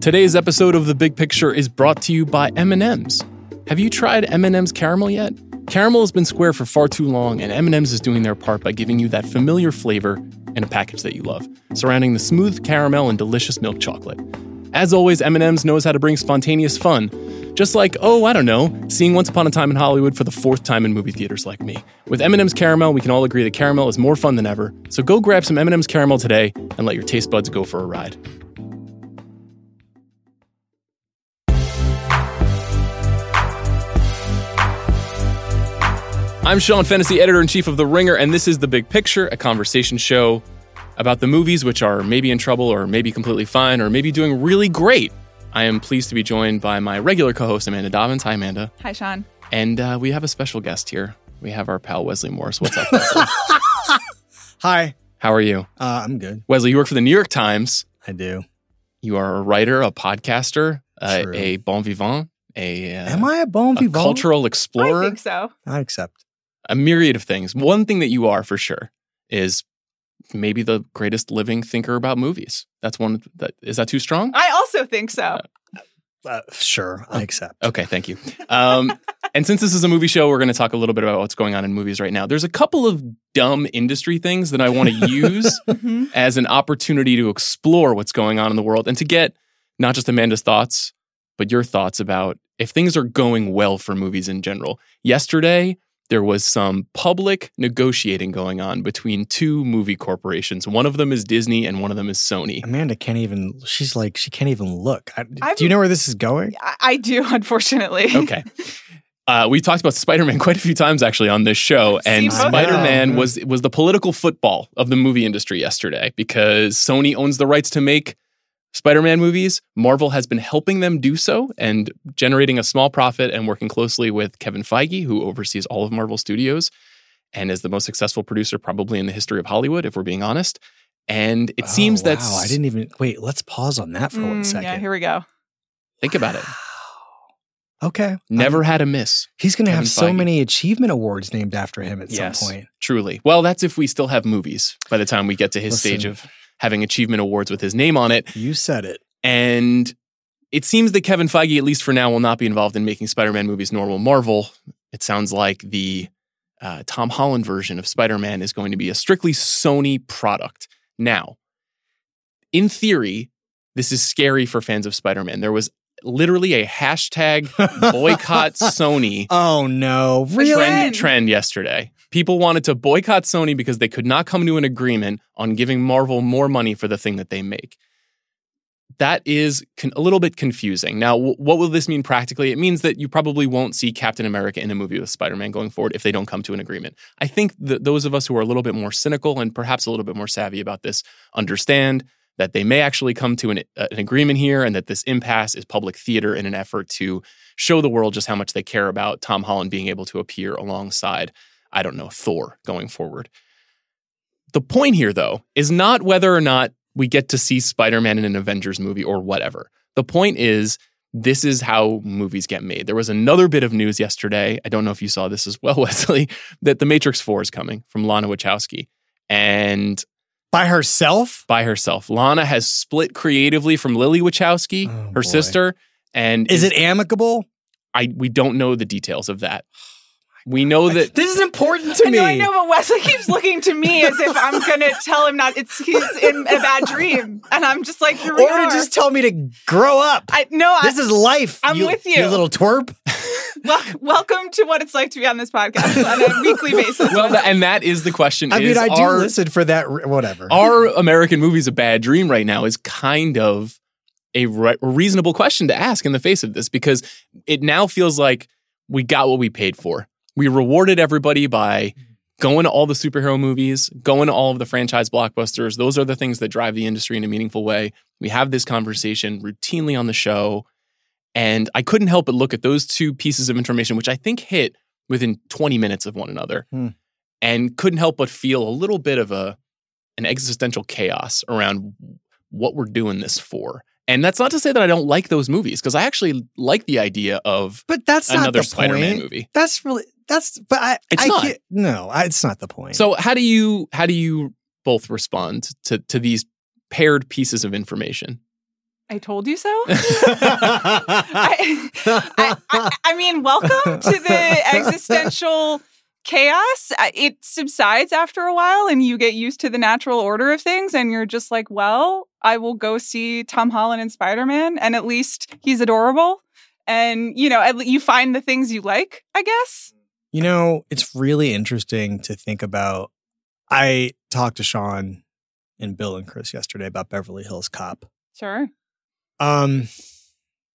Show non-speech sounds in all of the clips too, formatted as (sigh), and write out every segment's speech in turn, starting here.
Today's episode of The Big Picture is brought to you by M&Ms. Have you tried M&M's caramel yet? Caramel has been square for far too long, and M&M's is doing their part by giving you that familiar flavor in a package that you love, surrounding the smooth caramel and delicious milk chocolate. As always, M&M's knows how to bring spontaneous fun. Just like, oh, I don't know, seeing Once Upon a Time in Hollywood for the fourth time in movie theaters like me. With M&M's caramel, we can all agree that caramel is more fun than ever. So go grab some M&M's caramel today and let your taste buds go for a ride. I'm Sean Fennessey, editor in chief of The Ringer, and this is The Big Picture, a conversation show about the movies which are maybe in trouble or maybe completely fine or maybe doing really great. I am pleased to be joined by my regular co host, Amanda Dobbins. Hi, Amanda. Hi, Sean. And uh, we have a special guest here. We have our pal Wesley Morris. What's up, Wesley? (laughs) Hi, How are you? uh, I'm good. Wesley, you work for the New York Times. I do. You are a writer, a podcaster, uh, a bon vivant, a, uh, Am I a bon a vivant? cultural explorer. I think so. I accept. A myriad of things. One thing that you are for sure is maybe the greatest living thinker about movies. That's one that is that too strong? I also think so. Uh, sure, I accept. Okay, thank you. Um, (laughs) and since this is a movie show, we're going to talk a little bit about what's going on in movies right now. There's a couple of dumb industry things that I want to (laughs) use Mhm. as an opportunity to explore what's going on in the world and to get not just Amanda's thoughts, but your thoughts about if things are going well for movies in general. Yesterday, there was some public negotiating going on between two movie corporations. One of them is Disney and one of them is Sony. Amanda can't even. She's like she can't even look. I, do you know where this is going? I, I do, (laughs) unfortunately. Okay. Uh, we talked about Spider-Man quite a few times actually on this show, and Seen both of them. Spider-Man was was the political football of the movie industry yesterday because Sony owns the rights to make Spider-Man movies. Marvel has been helping them do so and generating a small profit and working closely with Kevin Feige, who oversees all of Marvel Studios and is the most successful producer probably in the history of Hollywood, if we're being honest. And it seems oh, that wow, I didn't even wait. Let's pause on that for one Mm, second. Yeah, here we go. think about it. Okay. Never Um, had a miss. he's going to have so Feige. many achievement awards named after him at Yes. some point. Truly. Well, that's if we still have movies by the time we get to his stage of having achievement awards with his name on it. You said it. And it seems that Kevin Feige, at least for now, will not be involved in making Spider Man movies normal Marvel. It sounds like the uh, Tom Holland version of Spider Man is going to be a strictly Sony product. Now, in theory, this is scary for fans of Spider Man. There was literally a hashtag (laughs) boycott Sony Oh no! Really? trend, Trend. yesterday. People wanted to boycott Sony because they could not come to an agreement on giving Marvel more money for the thing that they make. That is con- a little bit confusing. Now, w- what will this mean practically? It means that you probably won't see Captain America in a movie with Spider Man going forward if they don't come to an agreement. I think that those of us who are a little bit more cynical and perhaps a little bit more savvy about this understand that they may actually come to an, uh, an agreement here and that this impasse is public theater in an effort to show the world just how much they care about Tom Holland being able to appear alongside, I don't know, Thor going forward. The point here, though, is not whether or not we get to see Spider Man in an Avengers movie or whatever. The point is, this is how movies get made. There was another bit of news yesterday. I don't know if you saw this as well, (laughs) Wesley, that The Matrix 4 is coming from Lana Wachowski. And By herself? by herself. Lana has split creatively from Lily Wachowski, Oh, her boy. sister, and Is it amicable? I we don't know the details of that. We know that This is important to I me. know, I know, but Wesley keeps looking to me as if I'm going to tell him not. It's he's in a bad dream, and I'm just like, here we Or are. to just tell me to grow up. I no, this I, is life. I'm with you. You little twerp. wel- welcome to what it's like to be on this podcast on a weekly basis. (laughs) well, tha- and that is the question. I is mean, I do are, listen for that. Whatever. Are American movies a bad dream right now? Is kind of a re- reasonable question to ask in the face of this because it now feels like we got what we paid for. We rewarded everybody by going to all the superhero movies, going to all of the franchise blockbusters. Those are the things that drive the industry in a meaningful way. We have this conversation routinely on the show. And I couldn't help but look at those two pieces of information, which I think hit within 20 minutes of one another, Hmm. and couldn't help but feel a little bit of a an existential chaos around what we're doing this for. And that's not to say that I don't like those movies, because I actually like the idea of but that's not another the Spider-Man point. movie. That's really that's. But I. It's I not. can't- no, I, it's not the point. So how do you how do you both respond to to these paired pieces of information? I told you so. (laughs) I, I, I, I mean, welcome to the (laughs) existential chaos. Uh, It subsides after a while, and you get used to the natural order of things, and you're just like, well, I will go see Tom Holland and Spider Man, and at least he's adorable. And, you know, at le- you find the things you like, I guess. You know, it's really interesting to think about. I talked to Sean and Bill and Chris yesterday about Beverly Hills Cop. Sure. Um,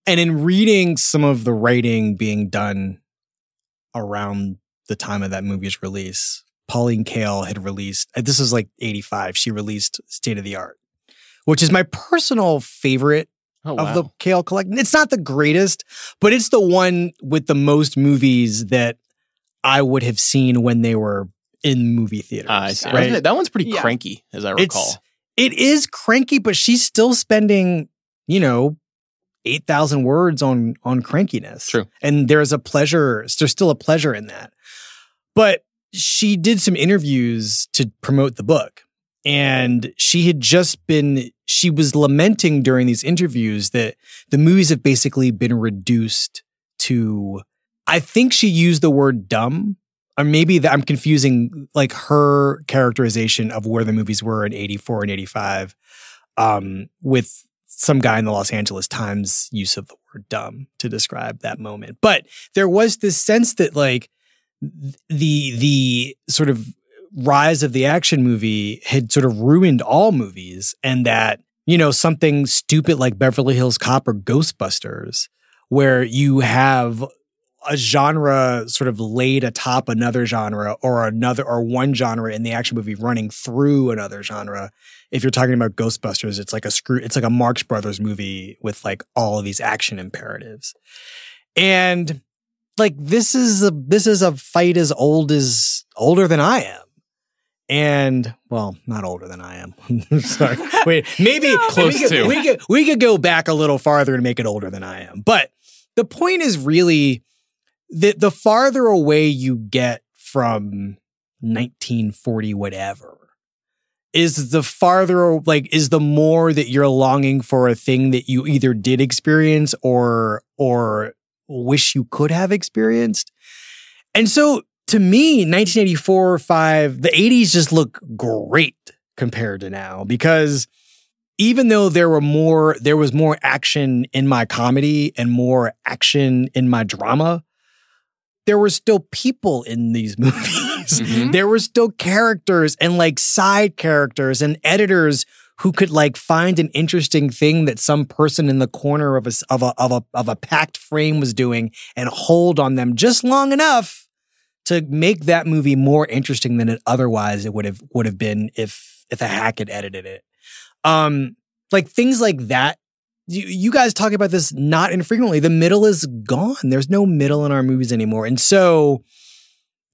and in reading some of the writing being done around the time of that movie's release, Pauline Kael had released, this was like 85, she released State of the Art, which is my personal favorite Oh, of wow. the Kael collection. It's not the greatest, but it's the one with the most movies that I would have seen when they were in movie theaters. Ah, I see. Right? That one's pretty Yeah. cranky, as I recall. It's it is cranky, but she's still spending, you know, eight thousand words on on crankiness. True. and there's a pleasure. There's still a pleasure in that. But she did some interviews to promote the book, and she had just been. She was lamenting during these interviews that the movies have basically been reduced to. I think she used the word dumb or maybe that I'm confusing like her characterization of where the movies were in 84 and 85 um, with some guy in the Los Angeles Times use of the word dumb to describe that moment. But there was this sense that like the the sort of rise of the action movie had sort of ruined all movies and that you know something stupid like Beverly Hills Cop or Ghostbusters where you have a genre sort of laid atop another genre or another or one genre in the action movie running through another genre. If you're talking about Ghostbusters, it's like a screw it's like a Marx Brothers movie with like all of these action imperatives. And like this is a this is a fight as old as older than I am. And well, not older than I am. (laughs) Sorry. (laughs) Wait, maybe No, Close we could, to. We could we could go back a little farther and make it older than I am. But the point is really that the farther away you get from 1940 whatever is the farther like is the more that you're longing for a thing that you either did experience or or wish you could have experienced. And so to me 1984 5 the 80s just look great compared to now because even though there were more there was more action in my comedy and more action in my drama there were still people in these (laughs) movies Mhm. there were still characters and like side characters and editors who could like find an interesting thing that some person in the corner of a of a of a of a packed frame was doing and hold on them just long enough to make that movie more interesting than it otherwise it would have would have been if if a hack had edited it um like things like that you, you guys talk about this not infrequently. The middle is gone. There's no middle in our movies anymore. And so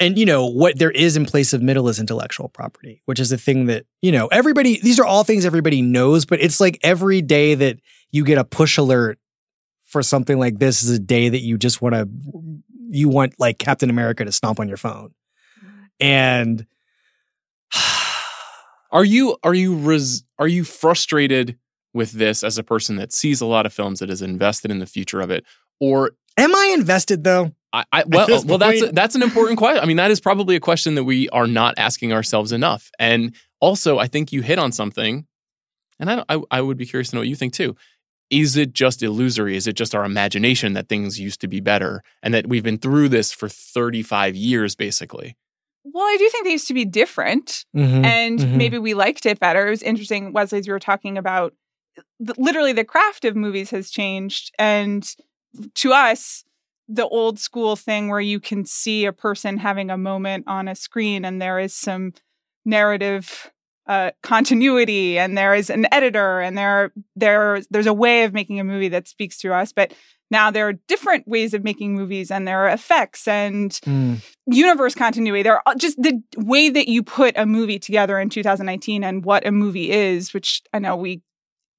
and you know what there is in place of middle is intellectual property which is a thing that you know everybody these are all things everybody knows but it's like every day that you get a push alert for something like this is a day that you just want to you want like captain america to stomp on your phone. And (sighs) Are you are you res- are you frustrated with this as a person that sees a lot of films that is invested in the future of it, or am i invested though I, I well this well that's point- that's an important question. I mean, that is probably a question that we are not asking ourselves enough. And also, I think you hit on something, and I I, I would be curious to know what you think too. Is it just illusory? Is it just our imagination that things used to be better, and that we've been through this for thirty five years, basically? Well, I do think they used to be different. Mm-hmm. and mhm. maybe we liked it better. It was interesting, Wesley, as you were talking about th- literally the craft of movies has changed. And to us, the old school thing where you can see a person having a moment on a screen and there is some narrative uh, continuity and there is an editor and there there there's a way of making a movie that speaks to us but now there are different ways of making movies and there are effects and Mm. universe continuity. There are just the way that you put a movie together in 2019 and what a movie is, which I know we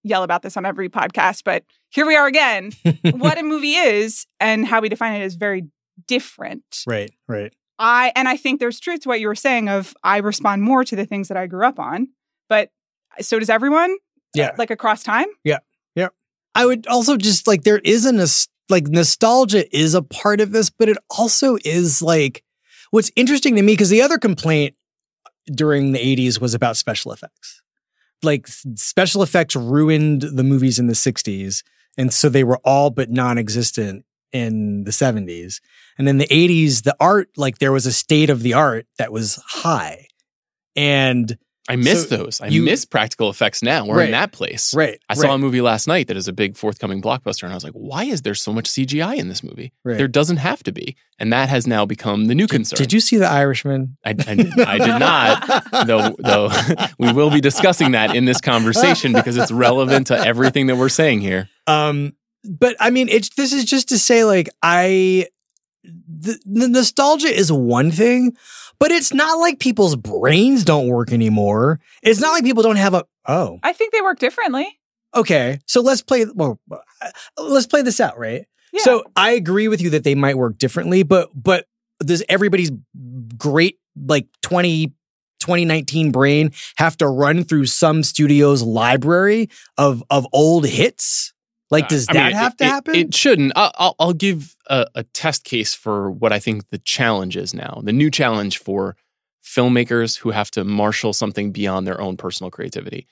yell about this on every podcast, but here we are again. what a (laughs) movie is and how we define it is very different. right right I and I think there's truth to what you were saying of I respond more to the things that I grew up on, but so does everyone. Uh, yeah. Like across time. Yeah. Yeah. I would also just like there is a nos- like nostalgia is a part of this, but it also is like what's interesting to me because the other complaint during the 80s was about special effects. Like special effects ruined the movies in the 60s. And so they were all but non existent in the 70s. And in the 80s, the art, like there was a state of the art that was high. And I miss So those. I you- miss practical effects now. We're Right. in that place. right. I saw a movie last night that is a big forthcoming blockbuster, and I was like, why is there so much CGI in this movie? Right. There doesn't have to be. And that has now become the new concern. Did you see The Irishman? I, I, I did not, (laughs) though, though (laughs) we will be discussing that in this conversation because it's relevant to everything that we're saying here. Um, but I mean, it's this is just to say, like, I the, the nostalgia is one thing, but it's not like people's brains don't work anymore. It's not like people don't have a oh, I think they work differently. okay. So let's play. Well, let's play this out, right? Yeah. So I agree with you that they might work differently, but but does everybody's great like 20 2019 brain have to run through some studio's library of of old hits? Like, uh, does I that mean, have it- to happen? It, shouldn't. I'll, I'll, I'll give a, a test case for what I think the challenge is now. The new challenge for filmmakers who have to marshal something beyond their own personal creativity.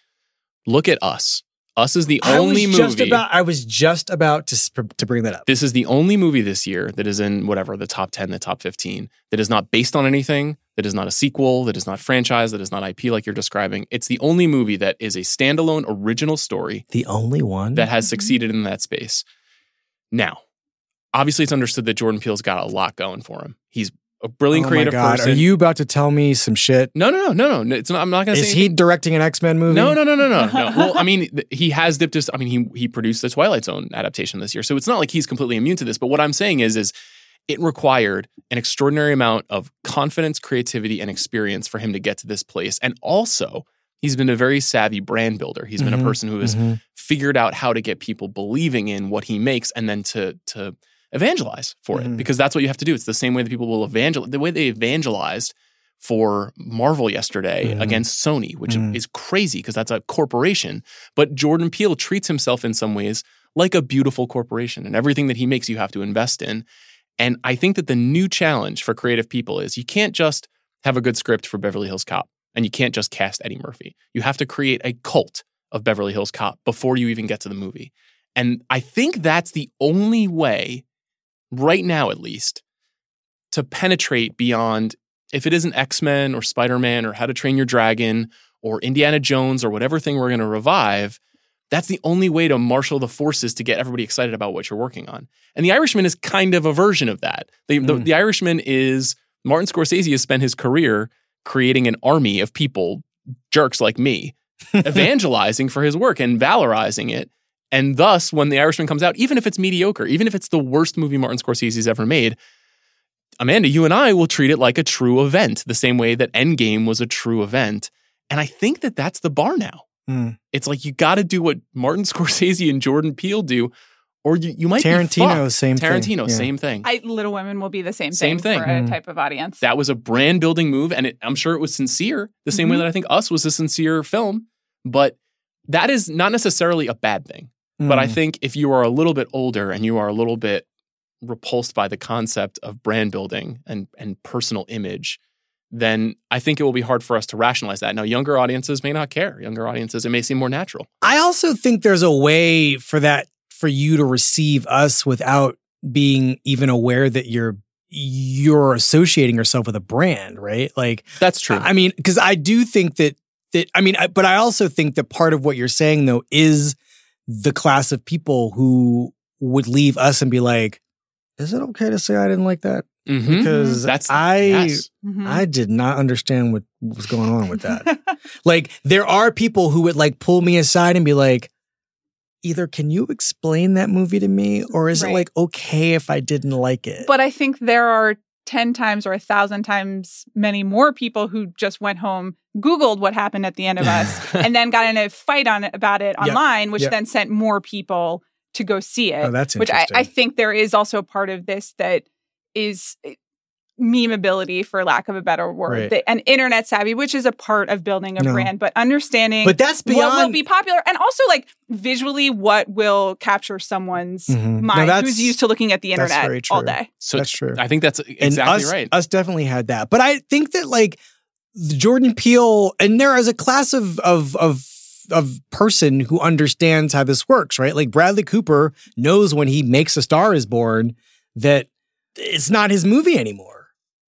Look at us. Us is the only movie. about. I was just about to to bring that up. this is the only movie this year that is in whatever the top 10 the top 15 that is not based on anything that is not a sequel that is not franchise that is not ip like you're describing it's the only movie that is a standalone original story The only one that has succeeded in that space now obviously it's understood that jordan peele's got a lot going for him he's a brilliant oh creative my God, person Are you about to tell me some shit? no no no no no it's not, i'm not gonna Is say he directing an X Men movie? no, no, no, no, no, no. (laughs) Well, I mean, th- he has dipped his. I mean, he he produced the Twilight Zone adaptation this year, so it's not like he's completely immune to this. But what I'm saying is, is it required an extraordinary amount of confidence, creativity, and experience for him to get to this place. And also, he's been a very savvy brand builder. He's been Mhm, a person who has Mhm. figured out how to get people believing in what he makes, and then to to evangelize for it, because that's what you have to do. It's the same way that people will evangelize. The way they evangelized for Marvel yesterday Mhm. against Sony, which Mhm. is crazy because that's a corporation. But Jordan Peele treats himself in some ways like a beautiful corporation, and everything that he makes, you have to invest in. And I think that the new challenge for creative people is you can't just have a good script for Beverly Hills Cop and you can't just cast Eddie Murphy. You have to create a cult of Beverly Hills Cop before you even get to the movie. And I think that's the only way, right now at least, to penetrate beyond if it isn't X Men or Spider Man or How to Train Your Dragon or Indiana Jones or whatever thing we're going to revive. That's the only way to marshal the forces to get everybody excited about what you're working on. And The Irishman is kind of a version of that. The, the, Mm. the Irishman is Martin Scorsese has spent his career creating an army of people, jerks like me, (laughs) evangelizing for his work and valorizing it. And thus, when The Irishman comes out, even if it's mediocre, even if it's the worst movie Martin Scorsese's ever made, Amanda, you and I will treat it like a true event, the same way that Endgame was a true event. And I think that that's the bar now. Mm. It's like you got to do what Martin (laughs) Scorsese and Jordan Peele do, or you, you might Tarantino, fucked. same thing. Tarantino, Yeah. same thing. I, Little Women will be the same, Same thing, thing. for a Mm. type of audience. that was a brand building move, and it, I'm sure it was sincere, the same way Mhm. that I think Us was a sincere film. But that is not necessarily a bad thing. But I Mm. think if you are a little bit older and you are a little bit repulsed by the concept of brand building and, and personal image, then I think it will be hard for us to rationalize that. Now, younger audiences may not care. Younger audiences, it may seem more natural. I also think there's a way for that for you to receive us without being even aware that you're you're associating yourself with a brand, right? Like That's true. I mean, because I do think that that I mean, I, but I also think that part of what you're saying though is the class of people who would leave us and be like, "Is it okay to say I didn't like that?" Mhm. Because That's I yes. Mhm. I did not understand what was going on with that. (laughs) like there are people who would like pull me aside and be like, either can you explain that movie to me, or is Right. it like okay if I didn't like it? But I think there are 10 times or a thousand times many more people who just went home, Googled what happened at the end of (laughs) us, and then got in a fight on it about it Yep. online, which Yep. then sent more people to go see it. oh, that's which I. I think there is also part of this that is memeability for lack of a better word Right. the- and internet savvy which is a part of building a No. brand but understanding But that's what will be popular and also like visually what will capture someone's Mhm. Mind that's- who's used to looking at the that's internet very all day So that's true. I think that's and exactly us, right. Us definitely had that, but I think that like the Jordan Peele and there is a class of of of of person who understands how this works, right? Like Bradley Cooper knows when he makes a Star Is Born that it's not his movie anymore,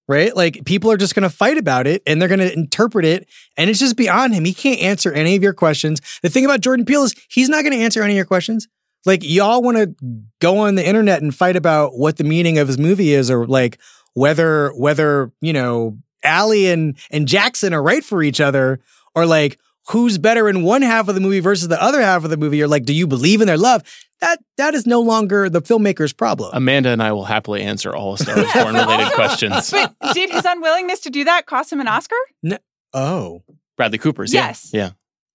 right? Like people are just going to fight about it and they're going to interpret it, and it's just beyond him. He can't answer any of your questions. The thing about Jordan Peele is he's not going to answer any of your questions. Like y'all want to go on the internet and fight about what the meaning of his movie is, or like whether whether you know Ally and and Jackson are right for each other, or like who's better in one half of the movie versus the other half of the movie, or like do you believe in their love? That that is no longer the filmmaker's problem. Amanda and I will happily answer all Star (laughs) Wars Yeah, Born related also- questions. but did his unwillingness to do that cost him an oscar No. oh, Bradley Cooper's. Yes. Yeah. Yeah.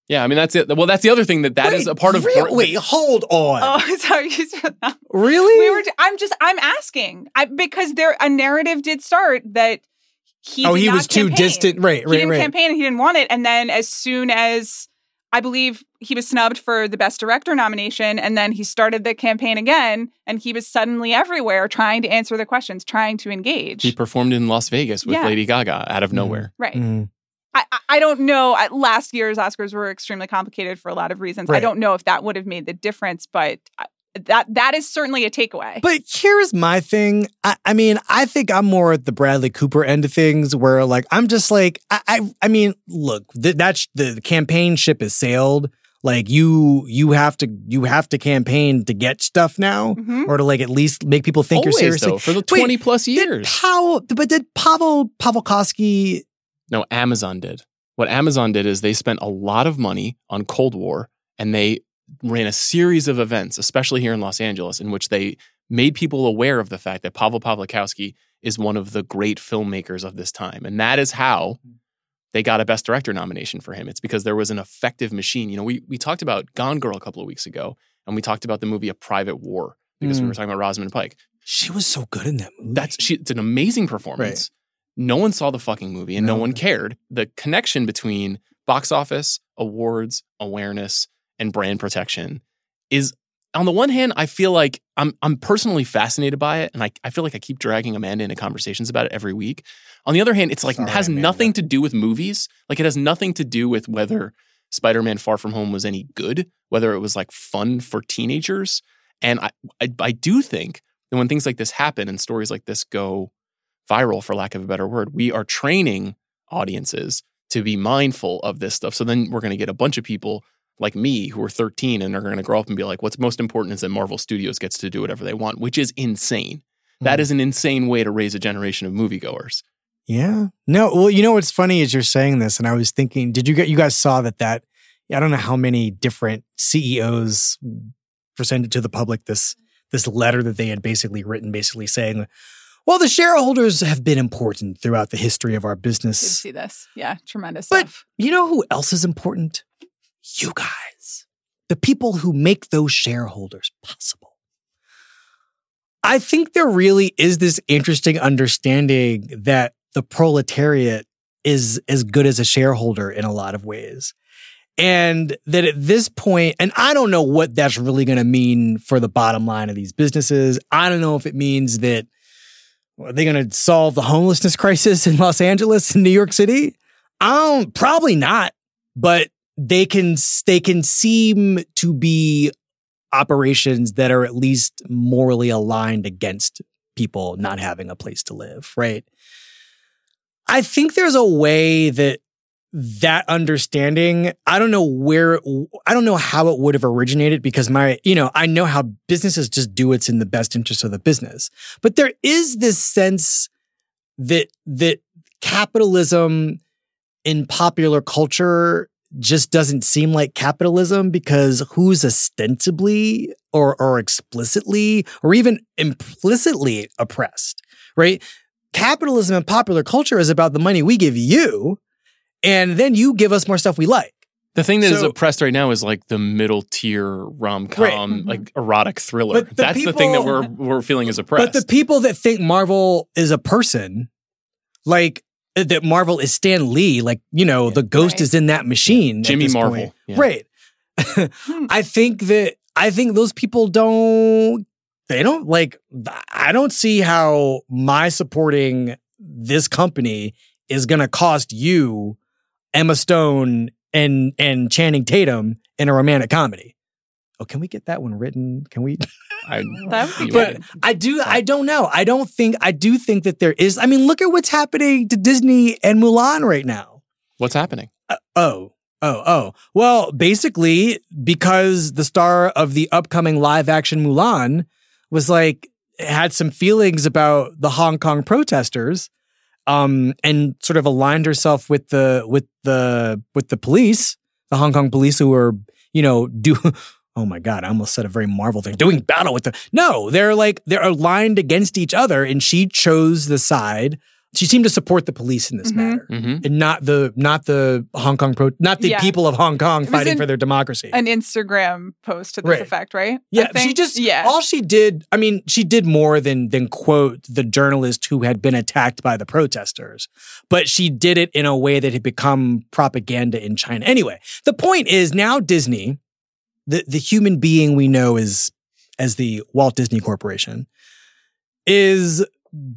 Yeah. I mean, that's it. Well, that's the other thing that that is Wait, a part of. real- wait, hold on. oh (laughs) sorry you said that. really? we were i'm just i'm asking I, because there a narrative did start that he oh, did he not was too distant. Right, he right, didn't right. campaign and he didn't want it and then as soon as i believe he was snubbed for the best director nomination and then he started the campaign again and he was suddenly everywhere trying to answer the questions trying to engage He performed in Las Vegas with Yeah. Lady Gaga out of Mhm. nowhere. right Mm. I, I- I don't know. Last year's Oscars were extremely complicated for a lot of reasons. I don't know if that would have made the difference, but I- that that is certainly a takeaway. But here's my thing. I, I mean, I think I'm more at the Bradley Cooper end of things, where like I'm just like, I, I, I mean, look, th- that's the campaign ship has sailed. Like you, you have to, you have to campaign to get stuff now, Mhm. or to like at least make people think Always, you're seriously. though, for the Wait, 20 plus Did years. Pavel, but did Pavel Pawlikowski? No, Amazon did. What Amazon did is they spent a lot of money on Cold War and they ran a series of events, especially here in Los Angeles, in which they made people aware of the fact that Pavel Pawlikowski is one of the great filmmakers of this time. And that is how they got a Best Director nomination for him. It's because there was an effective machine. You know, we, we talked about Gone Girl a couple of weeks ago, and we talked about the movie A Private War because we Mm. were talking about Rosamund Pike. She was so good in that movie. That's she, it's an amazing performance. No one saw the fucking movie and no. No. one cared. The connection between box office, awards, awareness, and brand protection is on the one hand, I feel like I'm I'm personally fascinated by it, and I, I feel like I keep dragging Amanda into conversations about it every week. On the other hand, it's like Sorry, has Amanda. nothing to do with movies. Like it has nothing to do with whether Spider-Man Far From Home was any good, whether it was like fun for teenagers. And I, I, I do think that when things like this happen and stories like this go viral, for lack of a better word, we are training audiences to be mindful of this stuff. So then we're going to get a bunch of people like me who are 13 and are going to grow up and be like, what's most important is that Marvel Studios gets to do whatever they want, which is insane. That Mhm. is an insane way to raise a generation of moviegoers. Yeah. No, well, you know what's funny is you're saying this, and I was thinking, did you get you guys saw that that I don't know how many different CEOs presented to the public this this letter that they had basically written, basically saying, well, the shareholders have been important throughout the history of our Did business. see this? Yeah, tremendous But- stuff. You know who else is important? You guys. The people who make those shareholders possible. I think there really is this interesting understanding that the proletariat is as good as a shareholder in a lot of ways. And that at this point, and I don't know what that's really going to mean for the bottom line of these businesses. I don't know if it means that are they going to solve the homelessness (laughs) crisis in Los Angeles and New York City? Um, probably not. But they can they can seem to be operations that are at least morally aligned against people not having a place to live, right? I think there's a way that that understanding, I don't know where, I don't know how it would have originated because my, you know, I know how businesses just do what's in the best interest of the business. But there is this sense that, that capitalism in popular culture just doesn't seem like capitalism because who's ostensibly or, or explicitly or even implicitly oppressed, right? Capitalism and popular culture is about the money we give you, and then you give us more stuff we like. The thing that is So- oppressed right now is like the middle tier rom com, Right. Mm-hmm. Mhm. like erotic thriller. The That's the thing that we're we're feeling is oppressed. But the people that think Marvel is a person like Uh, that Marvel is Stan Lee. Like you know, Yeah. the ghost Right. is in that machine. at Jimmy Marvel. Yeah. right? Hmm. (laughs) I think that I think those people don't. They don't like. I don't see how my supporting this company is going to cost you Emma Stone and and Channing Tatum in a romantic comedy. Oh, can we get that one written? Can we? (laughs) I, That would be But good. I do. I don't know. I don't think. I do think that there is. I mean, look at what's happening to Disney and Mulan right now. what's happening? Uh, oh, oh, oh. Well, basically, because the star of the upcoming live action Mulan was like had some feelings about the Hong Kong protesters, um, and sort of aligned herself with the with the with the police, the Hong Kong police who were, you know, do. Oh my God! I almost said a very Marvel thing. Doing battle with the no, they're like they're aligned against each other, and she chose the side. She seemed to support the police in this Mhm. matter hmm and not the not the Hong Kong pro not the Yeah. people of Hong Kong was fighting in for their democracy. An Instagram post to this Right. effect, right? Yeah, she just yeah. all she did, I mean, she did more than than quote the journalist who had been attacked by the protesters. But she did it in a way that had become propaganda in China. Anyway, the point is now Disney, the the human being we know as as the Walt Disney Corporation is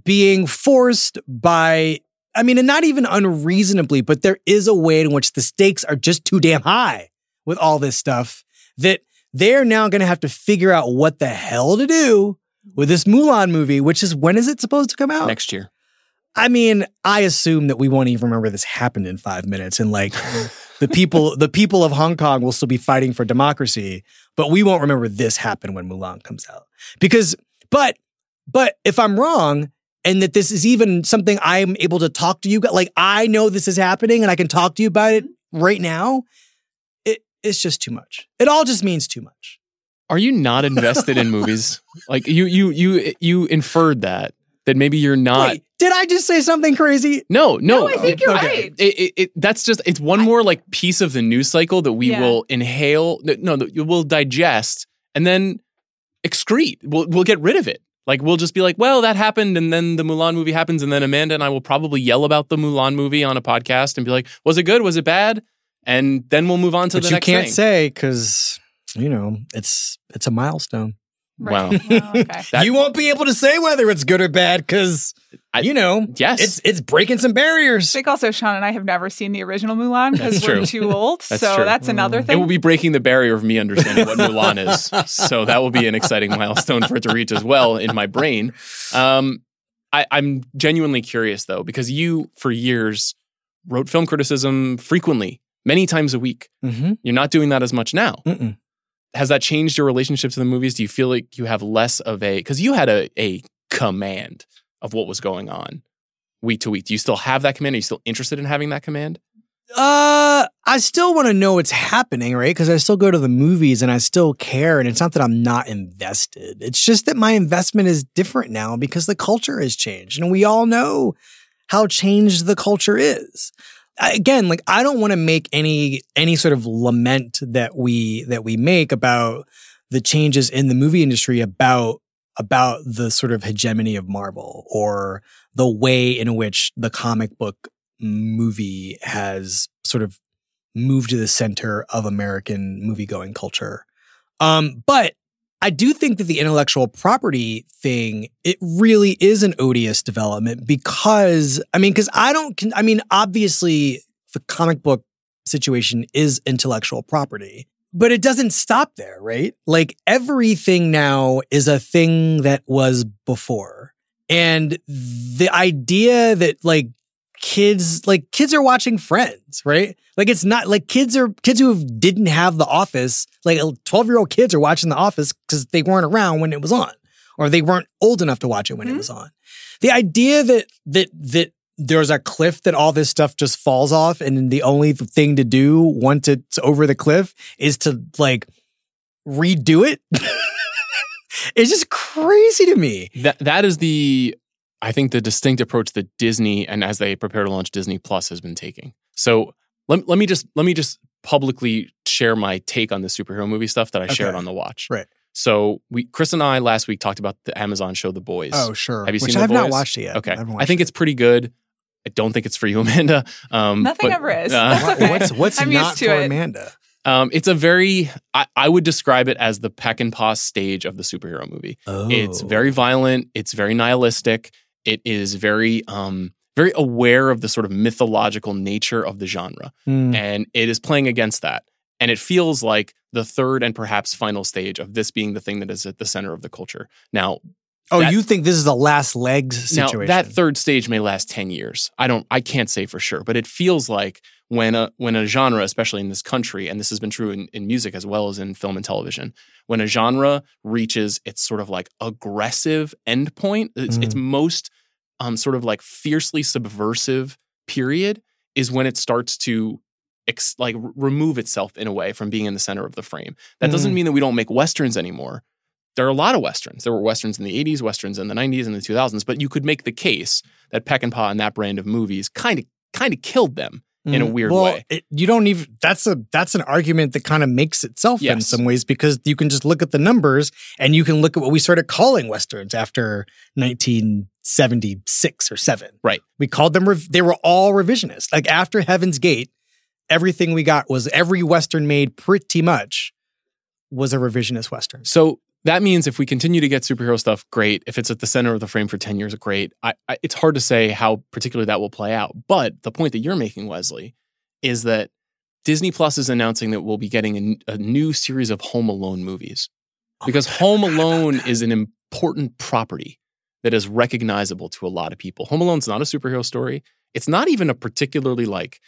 being forced by I mean, and not even unreasonably, but there is a way in which the stakes are just too damn high with all this stuff that they're now going to have to figure out what the hell to do with this Mulan movie, which is when is it supposed to come out? Next year. I mean, I assume that we won't even remember this happened in five minutes, and like the people, (laughs) the people of Hong Kong will still be fighting for democracy, but we won't remember this happened when Mulan comes out because, but, but if I'm wrong. And that this is even something I'm able to talk to you, like I know this is happening and I can talk to you about it right now. It, it's just too much. It all just means too much. Are you not invested in (laughs) movies? Like you, you, you, you inferred that that maybe you're not. Wait, did I just say something crazy? No, no. No, I think you're Okay. right. It, it, it, that's just it's one more like piece of the news cycle that we Yeah. will inhale. No, that you will digest and then excrete. We'll we'll get rid of it. Like we'll just be like, well, that happened, and then the Mulan movie happens, and then Amanda and I will probably yell about the Mulan movie on a podcast and be like, was it good? Was it bad? And then we'll move on to but the you next You can't thing. say because you know it's it's a milestone. Wow. Oh, okay. (laughs) That- you won't be able to say whether it's good or bad because you know yes, it's it's breaking some barriers. I barriers. think also Sean and I have never seen the original Mulan because we're true. too old. (laughs) That's so true. that's another thing. It will be breaking the barrier of me understanding what Mulan is. (laughs) So that will be an exciting milestone for it to reach as well in my brain. Um, I, I'm genuinely curious though, because you for years wrote film criticism frequently, many times a week. Mm-hmm. You're not doing that as much now. Mm-mm. Has that changed your relationship to the movies? Do you feel like you have less of a because you had a, a command of what was going on week to week? Do you still have that command? Are you still interested in having that command? Uh, I still want to know what's happening, right? Because I still go to the movies and I still care. And it's not that I'm not invested. It's just that my investment is different now because the culture has changed. And we all know how changed the culture is. Again, like I don't want to make any any sort of lament that we that we make about the changes in the movie industry about about the sort of hegemony of Marvel or the way in which the comic book movie has sort of moved to the center of American movie going culture. Um, but I do think that the intellectual property thing, it really is an odious development because, I mean, because I don't, I mean, obviously the comic book situation is intellectual property, but it doesn't stop there, right? Like everything now is a thing that was before. And the idea that like kids like kids are watching friends right? Like it's not like kids are kids who didn't have the office like 12 year old kids are watching the office because they weren't around when it was on or they weren't old enough to watch it when it Mhm. was on. The idea that that that there's a cliff that all this stuff just falls off and the only thing to do once it's over the cliff is to like redo it? (laughs) It's just crazy to me. That that is the I think the distinct approach that Disney and as they prepare to launch Disney Plus has been taking. So let, let me just let me just publicly share my take on the superhero movie stuff that I shared on the watch. Right. So we Chris and I last week talked about the Amazon show The Boys. oh sure Have you which seen The i've not Boys? watched it yet Okay. haven't I think it. it's pretty good. I don't think it's for you, (laughs) Amanda. Um, Nothing but, ever is. uh, That's okay. What's what's I'm not used to for it. Amanda? um, it's a very, I, I would describe it as the Peckinpah stage of the superhero movie. Oh, It's very violent. It's very nihilistic. It is very, um, very aware of the sort of mythological nature of the genre, Mm. and it is playing against that. And it feels like the third and perhaps final stage of this being the thing that is at the center of the culture. Now, Oh, that- you think this is the last legs situation? now that third stage may last 10 years. I don't I can't say for sure, but it feels like when a when a genre, especially in this country, and this has been true in, in music as well as in film and television, when a genre reaches its sort of like aggressive endpoint, its, its most um, sort of like fiercely subversive period is when it starts to ex- like r- remove itself in a way from being in the center of the frame. That doesn't Mm. mean that we don't make westerns anymore. There are a lot of westerns. There were westerns in the 80s, westerns in the 90s and the 2000s, but you could make the case that Peck and Paw and that brand of movies kind of kind of killed them in a Mm. weird well, way. It, you don't even. That's a that's an argument that kind of makes itself in some ways because you can just look at the numbers and you can look at what we started calling westerns after 1976 or seven. Right. We called them. Rev- they were all revisionist. Like after Heaven's Gate, everything we got was every western made pretty much was a revisionist western. So that means if we continue to get superhero stuff, great. If it's at the center of the frame for 10 years, great. I, I, it's hard to say how particularly that will play out. But the point that you're making, Wesley, is that Disney Plus is announcing that we'll be getting a new series of Home Alone movies. Oh because Home Alone is an important property that is recognizable to a lot of people. Home Alone's not a superhero story. It's not even a particularly like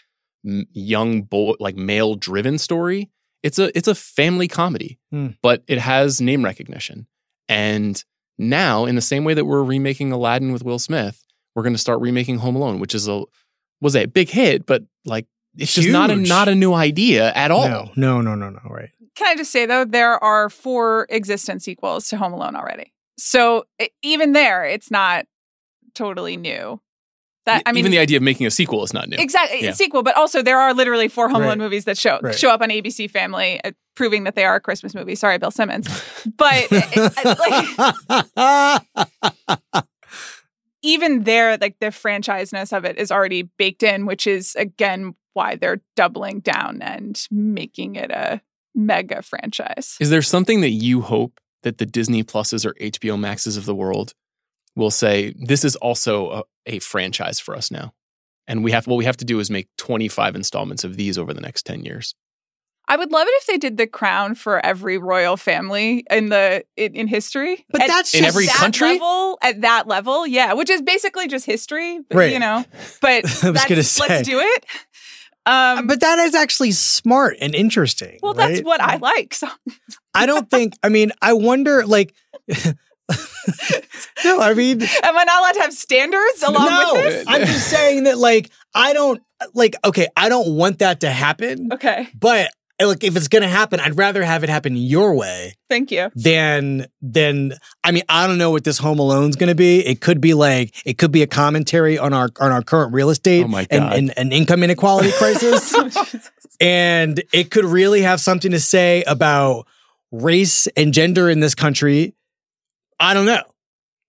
young boy, like male driven story. It's a it's a family comedy, Hmm. but it has name recognition. And now, in the same way that we're remaking Aladdin with Will Smith, we're going to start remaking Home Alone, which is a was a big hit, but like it's just not a not a new idea at all. No, no, no, no, no. Right. Can I just say though, there are four existent sequels to Home Alone already. So e- even there, it's not totally new. That I mean, even the idea of making a sequel is not new. exactly Yeah. sequel, but also there are literally four Home Right. Alone movies that show Right. show up on ABC Family, uh, proving that they are a Christmas movie. Sorry, Bill Simmons, but uh, like (laughs) even there, like the franchiseness of it is already baked in, which is again why they're doubling down and making it a mega franchise. Is there something that you hope that the Disney Pluses or HBO Maxes of the world will say, this is also a, a franchise for us now? And we have what we have to do is make 25 installments of these over the next 10 years. I would love it if they did the crown for every royal family in the in, in history. But At- that's In just- every that country? level, at that level, yeah, which is basically just history, but, Right. you know. (laughs) But I was gonna say. let's do it. Um, But that is actually smart and interesting. well, that's what I like. So I don't think. I mean, I wonder. Like, (laughs) (laughs) no, I mean, am I not allowed to have standards along no. with this? I'm just saying that. Like, I don't like. Okay, I don't want that to happen. Okay, But eh, like, if it's gonna happen, I'd rather have it happen your way thank you. than than. I mean, I don't know what this Home Alone's gonna be. It could be like it could be a commentary on our on our current real estate Oh and, God. and, and income inequality (laughs) crisis. and it could really have something to say about race and gender in this country. I don't know.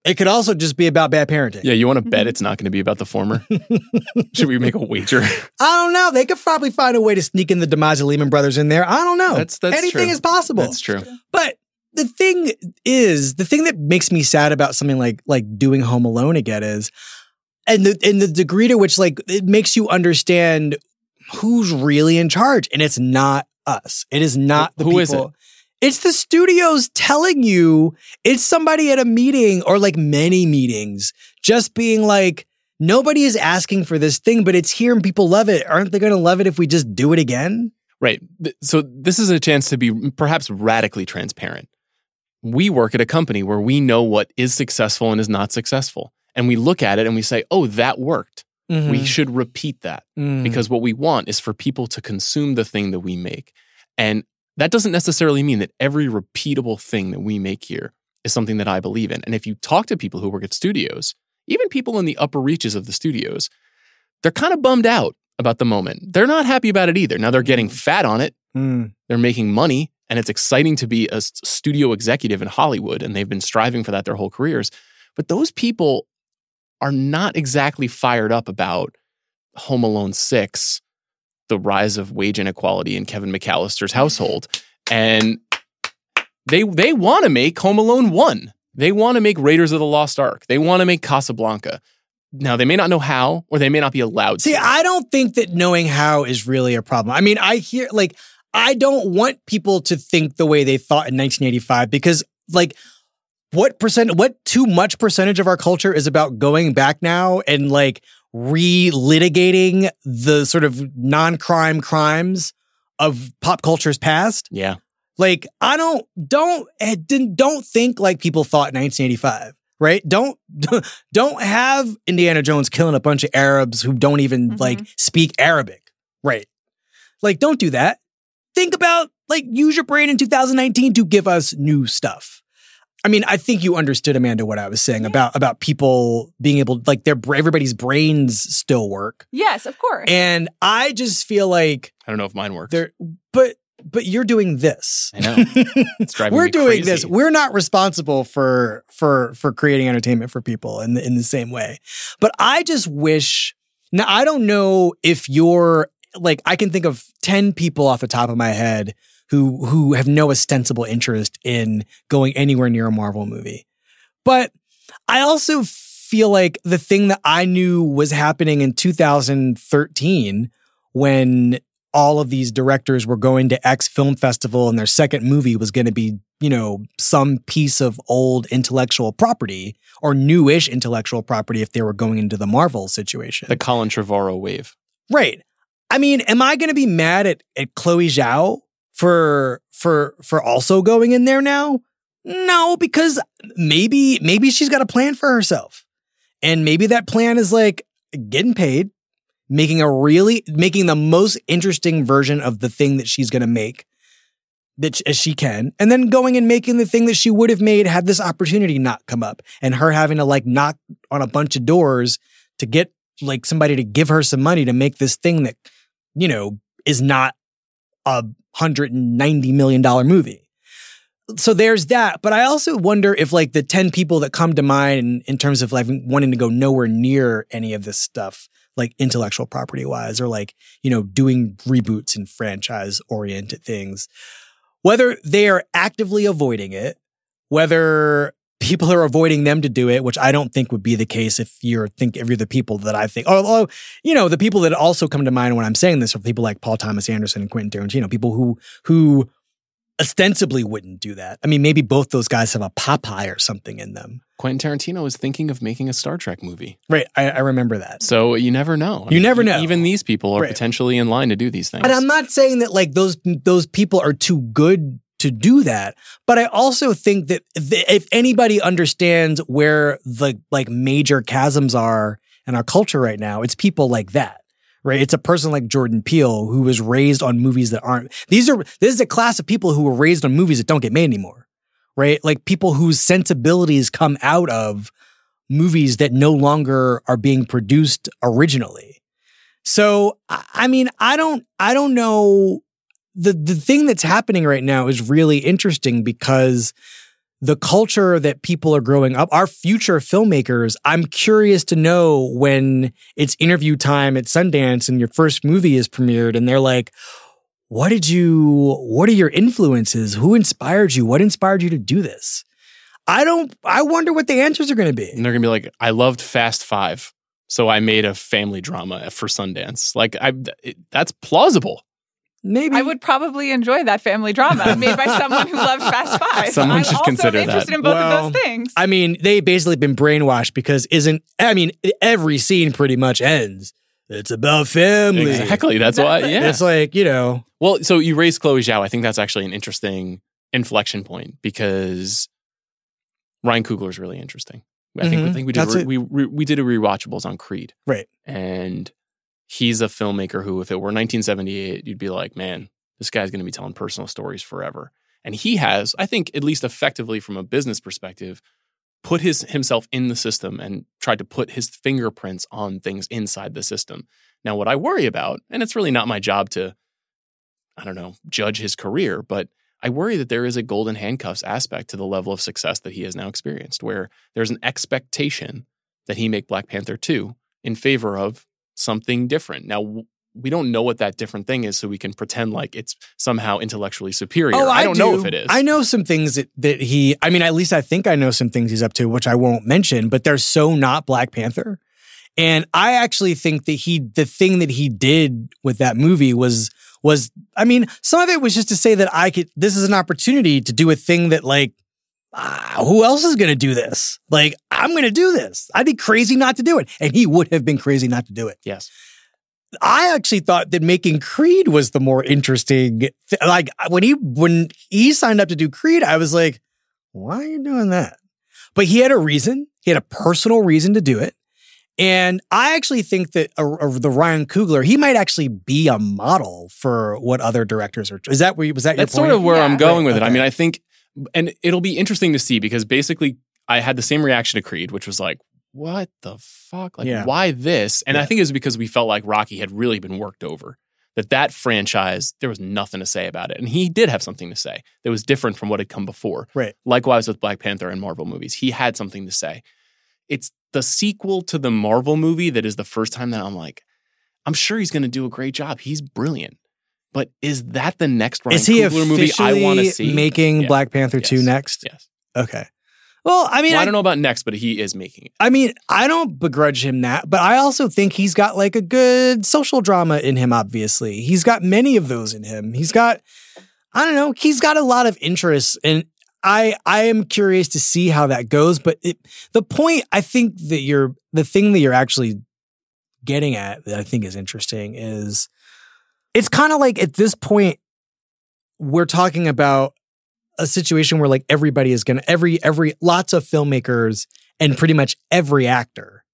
It could also just be about bad parenting. Yeah, you want to bet Mhm. it's not going to be about the former? (laughs) Should we make a wager? I don't know. They could probably find a way to sneak in the demise of Lehman Brothers in there. I don't know. That's- that's Anything true. is possible. That's true. But the thing is, the thing that makes me sad about something like like doing Home Alone again is, and the and the degree to which like it makes you understand who's really in charge, and it's not us. It is not the Who people. is it? It's the studios telling you it's somebody at a meeting or like many meetings, just being like, nobody is asking for this thing, but it's here and people love it. Aren't they going to love it if we just do it again? Right. So this is a chance to be perhaps radically transparent. We work at a company where we know what is successful and is not successful. And we look at it and we say, oh, that worked. Mm-hmm. We should repeat that Mm. because what we want is for people to consume the thing that we make. And that doesn't necessarily mean that every repeatable thing that we make here is something that I believe in. And if you talk to people who work at studios, even people in the upper reaches of the studios, they're kind of bummed out about the moment. They're not happy about it either. Now they're getting fat on it Mm. they're making money and it's exciting to be a studio executive in Hollywood and they've been striving for that their whole careers. But those people are not exactly fired up about Home Alone 6, the rise of wage inequality in Kevin McAllister's household. And they they want to make Home Alone 1. They want to make Raiders of the Lost Ark. They want to make Casablanca. Now, they may not know how or they may not be allowed See, to. I don't think that knowing how is really a problem. I mean, I hear like I don't want people to think the way they thought in 1985 because like what percent what too much percentage of our culture is about going back now and like re-litigating the sort of non-crime crimes of pop culture's past? yeah. Like I don't don't eh, didn't don't think like people thought in 1985, right? Don't (laughs) don't have Indiana Jones killing a bunch of Arabs who don't even Mhm. like speak Arabic, right? Like don't do that. Think about like use your brain in 2019 to give us new stuff. I mean, I think you understood Amanda what I was saying Yeah. about about people being able like their everybody's brains still work. Yes, of course. And I just feel like I don't know if mine works. they're but but you're doing this. I know. (laughs) It's driving We're me doing crazy. this. We're not responsible for for for creating entertainment for people in the, in the same way. But I just wish. Now I don't know if you're like I can think of ten people off the top of my head who who have no ostensible interest in going anywhere near a Marvel movie. But I also feel like the thing that I knew was happening in 2013 when all of these directors were going to X Film Festival and their second movie was going to be, you know, some piece of old intellectual property or newish intellectual property if they were going into the Marvel situation. the Colin Trevorrow wave. Right. I mean, am I going to be mad at, at Chloe Zhao for for for also going in there now? No, because maybe maybe she's got a plan for herself. And maybe that plan is like getting paid, making a really making the most interesting version of the thing that she's going to make that as she can and then going and making the thing that she would have made had this opportunity not come up and her having to like knock on a bunch of doors to get like somebody to give her some money to make this thing that you know is not a hundred and ninety million dollar movie. So there's that, but I also wonder if like the ten people that come to mind in, in terms of like wanting to go nowhere near any of this stuff, like intellectual property wise, or like you know doing reboots and franchise oriented things, whether they are actively avoiding it, whether people are avoiding them to do it, which I don't think would be the case if you're think if you're the people that I think. Although, you know, the people that also come to mind when I'm saying this are people like Paul Thomas Anderson and Quentin Tarantino, people who who ostensibly wouldn't do that. I mean, maybe both those guys have a Popeye or something in them. Quentin Tarantino is thinking of making a Star Trek movie. Right. I, I remember that. So you never know. You never know. Even these people are Right. potentially in line to do these things. And I'm not saying that like those those people are too good to do that, but I also think that th- if anybody understands where the like major chasms are in our culture right now, it's people like that. Right? It's a person like Jordan Peele who was raised on movies that aren't these are this is a class of people who were raised on movies that don't get made anymore. Right? Like people whose sensibilities come out of movies that no longer are being produced originally. So I mean, I don't I don't know the the thing that's happening right now is really interesting because the culture that people are growing up, our future filmmakers, I'm curious to know when it's interview time at Sundance and your first movie is premiered and they're like, what did you what are your influences? Who inspired you? What inspired you to do this? I don't I wonder what the answers are going to be. and they're gonna be like, I loved Fast Five, so I made a family drama for Sundance. Like, I that's plausible. Maybe I would probably enjoy that family drama made by someone who loves Fast (laughs) Five. Someone I'm should also consider that. interested in both Well, of those things. I mean, they basically been brainwashed because isn't I mean, every scene pretty much ends. It's about family. Exactly. That's why. Yeah. It's like, you know, Well, so you raised Chloe Zhao. I think that's actually an interesting inflection point because Ryan Coogler is really interesting. I think, I Mhm. think we did re- we we we did a rewatchables on Creed, Right. And he's a filmmaker who, if it were 1978, you'd be like, man, this guy's going to be telling personal stories forever. And he has, I think, at least effectively from a business perspective, put his himself in the system and tried to put his fingerprints on things inside the system. Now, what I worry about, and it's really not my job to, I don't know, judge his career, but I worry that there is a golden handcuffs aspect to the level of success that he has now experienced, where there's an expectation that he make Black Panther 2 in favor of something different. Now, we don't know what that different thing is, so we can pretend like it's somehow intellectually superior. Oh, I don't know if it is. I know some things that, that he, I mean, at least I think I know some things he's up to, which I won't mention, but they're so not Black Panther. And I actually think that he, the thing that he did with that movie was, was, I mean, some of it was just to say that I could, this is an opportunity to do a thing that like, ah, who else is going to do this? Like, I'm going to do this. I'd be crazy not to do it. And he would have been crazy not to do it. Yes. I actually thought that making Creed was the more interesting. Th- like when he when he signed up to do Creed, I was like, "Why are you doing that?" But he had a reason. He had a personal reason to do it, and I actually think that uh, uh, the Ryan Coogler he might actually be a model for what other directors are. Is that where was that? That's your point? sort of where Yeah. I'm going with it. I mean, I think, and it'll be interesting to see because basically I had the same reaction to Creed, which was like, what the fuck? Like, Yeah. why this? And I think it was because we felt like Rocky had really been worked over. That that franchise, there was nothing to say about it. And he did have something to say that was different from what had come before. Right. Likewise with Black Panther and Marvel movies. He had something to say. It's the sequel to the Marvel movie that is the first time that I'm like, I'm sure he's going to do a great job. He's brilliant. But is that the next Ryan Is he Coogler movie I want to see? making Yeah. Black Panther two next? Yes. Okay. Well, I mean, Well, I I, don't know about next, but he is making it. I mean, I don't begrudge him that, but I also think he's got like a good social drama in him, obviously. He's got many of those in him. He's got, I don't know, he's got a lot of interests and I I am curious to see how that goes, but it, the point I think that you're the thing that you're actually getting at that I think is interesting is it's kind of like at this point we're talking about a situation where like everybody is going to every every lots of filmmakers and pretty much every actor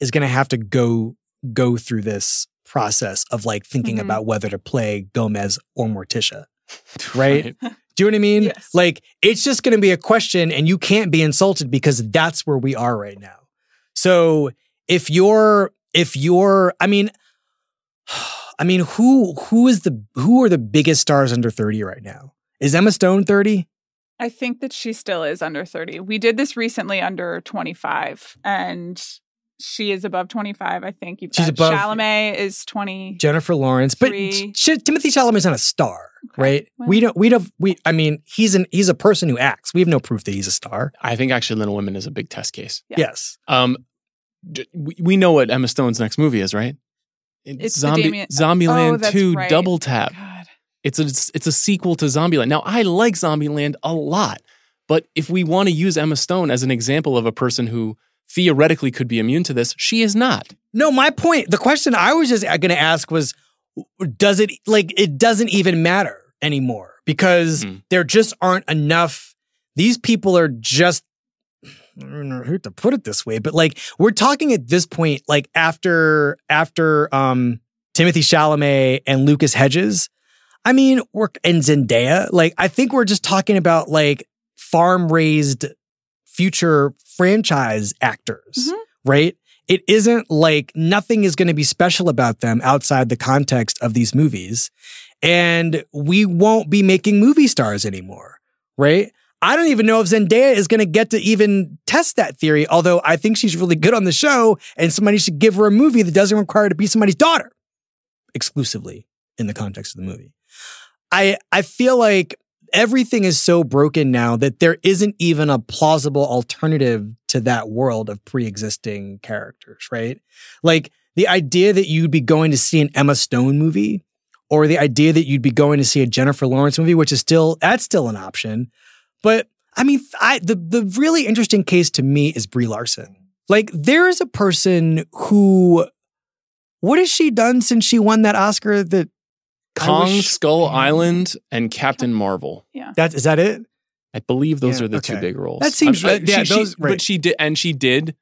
is going to have to go go through this process of like thinking Mhm. about whether to play Gomez or Morticia. (laughs) Right? Do you know what I mean? Yes. Like it's just going to be a question and you can't be insulted because that's where we are right now. So if you're if you're I mean (sighs) I mean who who is the who are the biggest stars under 30 right now? Is Emma Stone 30? I think that she still is under 30. We did this recently under 25, and she is above 25, I think. You've She's got above- Chalamet is 20. Jennifer Lawrence, but Three. Ch- Timothée Chalamet's not a star, Okay. right? Well- we don't we don't we I mean he's an he's a person who acts. We have no proof that he's a star. I think actually Little Women is a big test case. Yeah. Yes. Um, d- we, we know what Emma Stone's next movie is, right? It's the Zombie Damien- Zombieland Oh, 2 right. Double Tap. God. It's a it's a sequel to Zombieland. Now I like Zombieland a lot, but if we want to use Emma Stone as an example of a person who theoretically could be immune to this, she is not. No, my point, the question I was just going to ask was does it like it doesn't even matter anymore because Hmm. there just aren't enough these people are just I don't know how to put it this way, but like we're talking at this point, like after after um Timothée Chalamet and Lucas Hedges, I mean, we're and Zendaya, like I think we're just talking about like farm raised future franchise actors, Mhm. right? It isn't like nothing is going to be special about them outside the context of these movies. And we won't be making movie stars anymore, right? I don't even know if Zendaya is going to get to even test that theory, although I think she's really good on the show and somebody should give her a movie that doesn't require her to be somebody's daughter exclusively in the context of the movie. I I feel like everything is so broken now that there isn't even a plausible alternative to that world of pre-existing characters, right? Like the idea that you'd be going to see an Emma Stone movie or the idea that you'd be going to see a Jennifer Lawrence movie, which is still that's still an option. But I mean, I the the really interesting case to me is Brie Larson. Like there is a person who what has she done since she won that Oscar that Kong, wish- Skull Island, and Captain Marvel. that is is that it? I believe those Yeah, are the two okay. big roles. That seems- I'm- uh, yeah, she- she- those- right. But she did, and she did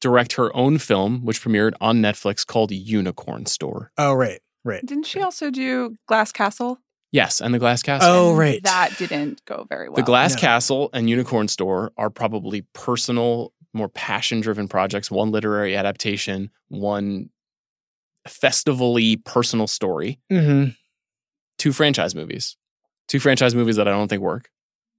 direct her own film, which premiered on Netflix called Unicorn Store. Oh right, right. Didn't she also do Glass Castle? Yes, and the Glass Castle. Oh, And right. That didn't go very well. The Glass No. Castle and Unicorn Store are probably personal, more passion driven projects. One literary adaptation, one festival-y personal story. Mm-hmm. Two franchise movies. Two franchise movies that I don't think work.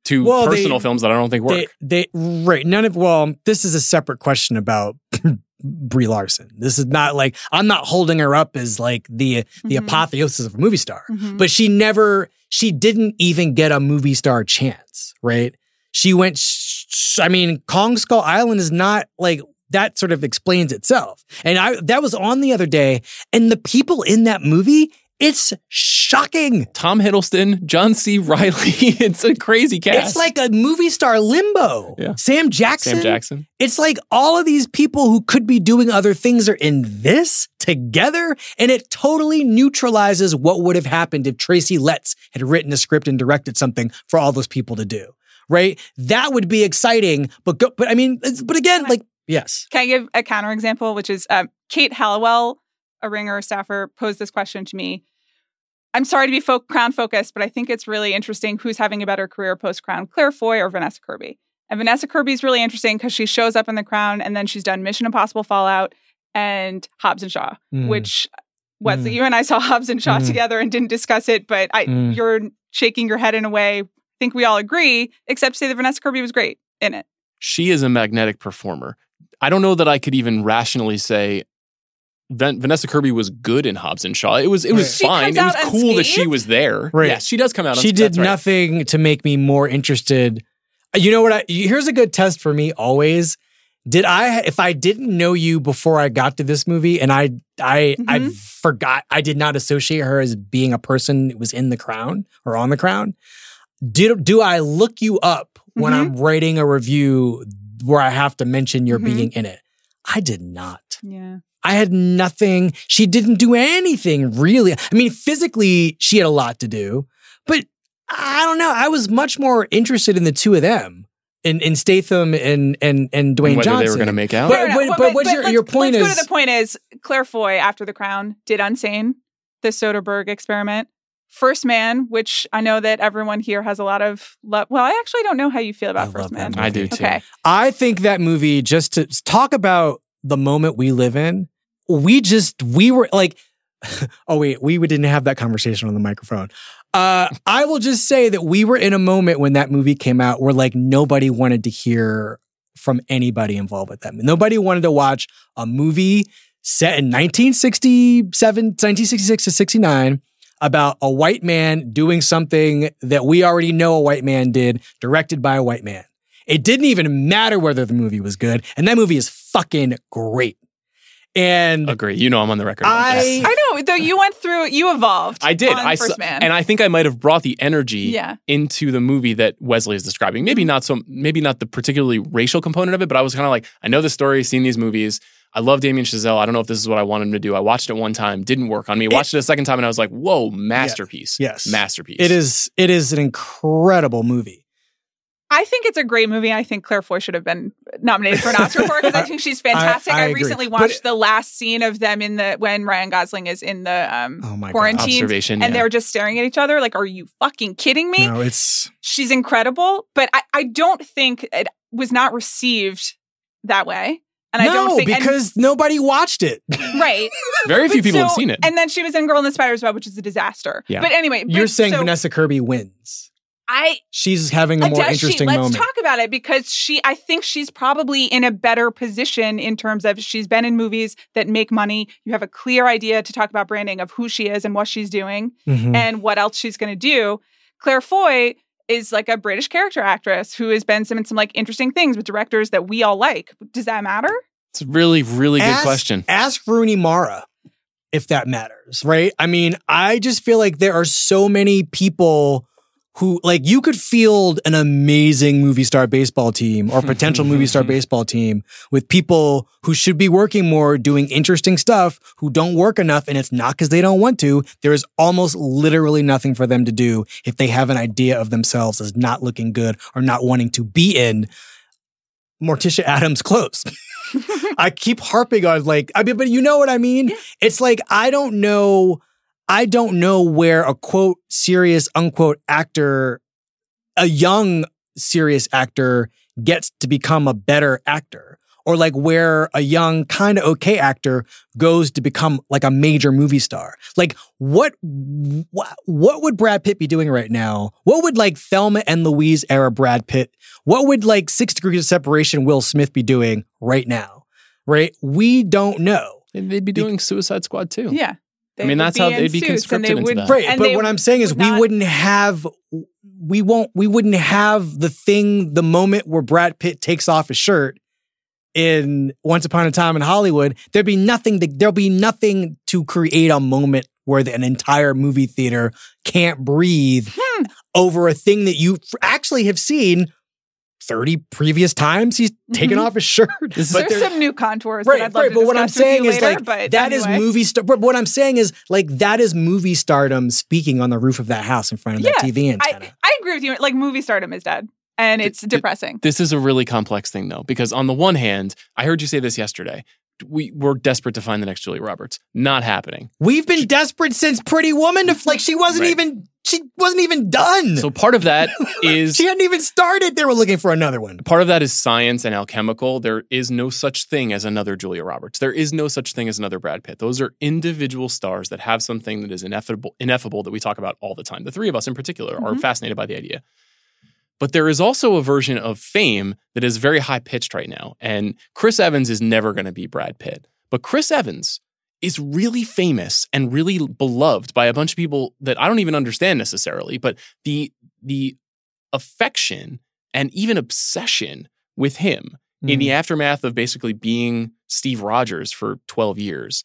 Two Well, they- personal films that I don't think work. They, they, right. None of, well, this is a separate question about (laughs) Brie Larson. This is not like I'm not holding her up as like the the Mhm. apotheosis of a movie star. Mhm. But she never she didn't even get a movie star chance, right? She went sh- sh- I mean, Kong Skull Island is not like that sort of explains itself. And I that was on the other day and the people in that movie, it's shocking. Tom Hiddleston, John C. Reilly. (laughs) it's a crazy cast. It's like a movie star limbo. Yeah. Sam Jackson. Sam Jackson. It's like all of these people who could be doing other things are in this together, and it totally neutralizes what would have happened if Tracy Letts had written a script and directed something for all those people to do. Right? That would be exciting, but go, but I mean, but again, like yes, Can I give a counterexample, which is um, Kate Halliwell, a ringer staffer, posed this question to me. I'm sorry to be fo- crown focused, but I think it's really interesting who's having a better career post crown, Claire Foy or Vanessa Kirby. And Vanessa Kirby is really interesting because she shows up in the crown and then she's done Mission Impossible Fallout and Hobbs and Shaw, Mm. which Wesley, Mm. you and I saw Hobbs and Shaw Mm. together and didn't discuss it, but I, Mm. you're shaking your head in a way. I think we all agree, except to say that Vanessa Kirby was great in it. She is a magnetic performer. I don't know that I could even rationally say Van- Vanessa Kirby was good in Hobbs and Shaw. It was it was Right. Fine. It was out cool that she was there. Right. Yes, she does come out. she uns- did right. nothing to make me more interested. You know what? I, here's a good test for me always. Did I, if I didn't know you before I got to this movie, and I, I, I Mhm. forgot, I did not associate her as being a person who was in the crown or on the crown. Did do I look you up when Mhm. I'm writing a review where I have to mention your Mhm. being in it? I did not. Yeah. I had nothing. She didn't do anything really. I mean, physically, she had a lot to do, but I don't know. I was much more interested in the two of them, in, in Statham and and and And Dwayne whether Johnson. they were going to make out. But- Fair enough. but- but what's your- your point let's go is- to the point is Claire Foy after the crown did Unsane, the Soderbergh experiment. First Man, which I know that everyone here has a lot of love. Well, I actually don't know how you feel about love First Man. I do too. Okay. I think that movie just to talk about the moment we live in. We just we were like, (laughs) oh wait, we didn't have that conversation on the microphone. Uh, I will just say that we were in a moment when that movie came out where like nobody wanted to hear from anybody involved with them. Nobody wanted to watch a movie set in 1967, 1966 to 69 about a white man doing something that we already know a white man did, directed by a white man. It didn't even matter whether the movie was good, and that movie is fucking great. And Agree. You know I'm on the record. I- I know, though you went through, you evolved. I did. On I First Man. and I think I might have brought the energy yeah. into the movie that Wesley is describing. Maybe not so. Maybe not the particularly racial component of it, but I was kind of like, I know the story, seen these movies. I love Damien Chazelle. I don't know if this is what I want him to do. I watched it one time, didn't work on me. Watched it, a second time, and I was like, whoa, masterpiece. yes. masterpiece. it is it is an incredible movie. I think it's a great movie. I think Claire Foy should have been nominated for an Oscar for it because (laughs) I think she's fantastic. I I, agree. recently But- watched the last scene of them in the when Ryan Gosling is in the um, Oh my god. quarantine, observation. and yeah. they're just staring at each other like, "Are you fucking kidding me?" No, it's She's incredible, but I, I don't think it was not received that way. And no, I don't think and- because nobody watched it. (laughs) right. Very few But people have seen it. And then she was in Girl in the Spider's Web, which is a disaster. Yeah. But anyway, You're but- saying so Vanessa Kirby wins. I She's having a more does she- interesting let's moment. talk about it because she I think she's probably in a better position in terms of she's been in movies that make money. You have a clear idea to talk about branding of who she is and what she's doing Mhm. and what else she's going to do. Claire Foy is like a British character actress who has been some in some like interesting things with directors that we all like. Does that matter? it's a really, really good Ask- question. Ask Rooney Mara if that matters, right? I mean, I just feel like there are so many people who like you could field an amazing movie star baseball team or potential movie star (laughs) baseball team with people who should be working more doing interesting stuff who don't work enough and it's not because they don't want to there is almost literally nothing for them to do if they have an idea of themselves as not looking good or not wanting to be in Morticia Addams clothes. (laughs) (laughs) I keep harping on like I mean, but you know what I mean? It's like I don't know, I don't know where a quote serious unquote actor, a young serious actor gets to become a better actor. Or like where a young kind of okay actor goes to become like a major movie star. Like what what what would Brad Pitt be doing right now? What would like Thelma and Louise era Brad Pitt? What would like Six Degrees of Separation Will Smith be doing right now? right? We don't know. And they'd be doing Suicide Squad too. Yeah. They I mean, that's how in they'd be suits and conscripted they into would- that. Right. but what I'm saying is would we not- wouldn't have we won't we wouldn't have the thing the moment where Brad Pitt takes off his shirt in Once Upon a Time in Hollywood, there'd be nothing to, there'll be nothing to create a moment where the, an entire movie theater can't breathe Hmm. over a thing that you f- actually have seen 30 previous times he's taken Mhm. off his shirt. (laughs) This is- There's there- some new contours Right, that I'd love right. to But what I'm discuss with you saying is later, like but that is anyway. movie star. But what I'm saying is like that is movie stardom speaking on the roof of that house in front of that TV antenna. I, I agree with you. Like movie stardom is dead, and it's th- depressing. This is a really complex thing, though, because on the one hand, I heard you say this yesterday. We we're desperate to find the next Julia Roberts. Not happening. We've been desperate since Pretty Woman. To, like she wasn't Right. even she wasn't even done. So part of that (laughs) is she hadn't even started. They were looking for another one. part of that is science and alchemical. There is no such thing as another Julia Roberts. There is no such thing as another Brad Pitt. Those are individual stars that have something that is ineffable, ineffable that we talk about all the time. The three of us in particular are Mhm. fascinated by the idea. But there is also a version of fame that is very high pitched right now. And Chris Evans is never going to be Brad Pitt. But Chris Evans is really famous and really beloved by a bunch of people that I don't even understand necessarily. But the the affection and even obsession with him in Mm. the aftermath of basically being Steve Rogers for 12 years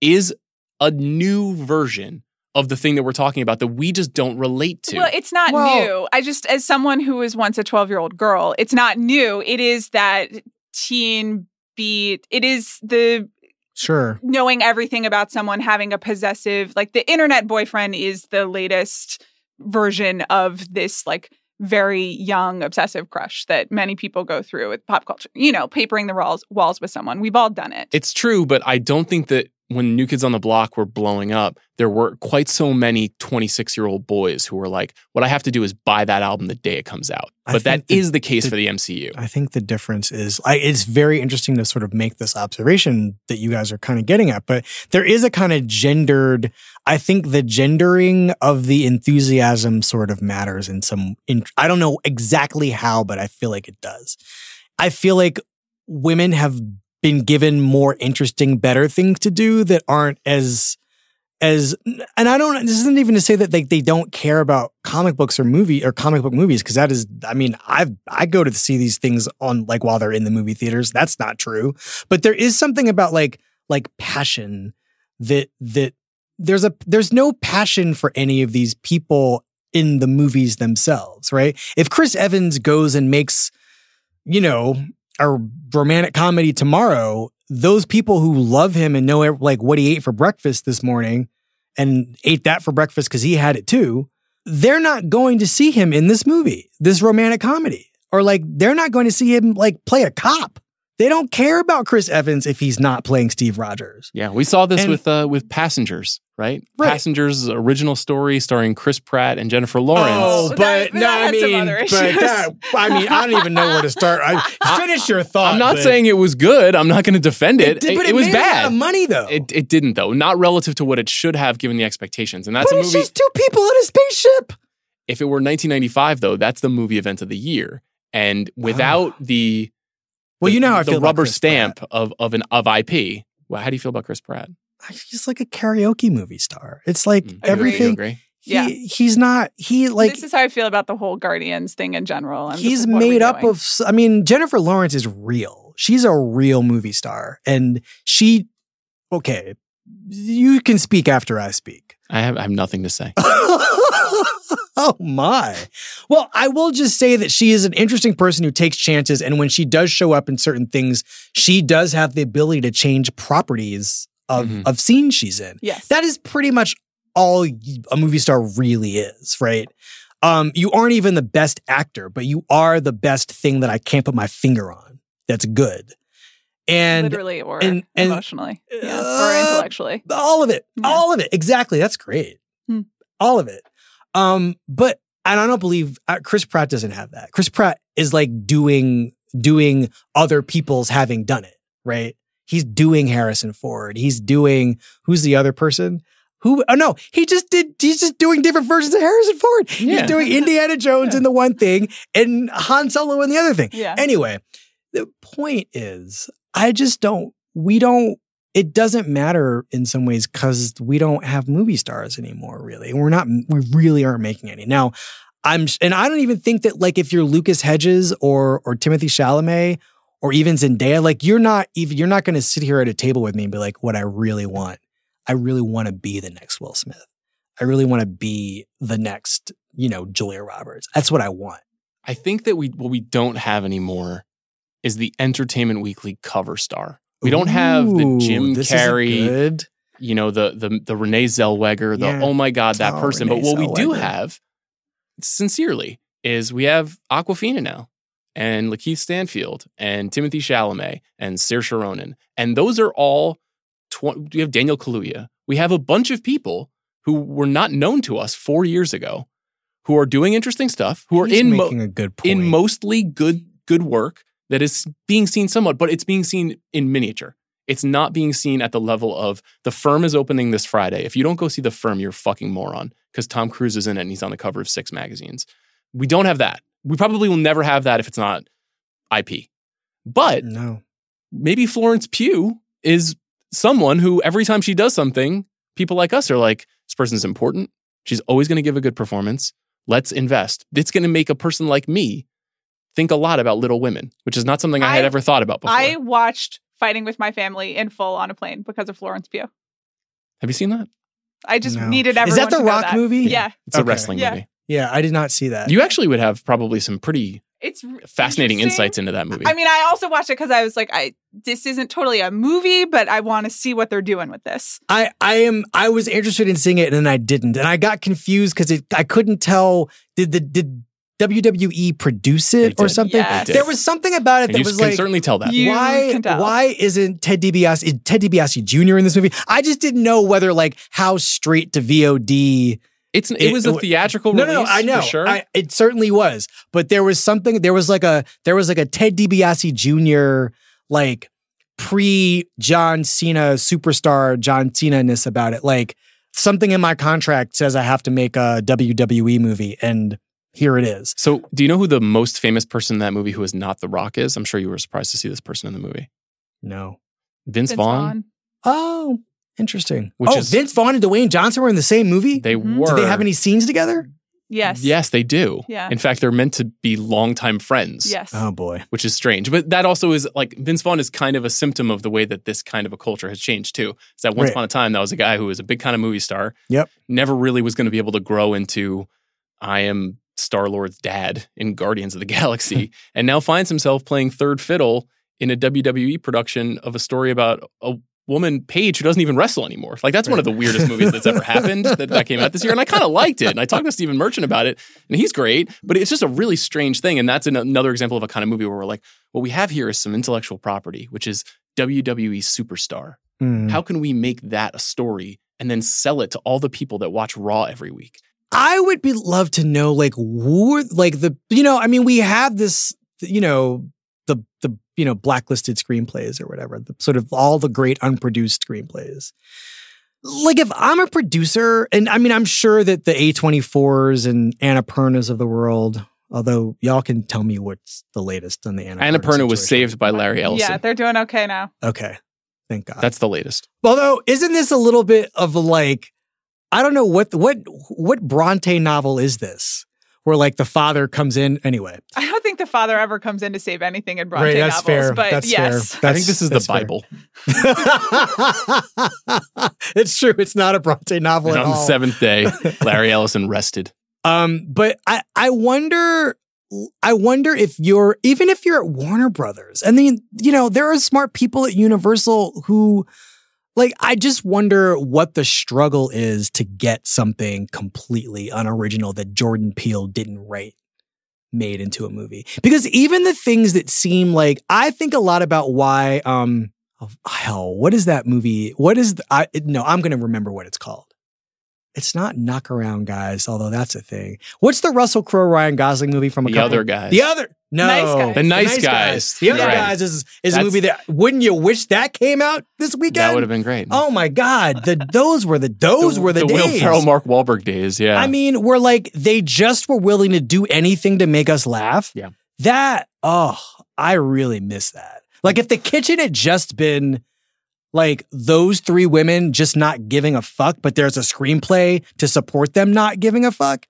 is a new version of the thing that we're talking about that we just don't relate to. Well, it's not Well- new. I just, as someone who was once a 12 year old girl, it's not new. It is that teen beat. It is the Sure. knowing everything about someone having a possessive, like the internet boyfriend is the latest version of this, like, very young obsessive crush that many people go through with pop culture. You know, papering the walls walls with someone. We've all done it. It's true, but I don't think that when New Kids on the Block were blowing up, there were quite so many 26 year old boys who were like, what I have to do is buy that album the day it comes out. But that the- is the case the- for the MCU. I think the difference is I, it's very interesting to sort of make this observation that you guys are kind of getting at, but there is a kind of gendered. I think the gendering of the enthusiasm sort of matters in some. In, I don't know exactly how, but I feel like it does. I feel like women have been given more interesting, better things to do that aren't as as and I don't this isn't even to say that like they don't care about comic books or movie or comic book movies because that is I mean I've I go to see these things on like while they're in the movie theaters. That's not true. But there is something about like like passion that that there's a there's no passion for any of these people in the movies themselves right? If Chris Evans goes and makes you know a romantic comedy tomorrow those people who love him and know like what he ate for breakfast this morning and ate that for breakfast because he had it too, they're not going to see him in this movie, this romantic comedy. Or like they're not going to see him like play a cop. They don't care about Chris Evans if he's not playing Steve Rogers. Yeah, we saw this And- with uh, with Passengers, right? Right. Passengers original story starring Chris Pratt and Jennifer Lawrence. Oh, That- but that no, I mean, but that, I mean, I don't even know where to start. (laughs) I, finish your thought. I'm not but- saying it was good. I'm not going to defend it. did- but it, was made a lot bad. of money though. It, it didn't though, not relative to what it should have given the expectations. And that's but a it's just two people in a spaceship. if it were 1995 though, that's the movie event of the year. And without the Well, the- you know how I the feel about rubber Chris stamp Pratt. of of an of IP. Well, how do you feel about Chris Pratt? He's like a karaoke movie star. It's like Mm, you everything. agree? He, Yeah. he's not. He like this is how I feel about the whole Guardians thing in general. I'm he's like, what are we made up doing? of i mean jennifer lawrence is real she's a real movie star and she okay you can speak after i speak I have I have nothing to say. (laughs) (laughs) oh my well i will just say that she is an interesting person who takes chances and when she does show up in certain things she does have the ability to change properties of Mhm. of scenes she's in Yes. that is pretty much all a movie star really is, right? Um, you aren't even the best actor, but you are the best thing that I can't put my finger on. That's good. And literally or and- and- emotionally yeah, Uh, or intellectually. all of it, Yeah. all of it. Exactly. That's great. Hmm. All of it. Um, but and I don't believe uh, Chris Pratt doesn't have that. Chris Pratt is like doing doing other people's having done it, right? He's doing Harrison Ford. He's doing who's the other person? Who? Oh no, he just did. He's just doing different versions of Harrison Ford. Yeah. He's doing Indiana Jones (laughs) in the one thing and Han Solo in the other thing. Yeah. Anyway, the point is, I just don't we don't it doesn't matter in some ways because we don't have movie stars anymore, really. We're not, we really aren't making any. Now, I'm, and I don't even think that like if you're Lucas Hedges or, or Timothée Chalamet or even Zendaya, like you're not even, you're not going to sit here at a table with me and be like, what I really want. I really want to be the next Will Smith. I really want to be the next, you know, Julia Roberts. That's what I want. I think that we, what we don't have anymore is the Entertainment Weekly cover star. We don't have the Jim Ooh, Carrey, good. you know, the the the Renee Zellweger, the Yeah. oh my god that Oh, person. Renee but what we do have, sincerely, is we have Awkwafina now, and Lakeith Stanfield, and Timothée Chalamet, and Saoirse Ronan, and those are all. Tw- we have Daniel Kaluuya. We have a bunch of people who were not known to us four years ago, who are doing interesting stuff, who are He's in mo- making a good point. in mostly good good work that is being seen somewhat, but it's being seen in miniature. It's not being seen at the level of the firm is opening this Friday. If you don't go see the firm, you're a fucking moron because Tom Cruise is in it and he's on the cover of six magazines. We don't have that. We probably will never have that if it's not IP. But no. maybe Florence Pugh is someone who every time she does something, people like us are like, this person's important. She's always going to give a good performance. Let's invest. It's going to make a person like me think a lot about Little Women, which is not something I, had ever thought about before. I watched Fighting with My Family in full on a plane because of Florence Pugh. Have you seen that? I just No. needed Is everyone that the to Rock that. movie? Yeah. It's a wrestling Yeah. movie. Yeah, I did not see that. You actually would have probably some pretty It's fascinating insights into that movie. I mean, I also watched it because I was like, I this isn't totally a movie, but I want to see what they're doing with this. I I am I was interested in seeing it and then I didn't, and I got confused because it I couldn't tell did the did WWE produce it or something? Yes. There was something about it and that you was can like. certainly tell that. You why can tell. why isn't Ted DiBiase is Ted DiBiase Jr. in this movie? I just didn't know whether like how straight to VOD. It's it, It- was a it- theatrical No, release. no, no. I know. For sure. I, it certainly was, but there was something. There was like a there was like a Ted DiBiase Jr. like pre John Cena superstar John Cena ness about it. Like something in my contract says I have to make a WWE movie, and here it is. so, do you know who the most famous person in that movie who is not The Rock is? I'm sure you were surprised to see this person in the movie. No. Vince, Vince Vaughn. Vaughn. Oh, interesting. Which oh, is- Vince Vaughn and Dwayne Johnson were in the same movie. They Mhm. were. Did they have any scenes together? Yes. Yes, they do. Yeah. In fact, they're meant to be longtime friends. Yes. Oh boy. Which is strange. But that also is like Vince Vaughn is kind of a symptom of the way that this kind of a culture has changed too. Is that once Right. upon a time that was a guy who was a big kind of movie star. Yep. Never really was going to be able to grow into I am Star Lord's dad in Guardians of the Galaxy. (laughs) and now finds himself playing third fiddle in a WWE production of a story about a woman Paige who doesn't even wrestle anymore. Like that's one of the weirdest movies that's ever (laughs) happened that, that came out this year, and I kind of liked it. And I talked to Stephen Merchant about it, and he's great. But it's just a really strange thing, and that's an, another example of a kind of movie where we're like, what we have here is some intellectual property, which is WWE superstar. Hmm. How can we make that a story and then sell it to all the people that watch Raw every week? I would be love to know like who like the you know I mean we have this you know the the you know blacklisted screenplays or whatever the sort of all the great unproduced screenplays. Like if I'm a producer and I mean I'm sure that the A24s and Annapurnas of the world although y'all can tell me what's the latest on the Annapurna Annapurna was saved by Larry Ellison. Yeah, they're doing okay now. Okay. Thank God. That's the latest. Although, isn't this a little bit of like, I don't know what what what Bronte novel is this? Where like the father comes in anyway. I don't think the father ever comes in to save anything in Bronte Right, that's novels, fair. but That's yes. fair. I think this is the. Bible. (laughs) it's true. It's not a Bronte novel And at on the all. seventh day, (laughs) Larry Ellison rested. Um, but I I wonder I wonder if you're even if you're at Warner Brothers, and then you know there are smart people at Universal who like I just wonder what the struggle is to get something completely unoriginal that Jordan Peele didn't write made into a movie. Because even the things that seem like I think a lot about why um oh, hell, what is that movie? What is the, I no, I'm going to remember what it's called. It's not knock around guys, although that's a thing. What's the Russell Crowe Ryan Gosling movie from a couple The couple? other guys. The other no, Nice Guys. The Nice Guys. The other Right. guys is is a movie that wouldn't you wish that came out this weekend? That would have been great. Oh my god, the those were the (laughs) those were the, Will days. Ferrell, Mark Wahlberg days. Yeah. I mean, we're like they just were willing to do anything to make us laugh. Yeah. That oh, I really miss that. Like if the kitchen had just been like those three women just not giving a fuck, but there's a screenplay to support them not giving a fuck.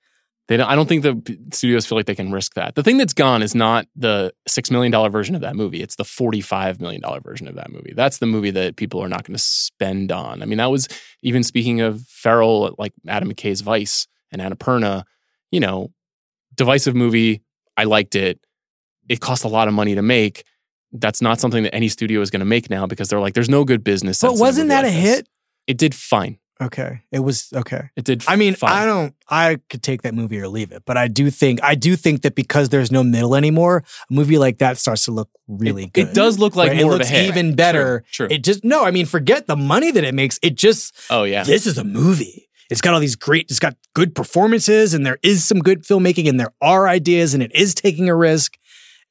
They don't, I don't think the studios feel like they can risk that. The thing that's gone is not the $6 million version of that movie. It's the $45 million version of that movie. That's the movie that people are not going to spend on. I mean, that was even speaking of Farrell, like Adam McKay's Vice and Annapurna, you know, divisive movie. I liked it. It cost a lot of money to make. That's not something that any studio is going to make now because they're like, there's no good business. But wasn't that a this. hit? It did fine. Okay. It was okay. It did. I mean, fine. I don't I could take that movie or leave it, but I do think I do think that because there's no middle anymore, a movie like that starts to look really it, good. It does look like Right? more it looks even better. True. true. It just no, I mean, forget the money that it makes. It just oh yeah. this is a movie. It's got all these great, it's got good performances and there is some good filmmaking and there are ideas and it is taking a risk.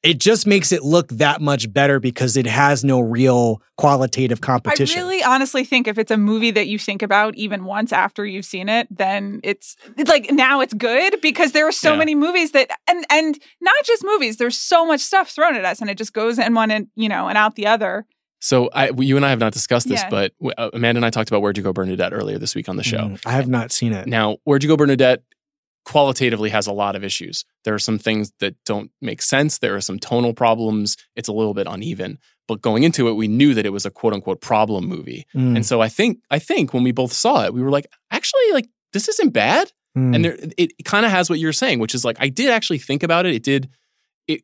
It just makes it look that much better because it has no real qualitative competition. I really honestly think if it's a movie that you think about even once after you've seen it, then it's, it's like now it's good because there are so Yeah. many movies that and and not just movies, there's so much stuff thrown at us and it just goes in one and you know and out the other. So I, you and I have not discussed this, Yeah. but uh, Amanda and I talked about Where'd You Go, Bernadette earlier this week on the show. Mm, I have not seen it. Now, Where'd You Go, Bernadette qualitatively has a lot of issues. There are some things that don't make sense. There are some tonal problems. It's a little bit uneven. But going into it, we knew that it was a quote unquote problem movie. Mm, And so I think I think when we both saw it, we were like, actually, like this isn't bad. mm. And there, it kind of has what you're saying, which is like I did actually think about it. It did. It.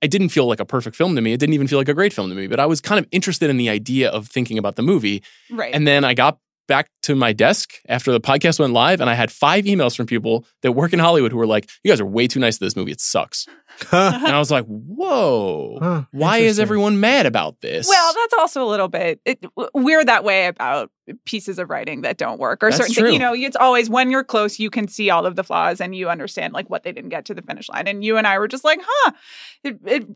It didn't feel like a perfect film to me. It didn't even feel like a great film to me. But I was kind of interested in the idea of thinking about the movie. Right. And then I got back to my desk after the podcast went live, and I had five emails from people that work in Hollywood who were like, "You guys are way too nice to this movie. It sucks." And I was like, "Whoa, Huh, why is everyone mad about this?" well, that's also a little bit. It, we're that way about pieces of writing that don't work, or That's certain things. You know, it's always when you're close, you can see all of the flaws and you understand like what they didn't get to the finish line. And you and I were just like, huh, it, it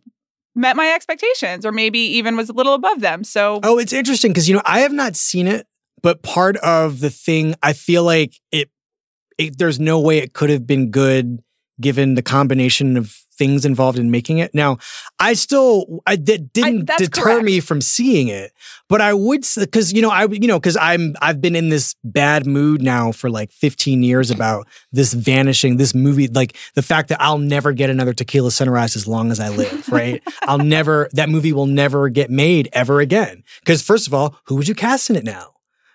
met my expectations, or maybe even was a little above them. So Oh, it's interesting because you know I have not seen it, but part of the thing I feel like it, it there's no way it could have been good given the combination of things involved in making it. Now, I still I that didn't that's deter correct. me from seeing it, but I would because you know I you know because I'm I've been in this bad mood now for like 15 years about this vanishing this movie like the fact that I'll never get another Tequila Sunrise as long as I live, right? I'll never that movie will never get made ever again. Because first of all, who would you cast in it now?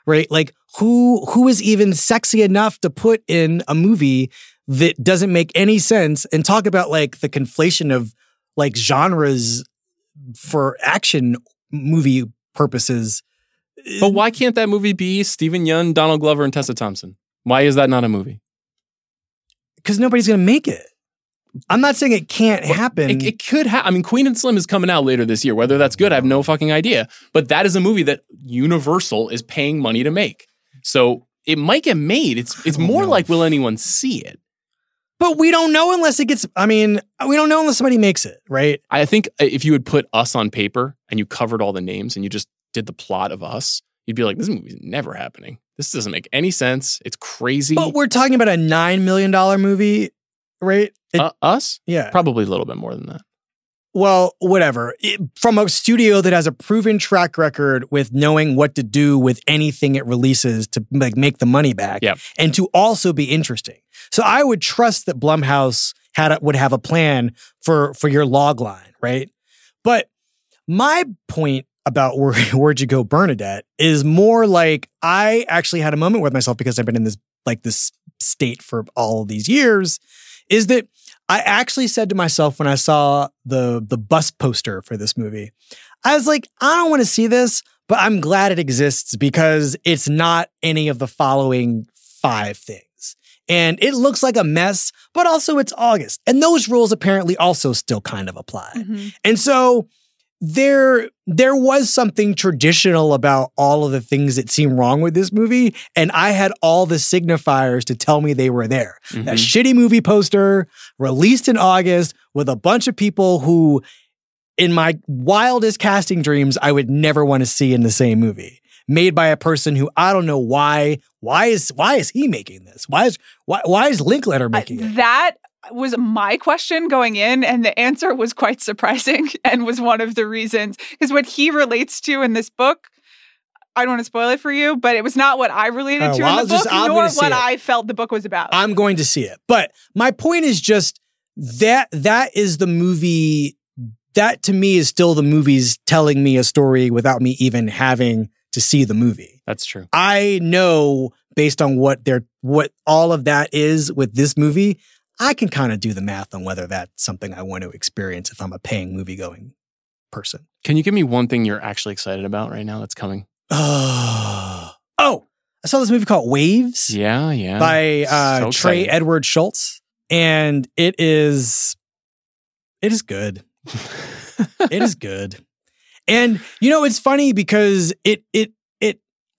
Right? Like who who is even sexy enough to put in a movie that doesn't make any sense and talk about like the conflation of like genres for action movie purposes. but why can't that movie be Steven Yeun, Donald Glover, and Tessa Thompson? Why is that not a movie? Because nobody's gonna make it. I'm not saying it can't happen. It, it could have. I mean, Queen and Slim is coming out later this year. Whether that's good, I have no fucking idea. But that is a movie that Universal is paying money to make. So it might get made. It's it's oh, more know. like will anyone see it? but we don't know unless it gets I mean, we don't know unless somebody makes it, right? I think uh, if you would put us on paper and you covered all the names and you just did the plot of us, you'd be like, this movie's never happening. This doesn't make any sense. It's crazy. But we're talking about a nine million dollar movie, right? It- Uh, us? yeah. Probably a little bit more than that. Well, whatever. It- from a studio that has a proven track record with knowing what to do with anything it releases to like make the money back, Yep. and to also be interesting. So I would trust that Blumhouse had a, would have a plan for for your log line, right? But my point about where (laughs) where'd you go, Bernadette, is more like I actually had a moment with myself because I've been in this like this state for all of these years. Is that I actually said to myself when I saw the the bus poster for this movie, I was like, I don't want to see this, but I'm glad it exists because it's not any of the following five things. And it looks like a mess, but also it's August. And those rules apparently also still kind of apply. Mhm. And so there there was something traditional about all of the things that seem wrong with this movie and I had all the signifiers to tell me they were there. That Mhm. shitty movie poster released in August with a bunch of people who in my wildest casting dreams I would never want to see in the same movie. Made by a person who I don't know why why is why is he making this? Why is why why is Linklater I- making it? that was my question going in, and the answer was quite surprising (laughs) and was one of the reasons because what he relates to in this book. I don't want to spoil it for you, but it was not what I related Oh, to well, in I'll the book, just- I'm nor what it. I felt the book was about. I'm going to see it. But my point is just that that is the movie that to me is still the movies telling me a story without me even having to see the movie. That's true. I know based on what they're what all of that is with this movie, I can kind of do the math on whether that's something I want to experience if I'm a paying movie going person. Can you give me one thing you're actually excited about right now that's coming? Oh, (sighs) oh, I saw this movie called Waves. Yeah, yeah. by uh, So Trey. Edward Shults, and it is it is good. (laughs) It is good, and you know it's funny because it it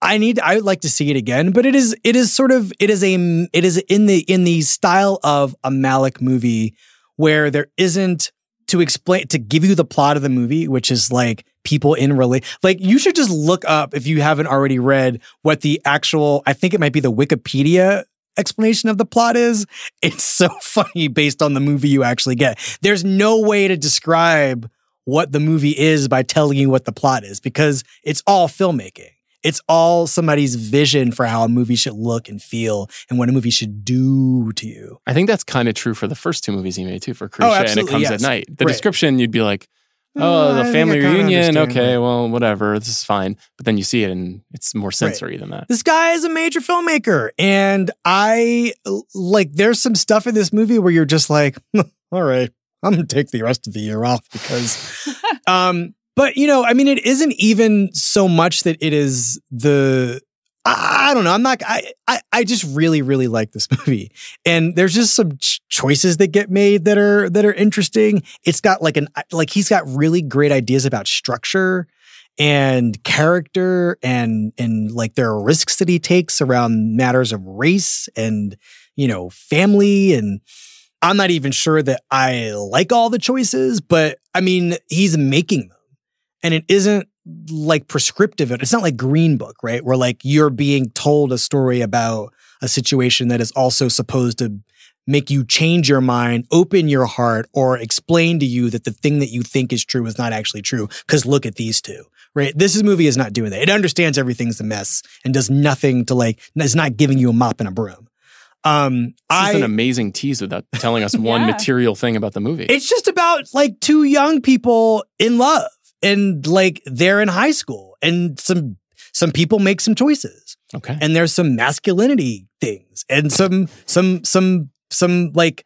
I need I would like to see it again, but it is it is sort of it is a it is in the in the style of a Malick movie where there isn't to explain to give you the plot of the movie, which is like people in relate. Like you should just look up if you haven't already read what the actual. I think it might be the Wikipedia explanation of the plot is. (laughs) It's so funny based on the movie you actually get. There's no way to describe what the movie is by telling you what the plot is because it's all filmmaking. It's all somebody's vision for how a movie should look and feel and what a movie should do to you. I think that's kind of true for the first two movies he made too, for Krisha and It Comes yes. at Night. The Right. description, you'd be like, oh, I the think family reunion. Okay, that. well, whatever. This is fine. But then you see it and it's more sensory than that. This guy is a major filmmaker. And I like, there's some stuff in this movie where you're just like, (laughs) all right, I'm going to take the rest of the year off because, (laughs) um, but you know, I mean, it isn't even so much that it is the, I, I don't know. I'm not, I, I, I just really, really like this (laughs) movie. And there's just some ch- choices that get made that are, that are interesting. It's got like an, like he's got really great ideas about structure and character and and like there are risks that he takes around matters of race and you know family and I'm not even sure that I like all the choices but I mean he's making them and it isn't like prescriptive it's not like green book right where like you're being told a story about a situation that is also supposed to make you change your mind, open your heart, or explain to you that the thing that you think is true is not actually true. Because look at these two, right? This movie is not doing that. It understands everything's a mess and does nothing to like, it's not giving you a mop and a broom. Um, This I, is an amazing tease without telling us (laughs) one Yeah. material thing about the movie. it's just about like two young people in love and like they're in high school and some, some people make some choices okay. and there's some masculinity things and some some some some like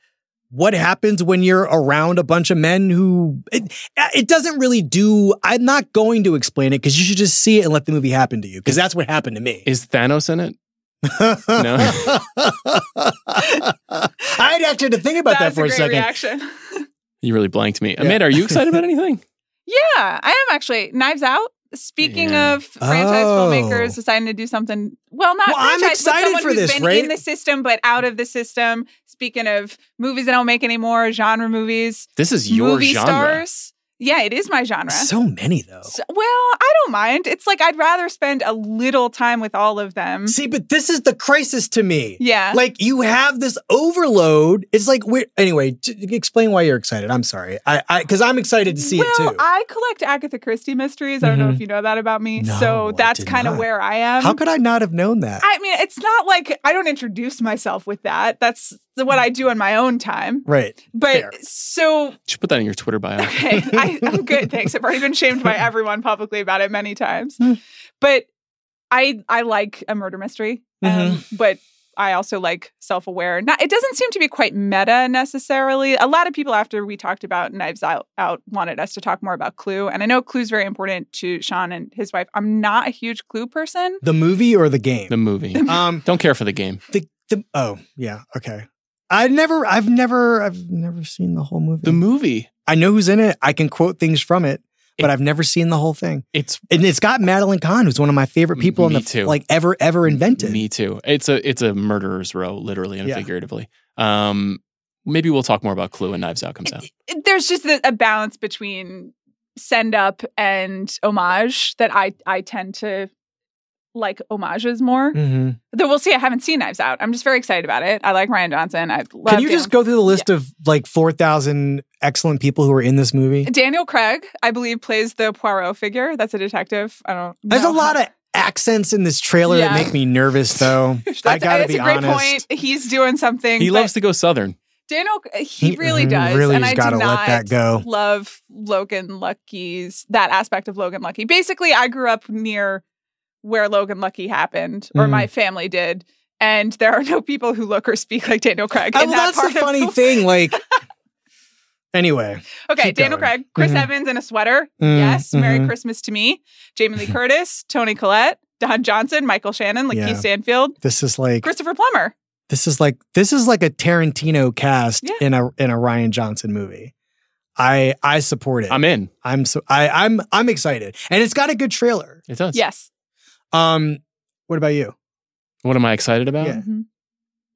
what happens when you're around a bunch of men who it, it doesn't really do i'm not going to explain it because you should just see it and let the movie happen to you because that's what happened to me Is Thanos in it? No. (laughs) (laughs) i had actually to think about that, That's for a, a second reaction. You really blanked me. Amanda, are you excited about anything? (laughs) yeah, I am actually. Knives Out. Speaking Yeah. of franchise Oh. filmmakers deciding to do something, well, not Well, I'm franchise, but someone for who's this, been right? in the system but out of the system. Speaking of movies that don't make anymore, genre movies, This is your movie genre. stars. Yeah, it is my genre. so many though So- well, I don't mind. It's like I'd rather spend a little time with all of them. see but this is the crisis to me Yeah. like you have this overload it's like we're anyway t- explain why you're excited i'm sorry i i because i'm excited to see well, it too I collect Agatha Christie mysteries. I don't know if mm-hmm. you know that about me. No, so that's kind of where I am. How could I not have known that? I mean, it's not like I don't introduce myself with that. That's what I do in my own time. right. But Fair. so You should put that in your Twitter bio. okay, (laughs) I, I'm good. Thanks. I've already been shamed by (laughs) everyone publicly about it many times. Hmm. But I I like a murder mystery, um, Mm-hmm. but I also like self aware. Not it doesn't seem to be quite meta necessarily. A lot of people after we talked about Knives Out, out wanted us to talk more about Clue, and I know Clue's very important to Sean and his wife. I'm not a huge Clue person. The movie or the game? The movie. um (laughs) Don't care for the game. the the oh yeah, okay. I never I've never I've never seen the whole movie. The movie. I know who's in it. I can quote things from it, but It- I've never seen the whole thing. It's And it's got Madeline Kahn, who's one of my favorite people in the too. like ever ever invented. me too. It's a it's a murderer's row, literally and Yeah. figuratively. Um, maybe we'll talk more about Clue and Knives Out comes out. There's just a, a balance between send up and homage that I I tend to like homages more. Mhm. Though we'll see. I haven't seen Knives Out. I'm just very excited about it. I like Rian Johnson. I love Can you just go through the list of like four thousand excellent people who are in this movie? Daniel Craig, I believe, plays the Poirot figure. That's a detective. I don't. There's know a lot of accents in this trailer Yeah. that make me nervous, (laughs) though. I That's, gotta that's be a great honest. point. He's doing something. He loves to go southern. Daniel, he really Mhm, does. Really, and I got to do let not that go. love Logan Lucky's that aspect of Logan Lucky. Basically, I grew up near where Logan Lucky happened, or Mhm. my family did, and there are no people who look or speak like Daniel Craig. Oh, well, that that's part the funny the- thing. Like, (laughs) anyway, Okay, Daniel going. Craig, Chris Mhm. Evans in a sweater. Mm, yes, Merry mhm. Christmas to me. Jamie Lee (laughs) Curtis, Toni Collette, Don Johnson, Michael Shannon, LaKeith Yeah. Stanfield, this is like Christopher Plummer. this is like this is like a Tarantino cast Yeah. in a in a Rian Johnson movie. I I support it. I'm in. I'm so I I'm I'm excited, and it's got a good trailer. It does. Yes. Um, what about you? What am I excited about? Yeah. Mhm.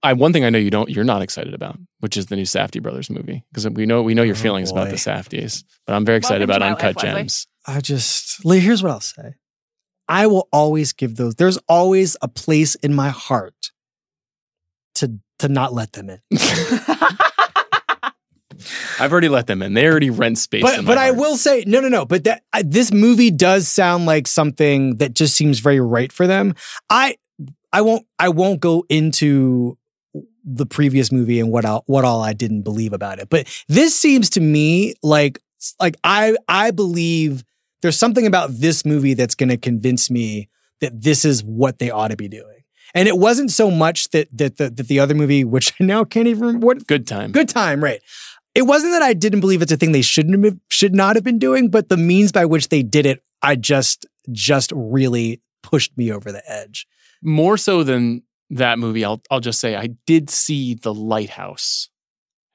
I one thing I know you don't you're not excited about, which is the new Safdie brothers movie because we know we know your Oh, feelings about the Safdies, but I'm very excited Welcome about Uncut life, Leslie. Gems. I just Lee, here's what I'll say. I will always give those. There's always a place in my heart to to not let them in. (laughs) (laughs) I've already let them in. They already rent space. but in but I will say no no no. But that I, this movie does sound like something that just seems very right for them. I I won't I won't go into the previous movie and what all, what all I didn't believe about it. But this seems to me like like I I believe there's something about this movie that's going to convince me that this is what they ought to be doing. And it wasn't so much that that the, that the other movie, which I now can't even remember what Good time. Good time, right? It wasn't that I didn't believe it's a thing they shouldn't have, should not have been doing, but the means by which they did it, I just just really pushed me over the edge. More so than that movie, I'll I'll just say I did see the Lighthouse.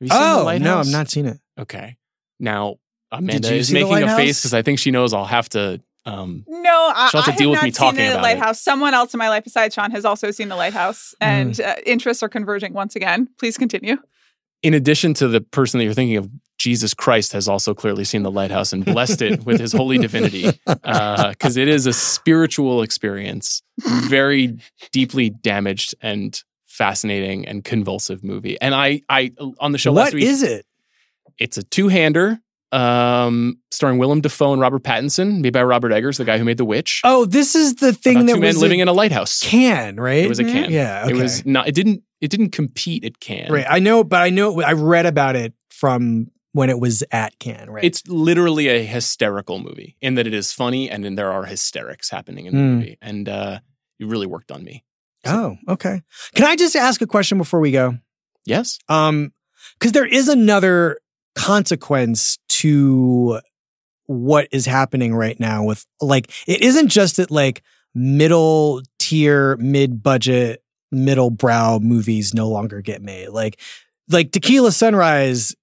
Have you seen the Oh Lighthouse? no, I've not seen it. Okay. Now Amanda is making a face because I think she knows I'll have to. Um, No, I, She'll have to I have deal with not me seen talking the about it. Lighthouse. Someone else in my life besides Sean has also seen the Lighthouse, Mm. and uh, interests are converging once again. Please continue. In addition to the person that you're thinking of, Jesus Christ has also clearly seen the lighthouse and blessed it with his holy divinity (laughs) uh, because it is a spiritual experience, very deeply damaged and fascinating and convulsive movie. And I, I on the show What last week, is it? it's a two-hander um, starring Willem Dafoe and Robert Pattinson, made by Robert Eggers, the guy who made The Witch. Oh, this is the thing about that two men living in a lighthouse. can, right? It was a Mhm. can. yeah, okay. It was not. It didn't. It didn't compete at Cannes. right. I know, but I know I read about it from when it was at Cannes, right? It's literally a hysterical movie in that it is funny and then there are hysterics happening in the Mm. movie. And uh, it really worked on me. oh, okay. Can I just ask a question before we go? Yes. Um, because there is another consequence to what is happening right now with like it isn't just that like middle tier, mid budget, middle brow movies no longer get made. Like like Tequila Sunrise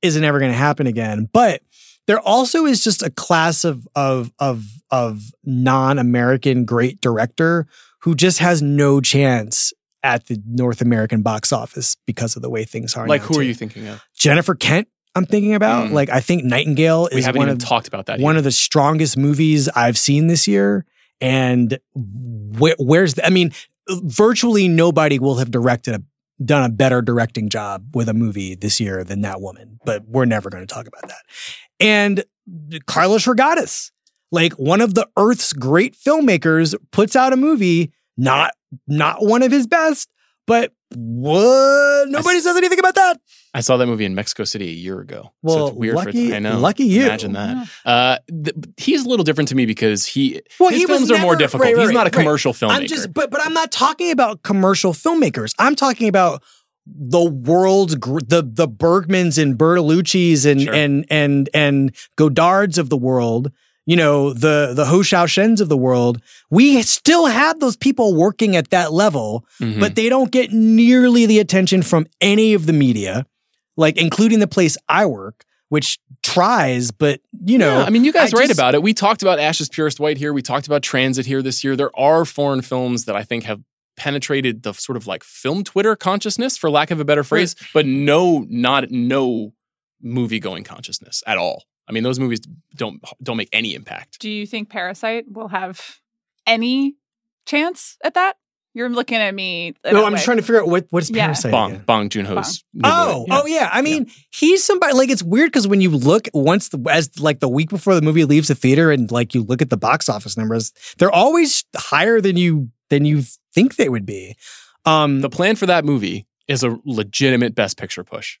isn't ever going to happen again, but there also is just a class of of of of non-American great director who just has no chance at the North American box office because of the way things are. Like, who are you thinking of? Jennifer Kent. I'm thinking about Mm. like I think Nightingale is one of talked about that. one yet. of the strongest movies I've seen this year. And where, where's the, I mean, virtually nobody will have directed a done a better directing job with a movie this year than that woman. But we're never going to talk about that. And Carlos Reygadas, like one of the Earth's great filmmakers, puts out a movie, not not one of his best, but what? Nobody s- says anything about that. I saw that movie in Mexico City a year ago. Well, so it's weird lucky, for I know. lucky you. Imagine that. Uh, th- he's a little different to me because he Well, his he was films are more difficult. right, right, he's not a right, right. commercial filmmaker. I'm just, but but I'm not talking about commercial filmmakers. I'm talking about the world's gr- the the Bergmans and Bertolucci's and Sure. and and and Godards of the world. You know the the Hou Hsiao-hsiens of the world. We still have those people working at that level, Mhm. but they don't get nearly the attention from any of the media, like including the place I work, which tries, but you know, Yeah, I mean, you guys I write just- about it. We talked about Ash Is Purest White here. We talked about Transit here this year. There are foreign films that I think have penetrated the sort of like film Twitter consciousness, for lack of a better phrase, but no, not no movie going consciousness at all. I mean, those movies don't don't make any impact. Do you think Parasite will have any chance at that? You're looking at me. No, I'm way. just trying to figure out what what's Yeah. Parasite. Bong again? Bong Joon Ho's. Oh, oh yeah. I mean, he's somebody like it's weird because when you look once the as like the week before the movie leaves the theater and like you look at the box office numbers, they're always higher than you than you think they would be. Um, The plan for that movie is a legitimate Best Picture push.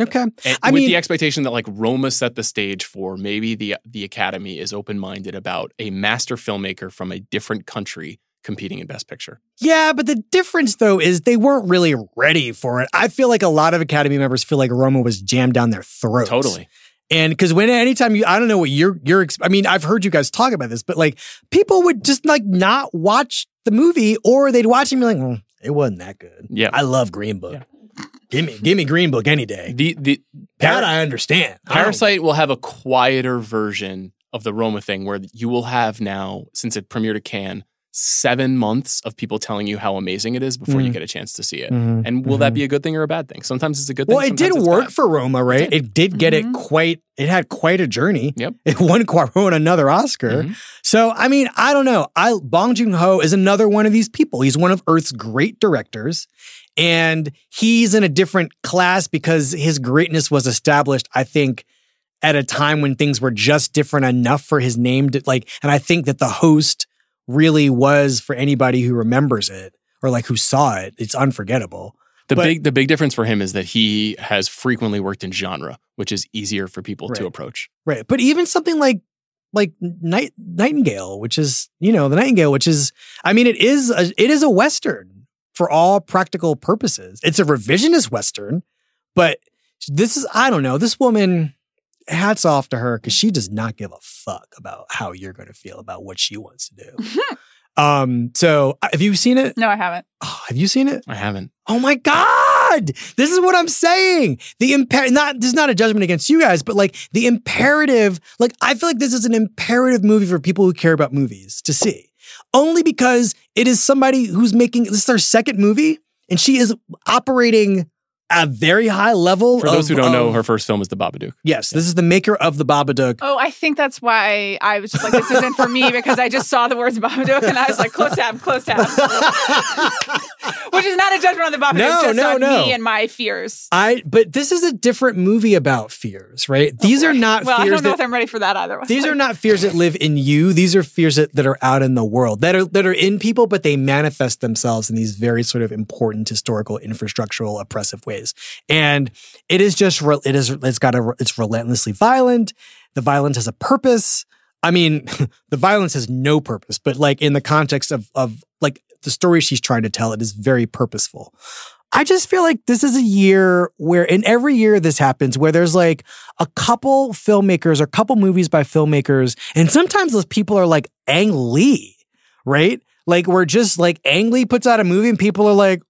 okay, And I with mean- the expectation that like Roma set the stage for maybe the the Academy is open minded about a master filmmaker from a different country competing in Best Picture. yeah, but the difference though is they weren't really ready for it. I feel like a lot of Academy members feel like Roma was jammed down their throats. Totally. And because when anytime you, I don't know what you're, you're, I mean, I've heard you guys talk about this, but like people would just like not watch the movie or they'd watch it and be like, "Hmm, it wasn't that good. Yeah. I love Green Book. Yeah. Give me, give me Green Book any day. The the That I understand. I don't- Parasite will have a quieter version of the Roma thing where you will have now, since it premiered at Cannes, seven months of people telling you how amazing it is before you Mhm. get a chance to see it. Mhm, And will mhm. that be a good thing or a bad thing? Sometimes it's a good thing. Well, it did work bad. for Roma, right? did. It did get Mhm. it quite. It had quite a journey. Yep. (laughs) It won Cuarón another Oscar. Mhm. So I mean, I don't know. I Bong Joon Ho is another one of these people. He's one of Earth's great directors, and he's in a different class because his greatness was established. I think at a time when things were just different enough for his name to like. And I think that the host really was for anybody who remembers it or like who saw it. It's unforgettable. The But- big the big difference for him is that he has frequently worked in genre, which is easier for people to approach. Right. But even something like like Night Nightingale, which is, you know, the Nightingale, which is I mean, it is a it is a Western for all practical purposes. It's a revisionist Western, but this is I don't know, this woman hats off to her because she does not give a fuck about how you're gonna feel about what she wants to do. (laughs) um, so have you seen it? No, I haven't. Oh, have you seen it? I haven't. Oh my God. This is what I'm saying. The imper not this is not a judgment against you guys, but like the imperative, like I feel like this is an imperative movie for people who care about movies to see. Only because it is somebody who's making this is their second movie and she is operating at a very high level. For those of- who don't know, her first film is The Babadook. Yes, this is the maker of the Babadook. Oh, I think that's why I was just like, this isn't for me (laughs) because I just saw the words Babadook and I was like, close tab, close tab. (laughs) Which is not a judgment on the Babadook, No, just no, on no. me and my fears. I but this is a different movie about fears, right? These are not Oh, well, I don't know that if I'm ready for that either. (laughs) These are not fears that live in you. These are fears that, that are out in the world, that are that are in people, but they manifest themselves in these very sort of important historical, infrastructural, oppressive ways. And it is just it is it's got a it's relentlessly violent. The violence has a purpose. I mean, (laughs) the violence has no purpose, but like in the context of of like the story she's trying to tell, it is very purposeful. I just feel like this is a year where, in every year this happens, where there's like a couple filmmakers or a couple movies by filmmakers, and sometimes those people are like Ang Lee, right? Like we're just like Ang Lee puts out a movie and people are like,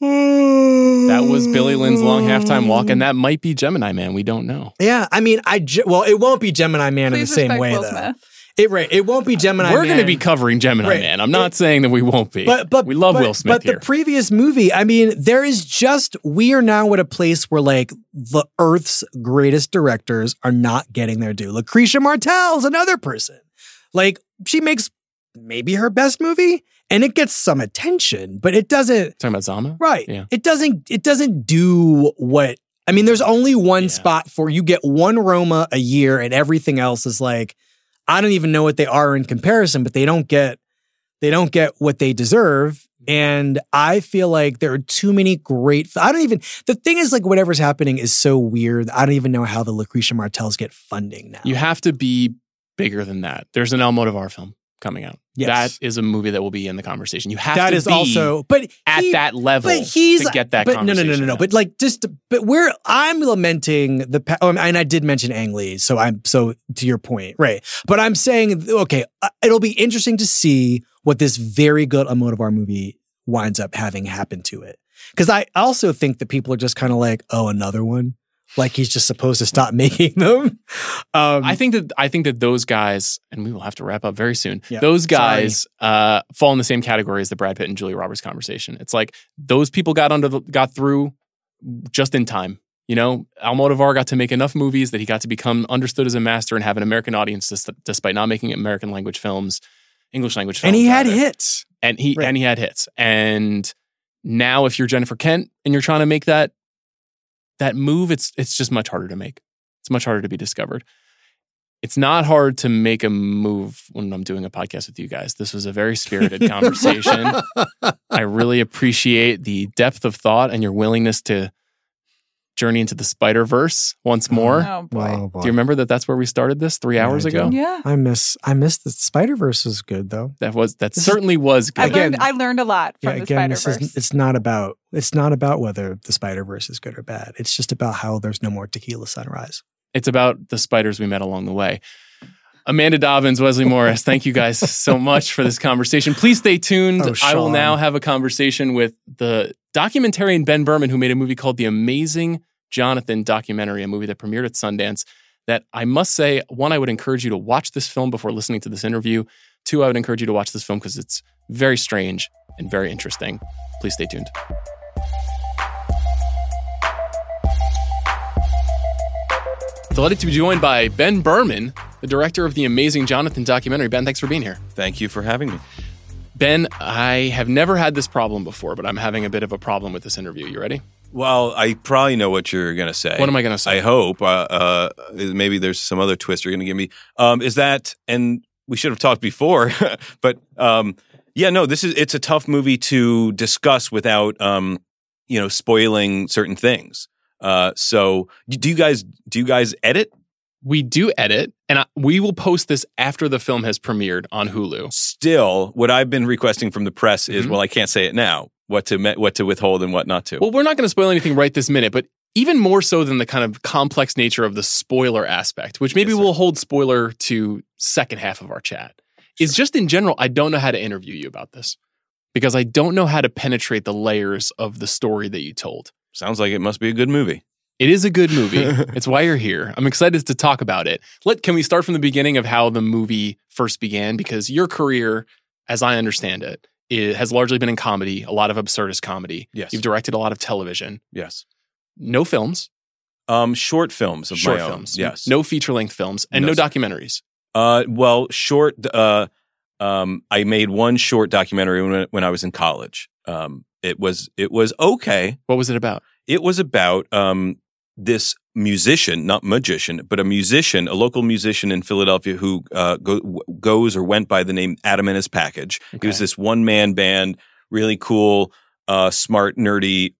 That was Billy Lynn's long halftime walk, and that might be Gemini Man. We don't know. yeah, I mean, I ge- well, it won't be Gemini Man in the same way Will though. Smith. It right, it won't be Gemini. We're going to be covering Gemini Right. Man. I'm not saying that we won't be. But but we love but, Will Smith But here. the previous movie, I mean, there is just we are now at a place where like the Earth's greatest directors are not getting their due. Lucrecia Martel's another person. Like she makes maybe her best movie, and it gets some attention, but it doesn't. Talking about Zama? Right. Yeah. It doesn't. It doesn't do what. I mean, there's only one Yeah. spot for you get one Roma a year, and everything else is like I don't even know what they are in comparison, but they don't get they don't get what they deserve. And I feel like there are too many great. I don't even. The thing is, like, whatever's happening is so weird. I don't even know how the Lucrecia Martels get funding now. You have to be bigger than that. There's an Almodovar film coming out. Yes. That is a movie that will be in the conversation. You have that to is be also, but at he- that level but he's to get that but no no no no no out. but like just but we're i'm lamenting the oh, and i did mention ang lee so i'm so to your point right but i'm saying okay uh, it'll be interesting to see what this very good Almodovar movie winds up having happen to it because i also think that people are just kind of like oh another one like he's just supposed to stop (laughs) making them um I think that I think that those guys, and we will have to wrap up very soon. Yeah. Those guys uh, fall in the same category as the Brad Pitt and Julia Roberts conversation. It's like those people got under the, got through just in time. You know, Almodovar got to make enough movies that he got to become understood as a master and have an American audience, dis- despite not making American language films, English language films. and he had rather. hits and he Right. and he had hits. And now, if you're Jennifer Kent and you're trying to make that that move, it's it's just much harder to make. It's much harder to be discovered. It's not hard to make a move when I'm doing a podcast with you guys. This was a very spirited (laughs) conversation. I really appreciate the depth of thought and your willingness to journey into the Spider Verse once oh. more. Oh boy. Wow, boy. Do you remember that that's where we started this three Yeah, hours I ago? do. Yeah. I miss I miss the Spider Verse is good though. That was that This is- certainly was I good. Again- I learned a lot from Yeah, the again, Spider Verse. it's not about it's not about whether the Spider Verse is good or bad. It's just about how there's no more tequila sunrise. It's about the spiders we met along the way. Amanda Dobbins, Wesley Morris, thank you guys (laughs) so much for this conversation. Please stay tuned. Oh, I will now have a conversation with the documentarian Ben Berman, who made a movie called The Amazing Johnathan documentary, a movie that premiered at Sundance. That I must say, one, I would encourage you to watch this film before listening to this interview. Two, I would encourage you to watch this film because it's very strange and very interesting. Please stay tuned. Delighted to be joined by Ben Berman, the director of the amazing Johnathan documentary. Ben, thanks for being here. Thank you for having me. Ben, I have never had this problem before, but I'm having a bit of a problem with this interview. You ready? Well, I probably know what you're going to say. What am I going to say? I hope. Uh, uh, maybe there's some other twist you're going to give me. Um, is that, and we should have talked before, (laughs) but um, yeah, no, this is, it's a tough movie to discuss without, um, you know, spoiling certain things. Uh, so do you guys, do you guys edit? We do edit, and I, we will post this after the film has premiered on Hulu. Still, what I've been requesting from the press is, Mhm. well, I can't say it now. What to me- what to withhold and what not to. Well, we're not going to spoil anything right this minute, but even more so than the kind of complex nature of the spoiler aspect, which maybe Yes, we'll hold spoiler to second half of our chat, is just in general, I don't know how to interview you about this because I don't know how to penetrate the layers of the story that you told. Sounds like it must be a good movie. It is a good movie. (laughs) it's why you're here. I'm excited to talk about it. Let can we start from the beginning of how the movie first began? Because your career, as I understand it, it has largely been in comedy, a lot of absurdist comedy. Yes. You've directed a lot of television, Yes. no films, Um, short films of short my own. Yes. no feature length films, and no, No, documentaries. Uh, well, short. Uh, um, I made one short documentary when, when I was in college. Um, it was it was okay. What was it about? It was about um this musician, not magician, but a musician, a local musician in Philadelphia who uh, go, goes or went by the name Adam and His Package. He was this one man band, really cool, uh, smart, nerdy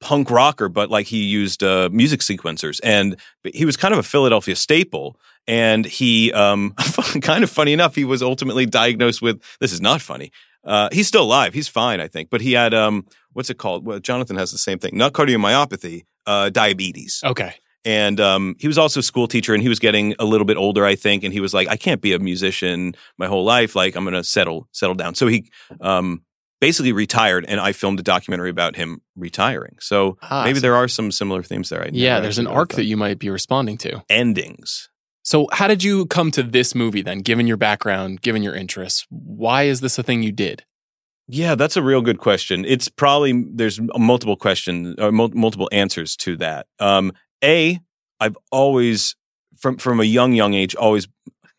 punk rocker, but like he used uh, music sequencers, and he was kind of a Philadelphia staple. And he, um, (laughs) kind of funny enough, he was ultimately diagnosed with this is not funny. Uh, he's still alive. He's fine, I think. But he had um, what's it called? Well, Johnathan has the same thing, not cardiomyopathy, uh, diabetes. Okay. And um, he was also a school teacher, and he was getting a little bit older, I think. And he was like, "I can't be a musician my whole life. Like, I'm going to settle settle down." So he um, basically retired, and I filmed a documentary about him retiring. So Ah, maybe so- there are some similar themes there. I Yeah, there's an arc that you might be responding to. endings. So, how did you come to this movie then, given your background, given your interests? Why is this a thing you did? Yeah, that's a real good question. It's probably there's multiple questions or mul- multiple answers to that. Um, a, I've always from from a young young age always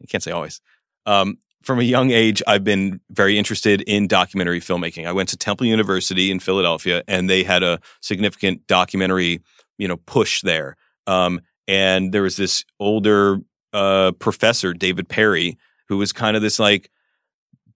I can't say always. Um, from a young age, I've been very interested in documentary filmmaking. I went to Temple University in Philadelphia, and they had a significant documentary, you know, push there. Um, and there was this older uh, professor, David Perry, who was kind of this like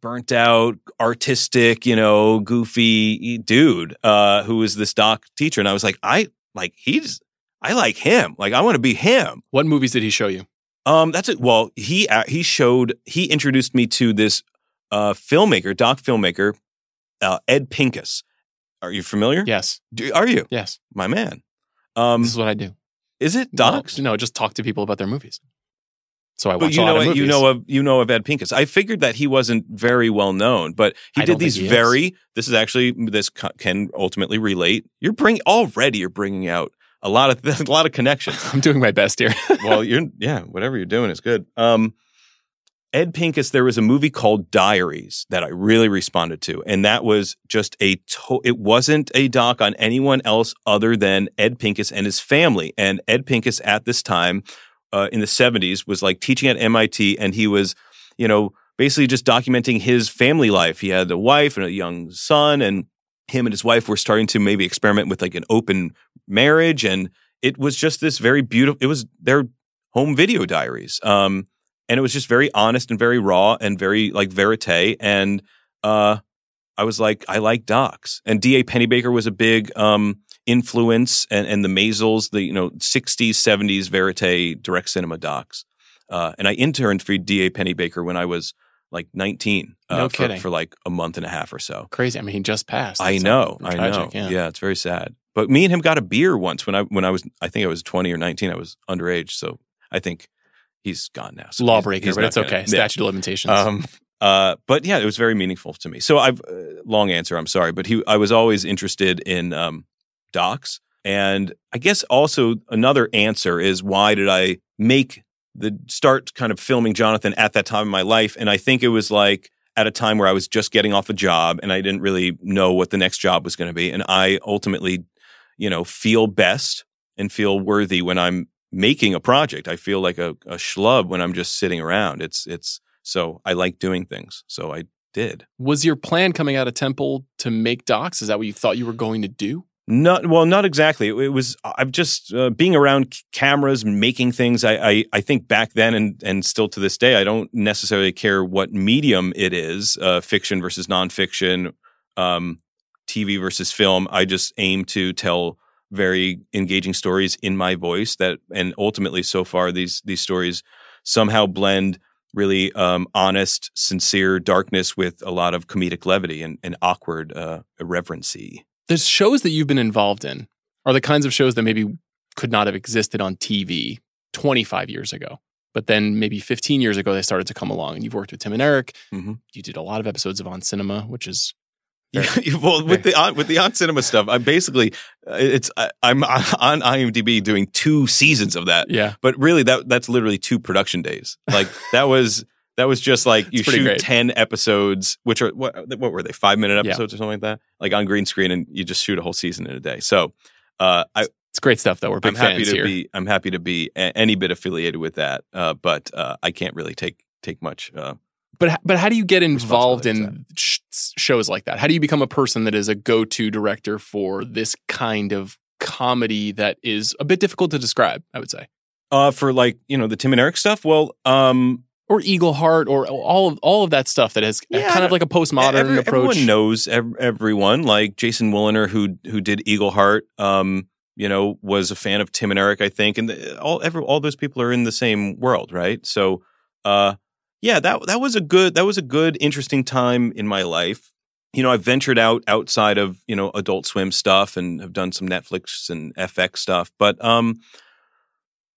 burnt out, artistic, you know, goofy dude uh, who was this doc teacher, and I was like, I like he's, I like him. Like I want to be him. What movies did he show you? Um, that's it. Well, he uh, he showed he introduced me to this uh filmmaker, doc filmmaker, uh, Ed Pincus. Are you familiar? Yes. Do, are you Yes. my man? Um, This is what I do. is it docs? No, no, just talk to people about their movies. So I watch But you know of you know of you know of Ed Pincus. I figured that he wasn't very well known, but he I did these he is. very. This is actually this can ultimately relate. You're bring already. You're bringing out a lot of (laughs) a lot of connections. (laughs) I'm doing my best here. (laughs) well, you're yeah, whatever you're doing is good. Um, Ed Pincus, there was a movie called Diaries that I really responded to, and that was just a. To- it wasn't a doc on anyone else other than Ed Pincus and his family. And Ed Pincus at this time, uh, in the '70s, was like teaching at MIT, and he was, you know, basically just documenting his family life. He had a wife and a young son, and him and his wife were starting to maybe experiment with like an open marriage. And it was just this very beautiful, it was their home video diaries. Um, and it was just very honest and very raw and very like verite. And uh, I was like, I like docs. And D.A. Pennebaker was a big um, influence, and, and the Maysles, the you know 60s, 70s verite direct cinema docs. Uh, and I interned for D.A. Pennebaker when I was like 19 uh, No for, kidding. for like a month and a half or so. Crazy. I mean, he just passed. I know, I tragic, know. Yeah. it's very sad. But me and him got a beer once when I when I was I think I was 20 or 19. I was underage, so I think he's gone now. So he's- Lawbreaker, he's but not it's gonna- okay. yeah. Statute of limitations. Um, uh, but yeah, it was very meaningful to me. So I've uh, long answer. I'm sorry, but he I was always interested in um, docs, and I guess also another answer is why did I make the start kind of filming Johnathan at that time in my life? And I think it was like at a time where I was just getting off a job and I didn't really know what the next job was going to be, and I ultimately, you know, feel best and feel worthy when I'm making a project. I feel like a, a schlub when I'm just sitting around. It's it's so I like doing things. So I did. was your plan coming out of Temple to make docs? Is that what you thought you were going to do? Not well, not exactly. It, was I'm just uh, being around cameras, making things. I, I I think back then and and still to this day, I don't necessarily care what medium it is, uh, fiction versus nonfiction, um, TV versus film. I just aim to tell very engaging stories in my voice. That and ultimately, so far, these these stories somehow blend really um, honest, sincere darkness with a lot of comedic levity and, and awkward uh, irreverency. The shows that you've been involved in are the kinds of shows that maybe could not have existed on TV 25 years ago. But then maybe 15 years ago, they started to come along. And you've worked with Tim and Eric. Mhm. You did a lot of episodes of On Cinema, which is Yeah, (laughs) well, with the on, with the on cinema stuff, I'm basically uh, it's I, I'm (laughs) on IMDb doing two seasons of that, yeah, but really that that's literally two production days. Like that was that was just like you shoot great. ten episodes, which are what what were they five minute Yeah. episodes or something like that, like on green screen, and you just shoot a whole season in a day. So uh, I, it's great stuff. Though we're big I'm happy to here. be I'm happy to be a, any bit affiliated with that, uh, but uh, I can't really take take much. Uh, But but how do you get involved in sh- shows like that? How do you become a person that is a go to director for this kind of comedy that is a bit difficult to describe? I would say, uh, for like you know the Tim and Eric stuff, well, um, or Eagleheart, or all of all of that stuff that has Yeah, kind of like a postmodern Every- approach. Everyone knows ev- everyone. Like Jason Woliner, who who did Eagleheart, um, you know, was a fan of Tim and Eric, I think, and the, all every, all those people are in the same world, right? So, uh, yeah, that that was a good that was a good interesting time in my life. You know, I've ventured out outside of you know Adult Swim stuff and have done some Netflix and FX stuff, but um,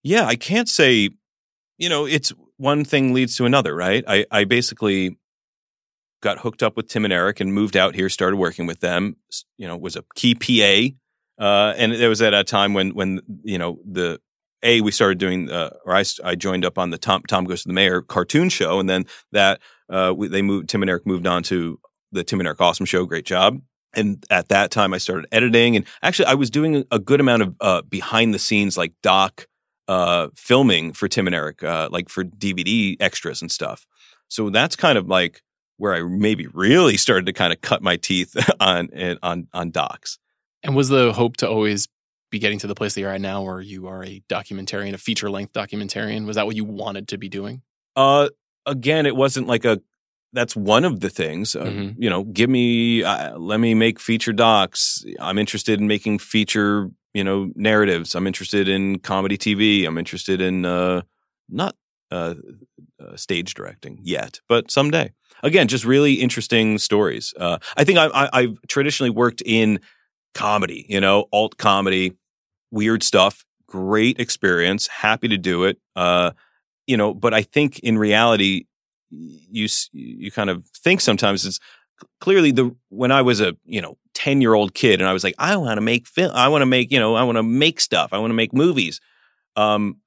yeah, I can't say, you know, it's one thing leads to another, right? I I basically got hooked up with Tim and Eric and moved out here, started working with them. You know, was a key PA, uh, and it was at a time when when you know the a we started doing uh, or I joined up on the Tom Tom Goes to the Mayor cartoon show, and then that uh, we, they moved Tim and Eric moved on to the Tim and Eric Awesome Show. Great job. And at that time, I started editing, and actually, I was doing a good amount of uh, behind the scenes, like doc uh, filming for Tim and Eric, uh, like for DVD extras and stuff. So that's kind of like where I maybe really started to kind of cut my teeth (laughs) on on on docs. And was the hope to always be getting to the place that you're at now, where you are a documentarian, a feature length documentarian? Was that what you wanted to be doing? Uh, again, it wasn't like a. That's one of the things. Uh, Mhm. You know, give me, uh, let me make feature docs. I'm interested in making feature, you know, narratives. I'm interested in comedy TV. I'm interested in uh, not uh, uh, stage directing yet, but someday. Again, just really interesting stories. Uh, I think I, I, I've traditionally worked in comedy, you know, alt comedy, weird stuff. Great experience. Happy to do it. Uh, you know, but I think in reality, you you kind of think sometimes it's clearly the when I was a you know ten year old kid and I was like I want to make film, I want to make you know I want to make stuff, I want to make movies. Um,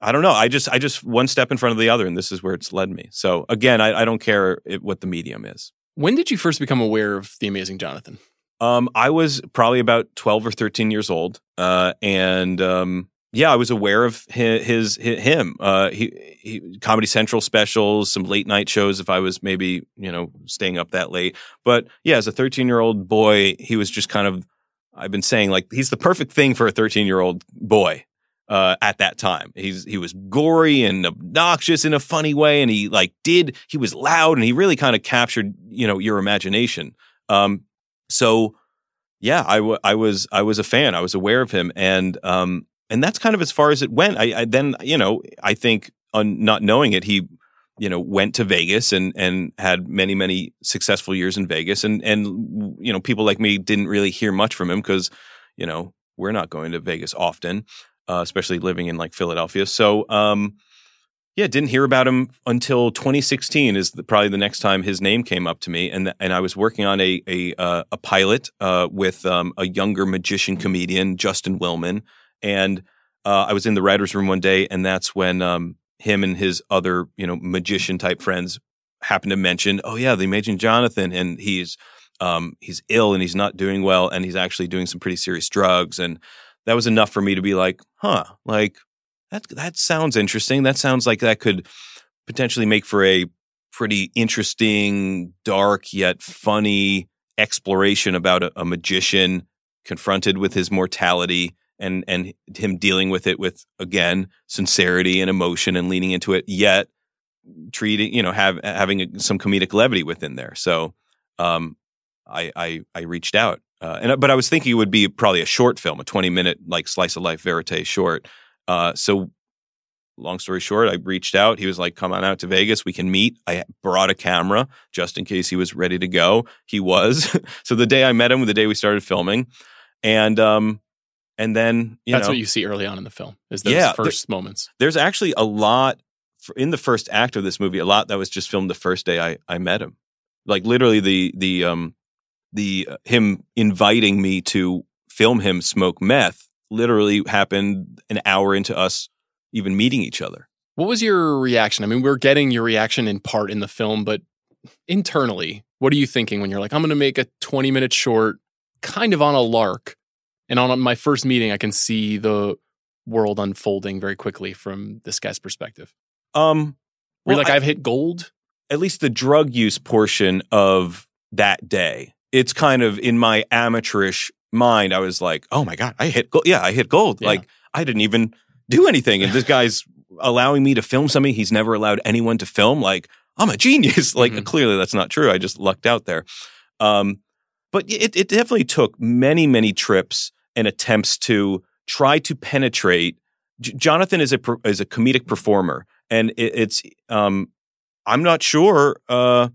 I don't know. I just I just one step in front of the other, and this is where it's led me. So again, I, I don't care it, what the medium is. When did you first become aware of the Amazing Johnathan? Um, I was probably about 12 or 13 years old. Uh, and, um, yeah, I was aware of his, his, him. Uh, he, he, Comedy Central specials, some late night shows. If I was maybe you know staying up that late, but yeah, as a 13 year old boy, he was just kind of. I've been saying like he's the perfect thing for a 13 year old boy uh, at that time. He's he was gory and obnoxious in a funny way, and he like did he was loud and he really kind of captured you know your imagination. Um, so yeah, I, w- I was I was a fan. I was aware of him, and um, and that's kind of as far as it went. I, I then you know I think on not knowing it, he you know went to Vegas and and had many many successful years in Vegas, and and you know people like me didn't really hear much from him because you know we're not going to Vegas often, uh, especially living in like Philadelphia. So um, yeah, didn't hear about him until 2016 is the, probably the next time his name came up to me, and and I was working on a a uh, a pilot uh, with um, a younger magician comedian Justin Willman, and uh, I was in the writers' room one day, and that's when um, him and his other you know magician type friends happened to mention, oh yeah, the amazing Johnathan, and he's um, he's ill and he's not doing well, and he's actually doing some pretty serious drugs, and that was enough for me to be like, huh, like that that sounds interesting. That sounds like that could potentially make for a pretty interesting, dark yet funny exploration about a, a magician confronted with his mortality and and him dealing with it with again sincerity and emotion and leaning into it yet treating you know have having a, some comedic levity within there so um i i i reached out uh, and but i was thinking it would be probably a short film a 20 minute like slice of life verite short uh, so long story short, I reached out. He was like, come on out to Vegas. We can meet. I brought a camera just in case he was ready to go. He was. (laughs) so the day I met him, the day we started filming. And, um, and then, That's know, what you see early on in the film is those Yeah, first moments. there's actually a lot for, in the first act of this movie, a lot that was just filmed the first day I, I met him. Like literally the, the, um, the, uh, him inviting me to film him smoke meth literally happened an hour into us even meeting each other. What was your reaction? I mean, we're getting your reaction in part in the film, but internally, what are you thinking when you're like, I'm going to make a 20 minute short, kind of on a lark, and on my first meeting, I can see the world unfolding very quickly from this guy's perspective. Um, We're well, like, I- I've hit gold. at least the drug use portion of that day, it's kind of in my amateurish mind. I was like, oh my God, I hit gold. Yeah, I hit gold. Yeah. Like I didn't even do anything. And this guy's allowing me to film something he's never allowed anyone to film. Like I'm a genius. (laughs) like Mhm. clearly that's not true. I just lucked out there. Um, but it, it definitely took many, many trips and attempts to try to penetrate. J- Johnathan is a is a comedic performer, and it, it's um, I'm not sure. Uh,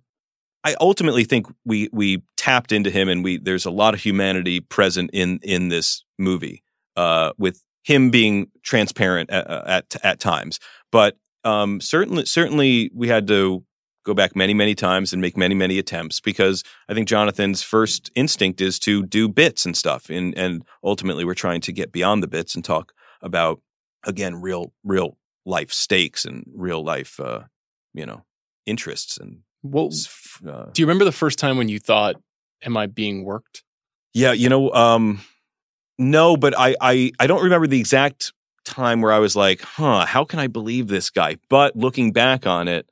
I ultimately think we we tapped into him, and we there's a lot of humanity present in in this movie, uh, with him being transparent at at, at times. But um, certainly certainly we had to go back many many times and make many many attempts because I think Johnathan's first instinct is to do bits and stuff, and and ultimately we're trying to get beyond the bits and talk about again real real life stakes and real life uh, you know interests and What, uh, do you remember the first time when you thought, Am I being worked? yeah you know um no but I, I i don't remember the exact time where i was like huh how can i believe this guy but looking back on it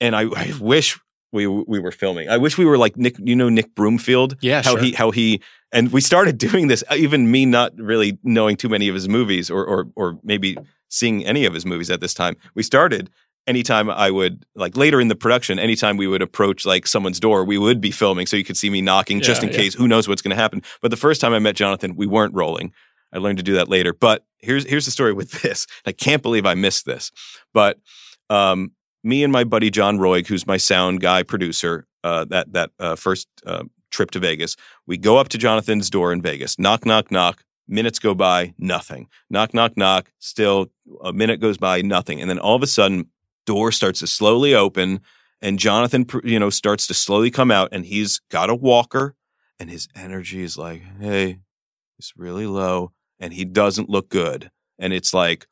and i, I wish we we were filming. I wish we were like nick you know nick broomfield? Yeah, how sure. he how he and we started (laughs) doing this even me not really knowing too many of his movies or or or maybe seeing any of his movies at this time. We started anytime i would like later in the production anytime we would approach like someone's door we would be filming so you could see me knocking just in yeah. case. Who knows what's going to happen? But the first time i met johnathan we weren't rolling. I learned to do that later. But here's here's the story with (laughs) this. I can't believe i missed this. But um me and my buddy John Roig, who's my sound guy producer, uh, that that uh, first uh, trip to Vegas, we go up to Johnathan's door in Vegas. Knock, knock, knock. Minutes go by, nothing. Knock, knock, knock. Still, a minute goes by, nothing. And then all of a sudden, door starts to slowly open, and Jonathan, you know, starts to slowly come out, and he's got a walker, and his energy is like, hey, it's really low, and he doesn't look good. And it's like,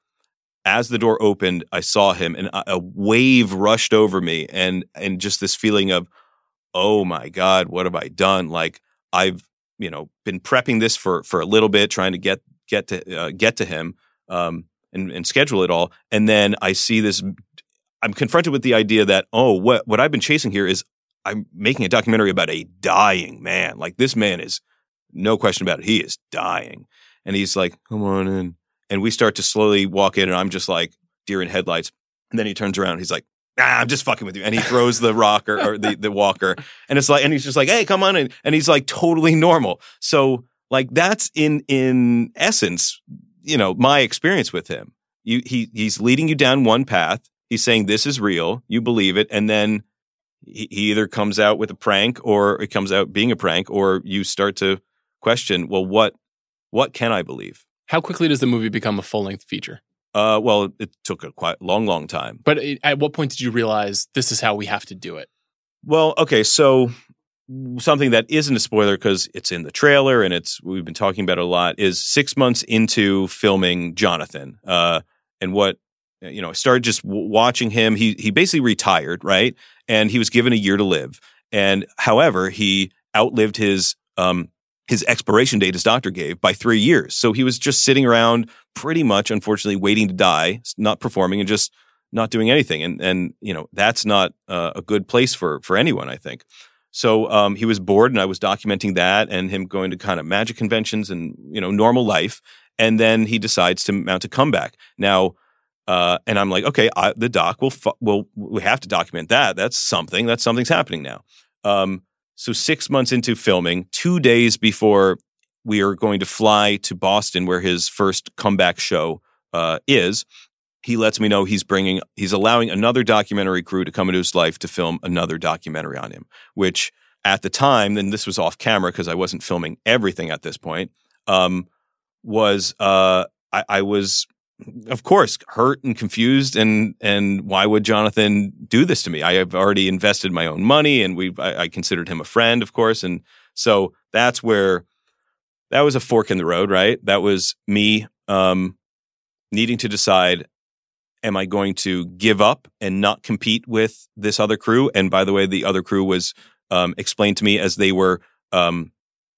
as the door opened, I saw him, and a, wave rushed over me, and and just this feeling of, oh my god, what have I done? Like I've you know been prepping this for for a little bit, trying to get get to uh, get to him. um, and, and schedule it all. And then I see this. I'm confronted with the idea that oh, what what I've been chasing here is I'm making a documentary about a dying man. Like this man is no question about it. He is dying, and he's like, "Come on in." And we start to slowly walk in, and I'm just like deer in headlights. And then he turns around. He's like, ah, I'm just fucking with you. And he throws the rocker or the, the walker. And it's like, and he's just like, hey, come on in. And he's like totally normal. So like that's in, in essence, you know, my experience with him. You, he, he's leading you down one path. He's saying this is real. You believe it. And then he, he either comes out with a prank or it comes out being a prank or you start to question, well, what, what can I believe? How quickly does the movie become a full length feature? Uh, well, it took a quite long, long time. But it, at what point did you realize this is how we have to do it? Well, okay, so something that isn't a spoiler because it's in the trailer and it's we've been talking about it a lot is six months into filming Johnathan, uh, and what you know, I started just w- watching him. He he basically retired, right, and he was given a year to live. And however, he outlived his um, his expiration date his doctor gave by three years. So he was just sitting around pretty much, unfortunately, waiting to die, not performing and just not doing anything. And, and you know, that's not uh, a good place for, for anyone, I think. So um, he was bored and I was documenting that and him going to kind of magic conventions and, you know, normal life. And then he decides to mount a comeback. Now, uh, and I'm like, okay, I, the doc will, fu- will, we have to document that. That's something. That's something's happening now. Um, so six months into filming, two days before we are going to fly to Boston, where his first comeback show uh, is, he lets me know he's bringing, he's allowing another documentary crew to come into his life to film another documentary on him. Which at the time, then this was off camera because I wasn't filming everything at this point, um, was uh, I, I was of course, hurt and confused, and and why would Johnathan do this to me? I have already invested my own money, and we I, I, considered him a friend, of course, and so that's where that was a fork in the road, right? That was me um, needing to decide: Am I going to give up and not compete with this other crew? And by the way, the other crew was um, explained to me as they were um,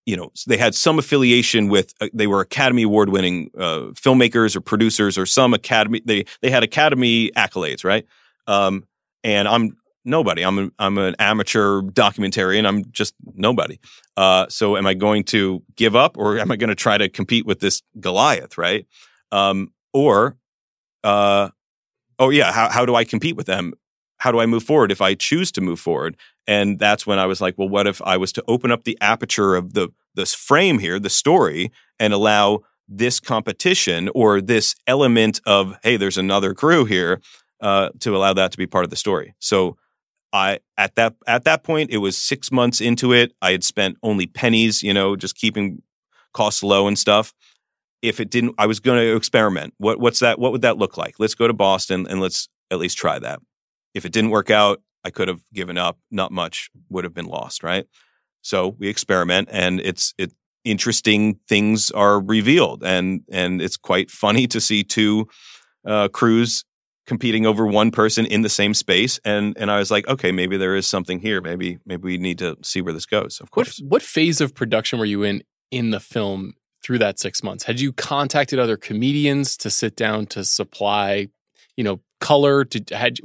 you know they had some affiliation with uh, they were academy award winning uh, filmmakers or producers or some academy they they had academy accolades right? Um, and i'm nobody. I'm a, i'm an amateur documentarian. I'm just nobody. Uh, so am i going to give up or am i going to try to compete with this goliath right? Um, or uh, oh yeah how, how do i compete with them how do I move forward if I choose to move forward? And that's when I was like, well, what if I was to open up the aperture of the this frame here, the story, and allow this competition or this element of hey, there's another crew here uh, to allow that to be part of the story. So I at that at that point it was six months into it. I had spent only pennies, you know, just keeping costs low and stuff. If it didn't, I was going to experiment. What what's that? What would that look like? Let's go to Boston and let's at least try that. If it didn't work out, I could have given up. Not much would have been lost, right? So we experiment, and it's it interesting things are revealed, and and it's quite funny to see two uh, crews competing over one person in the same space and and I was like okay maybe there is something here maybe maybe we need to see where this goes of course what, what phase of production were you in in the film through that 6 months had you contacted other comedians to sit down to supply you know color? Did had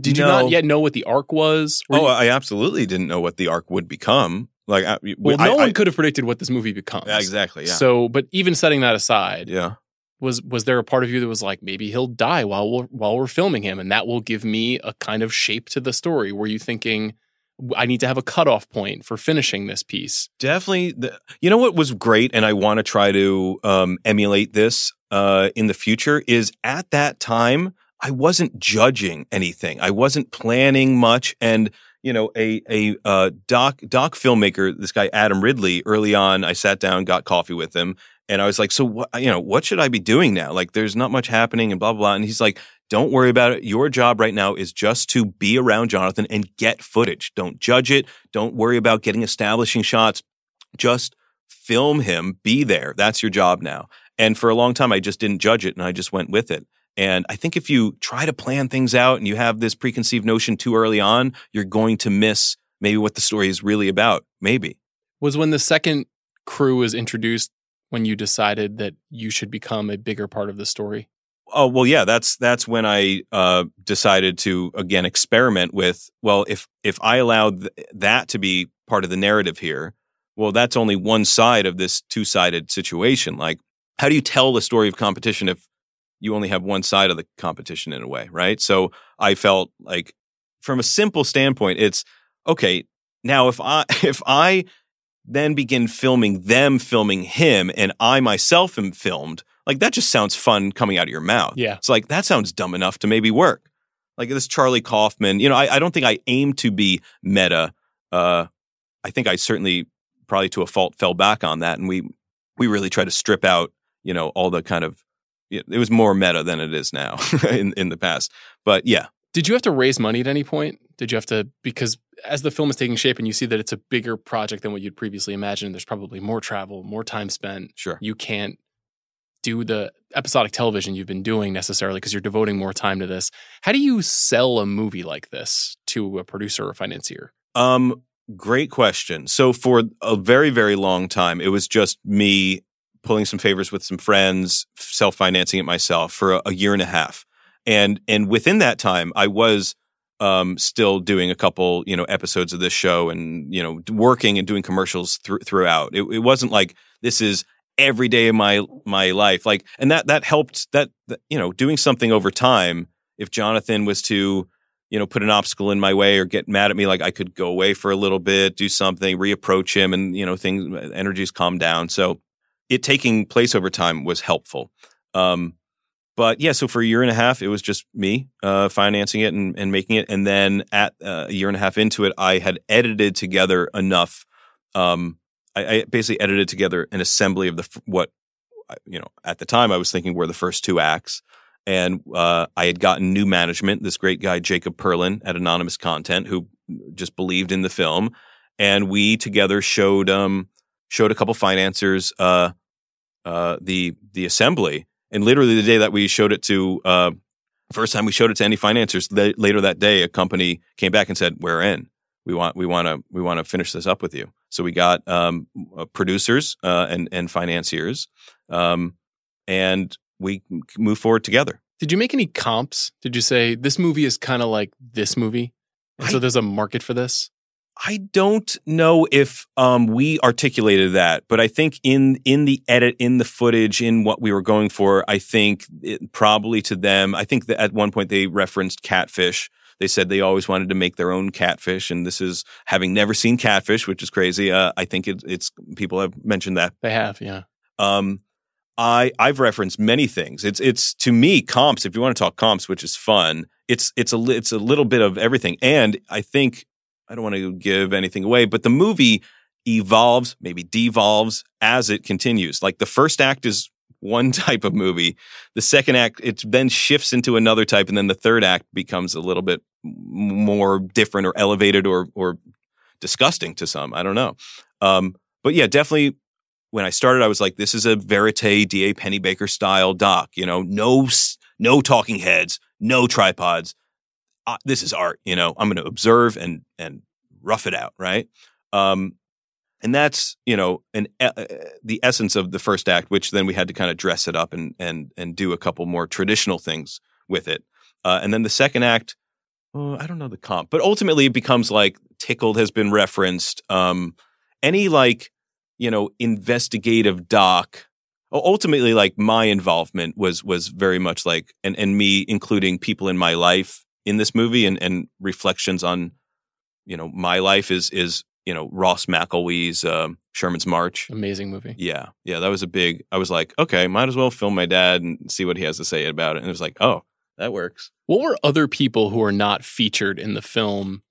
did you no. not yet know what the arc was? Were oh, you, I absolutely didn't know what the arc would become. Like, I, well, I, no one could have predicted what this movie becomes. Yeah, exactly. Yeah. So, but even setting that aside, yeah, was was there a part of you that was like, maybe he'll die while we're while we're filming him, and that will give me a kind of shape to the story? Were you thinking? I need to have a cutoff point for finishing this piece. Definitely. The, you know what was great, and I want to try to um, emulate this uh, in the future. Is at that time I wasn't judging anything. I wasn't planning much. And, you know, a, a, uh, doc, doc filmmaker, this guy, Adam Ridley, early on, I sat down, got coffee with him. And I was like, so what, you know, what should I be doing now? Like, there's not much happening and blah, blah, blah. And he's like, don't worry about it. Your job right now is just to be around Johnathan and get footage. Don't judge it. Don't worry about getting establishing shots. Just film him, be there. That's your job now. And for a long time, I just didn't judge it and I just went with it. And I think if you try to plan things out and you have this preconceived notion too early on, you're going to miss maybe what the story is really about. Maybe. Was when the second crew was introduced when you decided that you should become a bigger part of the story? Oh well, yeah. That's that's when I uh, decided to again experiment with. Well, if if I allowed th- that to be part of the narrative here, well, that's only one side of this two sided situation. Like, how do you tell the story of competition if you only have one side of the competition in a way, right? So I felt like, from a simple standpoint, it's okay. Now, if I (laughs) if I then begin filming them filming him, and I myself am filmed like that just sounds fun coming out of your mouth. Yeah. It's like that sounds dumb enough to maybe work. Like this Charlie Kaufman, you know, I, I don't think I aim to be meta. Uh, I think I certainly probably to a fault fell back on that. And we, we really try to strip out, you know, all the kind of, it was more meta than it is now (laughs) in, in the past. But yeah. Did you have to raise money at any point? Did you have to, because as the film is taking shape and you see that it's a bigger project than what you'd previously imagined, there's probably more travel, more time spent. Sure. You can't do the episodic television you've been doing necessarily because you're devoting more time to this. How do you sell a movie like this to a producer or financier? Um, great question. So for a very very long time, it was just me pulling some favors with some friends, self financing it myself for a, a, year and a half, and and within that time, I was um, still doing a couple you know episodes of this show and you know working and doing commercials th- throughout. It, it wasn't like this is every day of my my life. Like and that that helped that, that, you know doing something over time if johnathan was to you know put an obstacle in my way or get mad at me like i could go away for a little bit do something reapproach him and you know things energies calm down. So it taking place over time was helpful. Um but yeah so for a year and a half it was just me uh financing it and, and making it. And then at uh, a year and a half into it i had edited together enough um I, I basically edited together an assembly of the what you know at the time I was thinking were the first two acts, and uh, I had gotten new management. This great guy Jacob Perlin at Anonymous Content who just believed in the film, and we together showed um showed a couple financiers uh uh the the assembly, and literally the day that we showed it to uh first time we showed it to any financiers later that day a company came back and said we're in we want we want to we want to finish this up with you. So we got um, uh, producers uh, and and financiers, um, and we move forward together. Did you make any comps? Did you say this movie is kind of like this movie, and I, so there's a market for this? I don't know if um, we articulated that, but I think in in the edit, in the footage, in what we were going for, I think it, probably to them, I think that at one point they referenced catfish they said they always wanted to make their own catfish, and this is having never seen catfish, which is crazy. Uh, I think it, it's people have mentioned that they have, yeah. Um, I I've referenced many things. It's it's to me comps. If you want to talk comps, which is fun, it's it's a it's a little bit of everything. And I think I don't want to give anything away, but the movie evolves, maybe devolves as it continues. Like the first act is one (laughs) type of movie. The second act, it then shifts into another type, and then the third act becomes a little bit more different or elevated or or disgusting to some. I don't know. Um, but yeah, definitely. When I started, I was like, "This is a verite D.A. Pennebaker style doc. You know, no no talking heads, no tripods. Uh, this is art. You know, I'm going to observe and and rough it out, right? Um, and that's you know an uh, the essence of the first act which then we had to kind of dress it up and and and do a couple more traditional things with it uh, and then the second act oh, i don't know the comp but ultimately it becomes like tickled has been referenced um, any like you know investigative doc ultimately like my involvement was was very much like and and me including people in my life in this movie and and reflections on you know my life is is you know Ross McElwee's um, Sherman's March. Amazing movie. Yeah, yeah, that was a big. I was like, okay, might as well film my dad and see what he has to say about it. And it was like, oh, that works. What were other people who are not featured in the film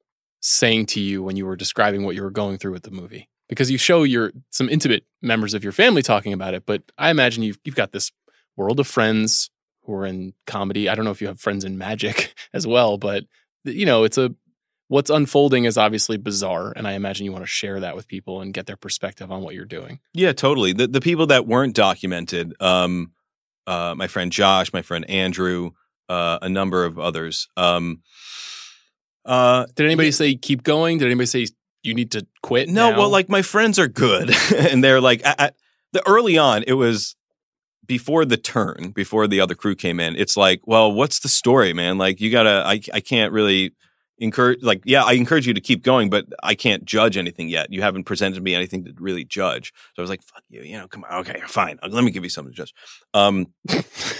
saying to you when you were describing what you were going through with the movie? Because you show your some intimate members of your family talking about it, but I imagine you've you've got this world of friends who are in comedy. I don't know if you have friends in magic (laughs) as well, but you know, it's a what's unfolding is obviously bizarre and i imagine you want to share that with people and get their perspective on what you're doing yeah totally the, the people that weren't documented um, uh, my friend josh my friend andrew uh, a number of others um, uh, did anybody say keep going did anybody say you need to quit no now? well like my friends are good (laughs) and they're like I, I, the early on, it was before the turn, before the other crew came in. It's like, well, what's the story, man? Like, you gotta. I I can't really encourage. Like, yeah, I encourage you to keep going, but I can't judge anything yet. You haven't presented me anything to really judge. So I was like, fuck you. You know, come on. Okay, fine. Let me give you something to judge. Um,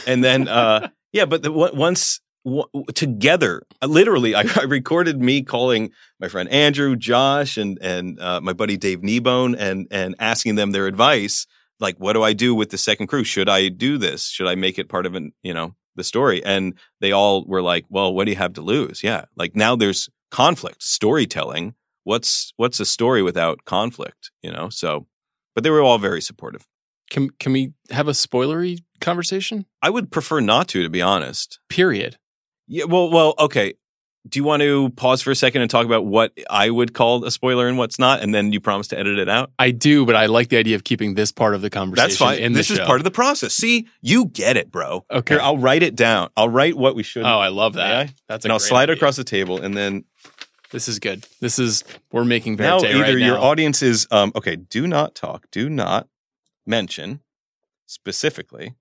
and then uh, (laughs) yeah, but the, once w- together, literally, I, I, recorded me calling my friend Andrew, Josh, and and uh, my buddy Dave Kneebone, and and asking them their advice like what do I do with the second crew? Should I do this? Should I make it part of an, you know, the story? And they all were like, well, what do you have to lose? Yeah. Like now there's conflict, storytelling. What's what's a story without conflict, you know? So but they were all very supportive. Can can we have a spoilery conversation? I would prefer not to, to be honest. Period. Yeah, well, well, okay do you want to pause for a second and talk about what I would call a spoiler and what's not, and then you promise to edit it out? I do, but I like the idea of keeping this part of the conversation. That's fine. In this is part of the process. See, you get it, bro. Okay, Here, I'll write it down. I'll write what we should. Oh, I love that. That's and I'll slide idea. across the table, and then this is good. This is we're making now. Either right your audience is um, okay. Do not talk. Do not mention specifically.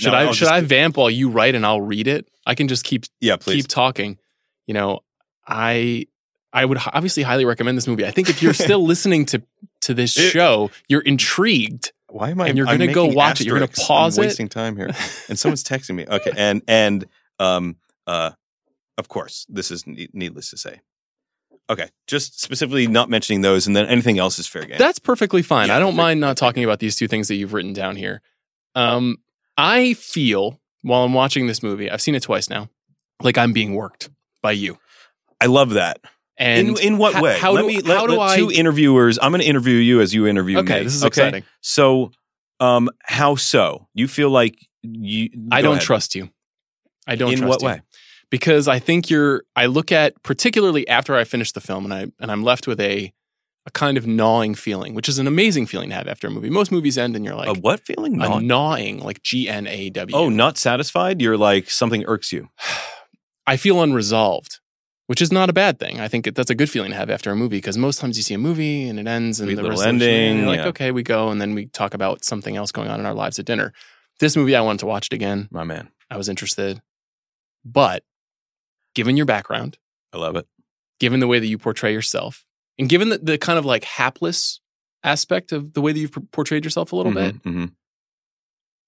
Should no, I should I vamp while you write and I'll read it? I can just keep yeah, please. keep talking you know, I I would obviously highly recommend this movie. I think if you're still (laughs) listening to to this show, you're intrigued. Why am I? And you're going to go watch it. You're going to pause I'm it. Wasting time here. (laughs) And someone's texting me. Okay, and and um uh, of course, this is needless to say. Okay, just specifically not mentioning those, and then anything else is fair game. That's perfectly fine. Yeah, I don't mind not talking about these two things that you've written down here. Um, I feel while I'm watching this movie, I've seen it twice now, like I'm being worked by you. I love that. And in, in what way? How let do, me let, how do let I, two interviewers. I'm going to interview you as you interview okay, me. Okay, this is okay? exciting. So, um, how so? You feel like you? I don't ahead. trust you. I don't. In what you. way? Because I think you're. I look at particularly after I finish the film, and I and I'm left with a a kind of gnawing feeling, which is an amazing feeling to have after a movie. Most movies end and you're like, a what feeling? A gnawing, like G N A W. Oh, not satisfied. You're like something irks you. (sighs) (sighs) I feel unresolved which is not a bad thing. I think that's a good feeling to have after a movie because most times you see a movie and it ends and Sweet the little ending. You're like, yeah. okay, we go, and then we talk about something else going on in our lives at dinner. This movie, I wanted to watch it again. My man, I was interested, but given your background, I love it. Given the way that you portray yourself, and given the, the kind of like hapless aspect of the way that you've portrayed yourself a little mm-hmm, bit, mm-hmm.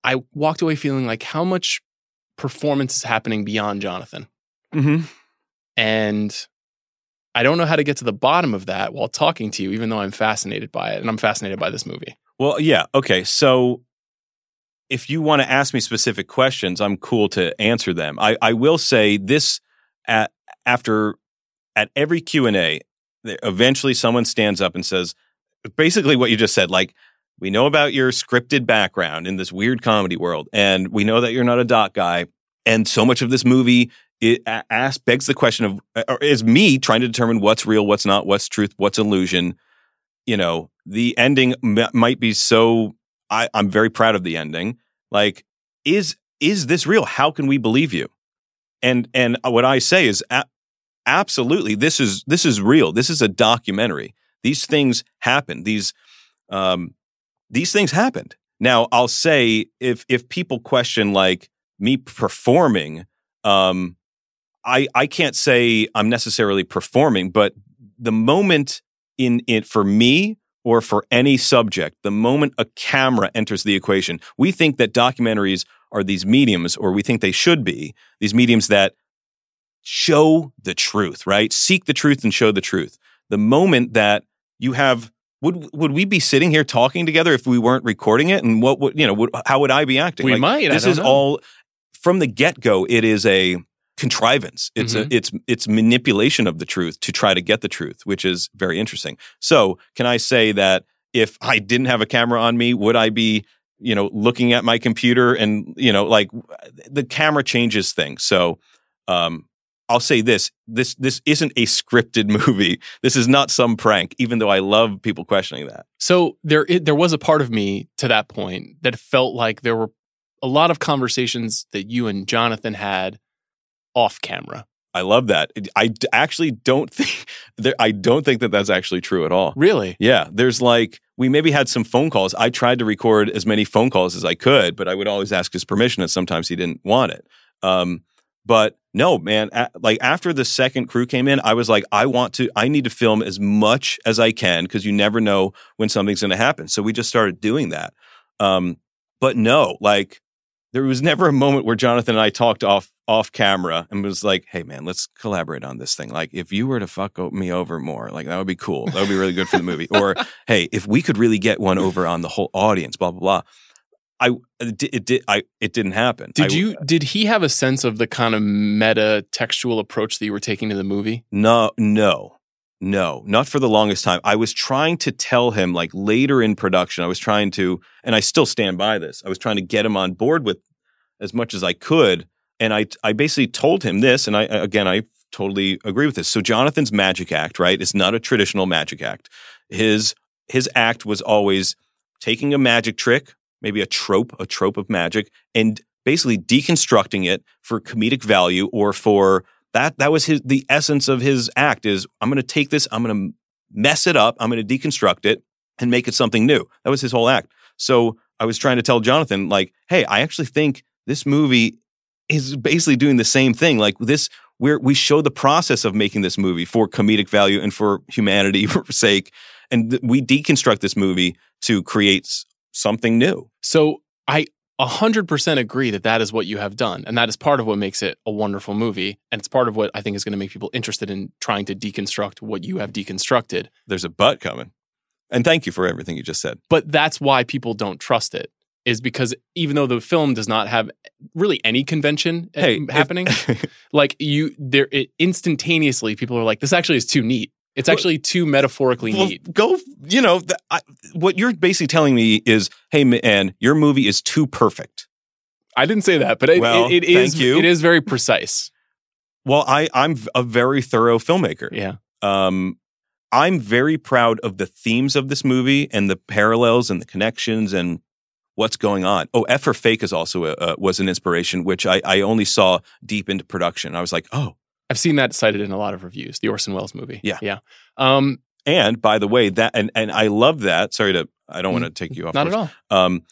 I walked away feeling like how much performance is happening beyond Johnathan. Mm-hmm. And I don't know how to get to the bottom of that while talking to you, even though I'm fascinated by it. And I'm fascinated by this movie. Well, yeah. Okay. So if you want to ask me specific questions, I'm cool to answer them. I, I will say this at after at every Q and A, eventually someone stands up and says basically what you just said. Like we know about your scripted background in this weird comedy world, and we know that you're not a doc guy. And so much of this movie it asks begs the question of uh, is me trying to determine what's real, what's not, what's truth, what's illusion. You know, the ending m- might be so. I, I'm very proud of the ending. Like, is is this real? How can we believe you? And and what I say is, a- absolutely, this is this is real. This is a documentary. These things happen. These um, these things happened. Now, I'll say if if people question like me performing, um, I I can't say I'm necessarily performing, but the moment in it for me or for any subject, the moment a camera enters the equation, we think that documentaries are these mediums, or we think they should be these mediums that show the truth, right? Seek the truth and show the truth. The moment that you have would would we be sitting here talking together if we weren't recording it? And what would you know? Would, how would I be acting? We like, might. This is know. all from the get go. It is a contrivance. It's Mhm. a it's it's manipulation of the truth to try to get the truth, which is very interesting. So, can I say that if I didn't have a camera on me, would I be you know looking at my computer and you know like the camera changes things. So, um, I'll say this: this this isn't a scripted (laughs) movie. This is not some prank. Even though I love people questioning that. So there, it, there was a part of me to that point that felt like there were a lot of conversations that you and Johnathan had off camera. I love that. I actually don't (laughs) think I don't think that that's actually true at all. Really? Yeah, there's like we maybe had some phone calls. I tried to record as many phone calls as I could, but I would always ask his permission, and sometimes he didn't want it. Um, but no, man, a- like after the second crew came in, I was like, I want to, I need to film as much as I can because you never know when something's going to happen. So we just started doing that. Um, but no, like there was never a moment where Johnathan and I talked off off camera and was like, "Hey, man, let's collaborate on this thing. Like, if you were to fuck me over more, like that would be cool. That would be really good for the movie. (laughs) or, hey, if we could really get one over on the whole audience, blah blah blah." I it did I it didn't happen. Did I- you uh did he have a sense of the kind of meta textual approach that you were taking to the movie? No, no, no, not for the longest time. I was trying to tell him, like later in production, I was trying to, and I still stand by this. I was trying to get him on board with as much as I could, and I, I basically told him this, and I, again, I totally agree with this. So Johnathan's magic act, right, is not a traditional magic act. His his act was always taking a magic trick, maybe a trope, a trope of magic, and basically deconstructing it for comedic value or for that that was his the essence of his act is I'm going to take this, I'm going to mess it up, I'm going to deconstruct it and make it something new. That was his whole act. So I was trying to tell Johnathan like, "Hey, I actually think this movie is basically doing the same thing. Like this where we show the process of making this movie for comedic value and for humanity (laughs) for sake and th- we deconstruct this movie to create something new. So I 100% agree that that is what you have done. And that is part of what makes it a wonderful movie. And it's part of what I think is going to make people interested in trying to deconstruct what you have deconstructed. There's a but coming. And thank you for everything you just said. But that's why people don't trust it, is because even though the film does not have really any convention uh, Hey, if- happening, (laughs) like you, there it, instantaneously, people are like, this actually is too neat. It's actually too metaphorically well, neat. go. You know, th- I, what you're basically telling me is, hey, man, your movie is too perfect. I didn't say that, but it, Well, it, it is you. it is very precise. Well, I I'm a very thorough filmmaker. Yeah. Um, I'm very proud of the themes of this movie and the parallels and the connections and what's going on. Oh, F for Fake is also a, uh, was an inspiration, which I, I only saw deep into production. I was like, oh, I've seen that cited in a lot of reviews, the Orson Welles movie. Yeah. Yeah. Um, and by the way, that and and I love that. Sorry to, I don't want to take you off. Not at all. Um,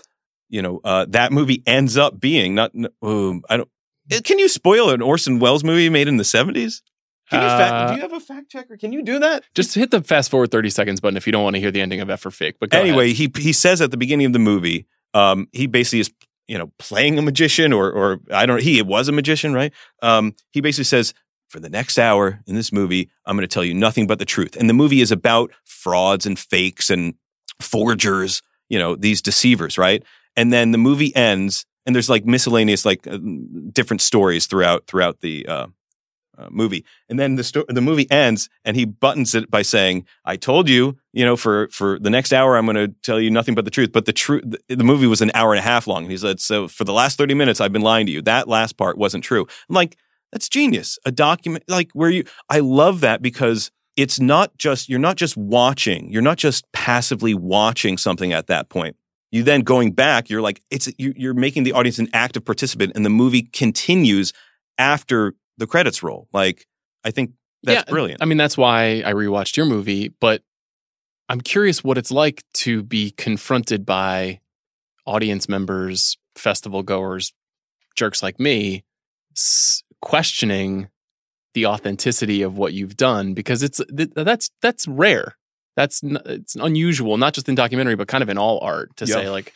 you know, uh, that movie ends up being not. Um, I don't. eh, Can you spoil an Orson Welles movie made in the seventies? Can you fact, Uh, do you have a fact checker? Can you do that? Just hit the fast forward 30 seconds button if you don't want to hear the ending of F for Fake. But anyway, ahead. he he says at the beginning of the movie, um, he basically is you know playing a magician or or I don't know. he was a magician, right? Um, he basically says for the next hour in this movie, I'm going to tell you nothing but the truth, and the movie is about frauds and fakes and forgers, you know, these deceivers, right? And then the movie ends, and there's like miscellaneous like uh, different stories throughout throughout the. Uh, uh, movie, and then the sto- the movie ends, and he buttons it by saying, "I told you, you know, for for the next hour, I'm going to tell you nothing but the truth." But the truth, the, the movie was an hour and a half long, and he said, "So for the last thirty minutes, I've been lying to you. That last part wasn't true." I'm like, "That's genius." A document like where you, I love that because it's not just you're not just watching, you're not just passively watching something at that point. You then going back, you're like, it's you, you're making the audience an active participant, and the movie continues after the credits roll. Like, I think that's Yeah, brilliant. I mean, that's why I rewatched your movie, but I'm curious what it's like to be confronted by audience members, festival goers, jerks like me, s- questioning the authenticity of what you've done because it's th- that's that's rare. That's n- it's unusual, not just in documentary, but kind of in all art to Yeah. say like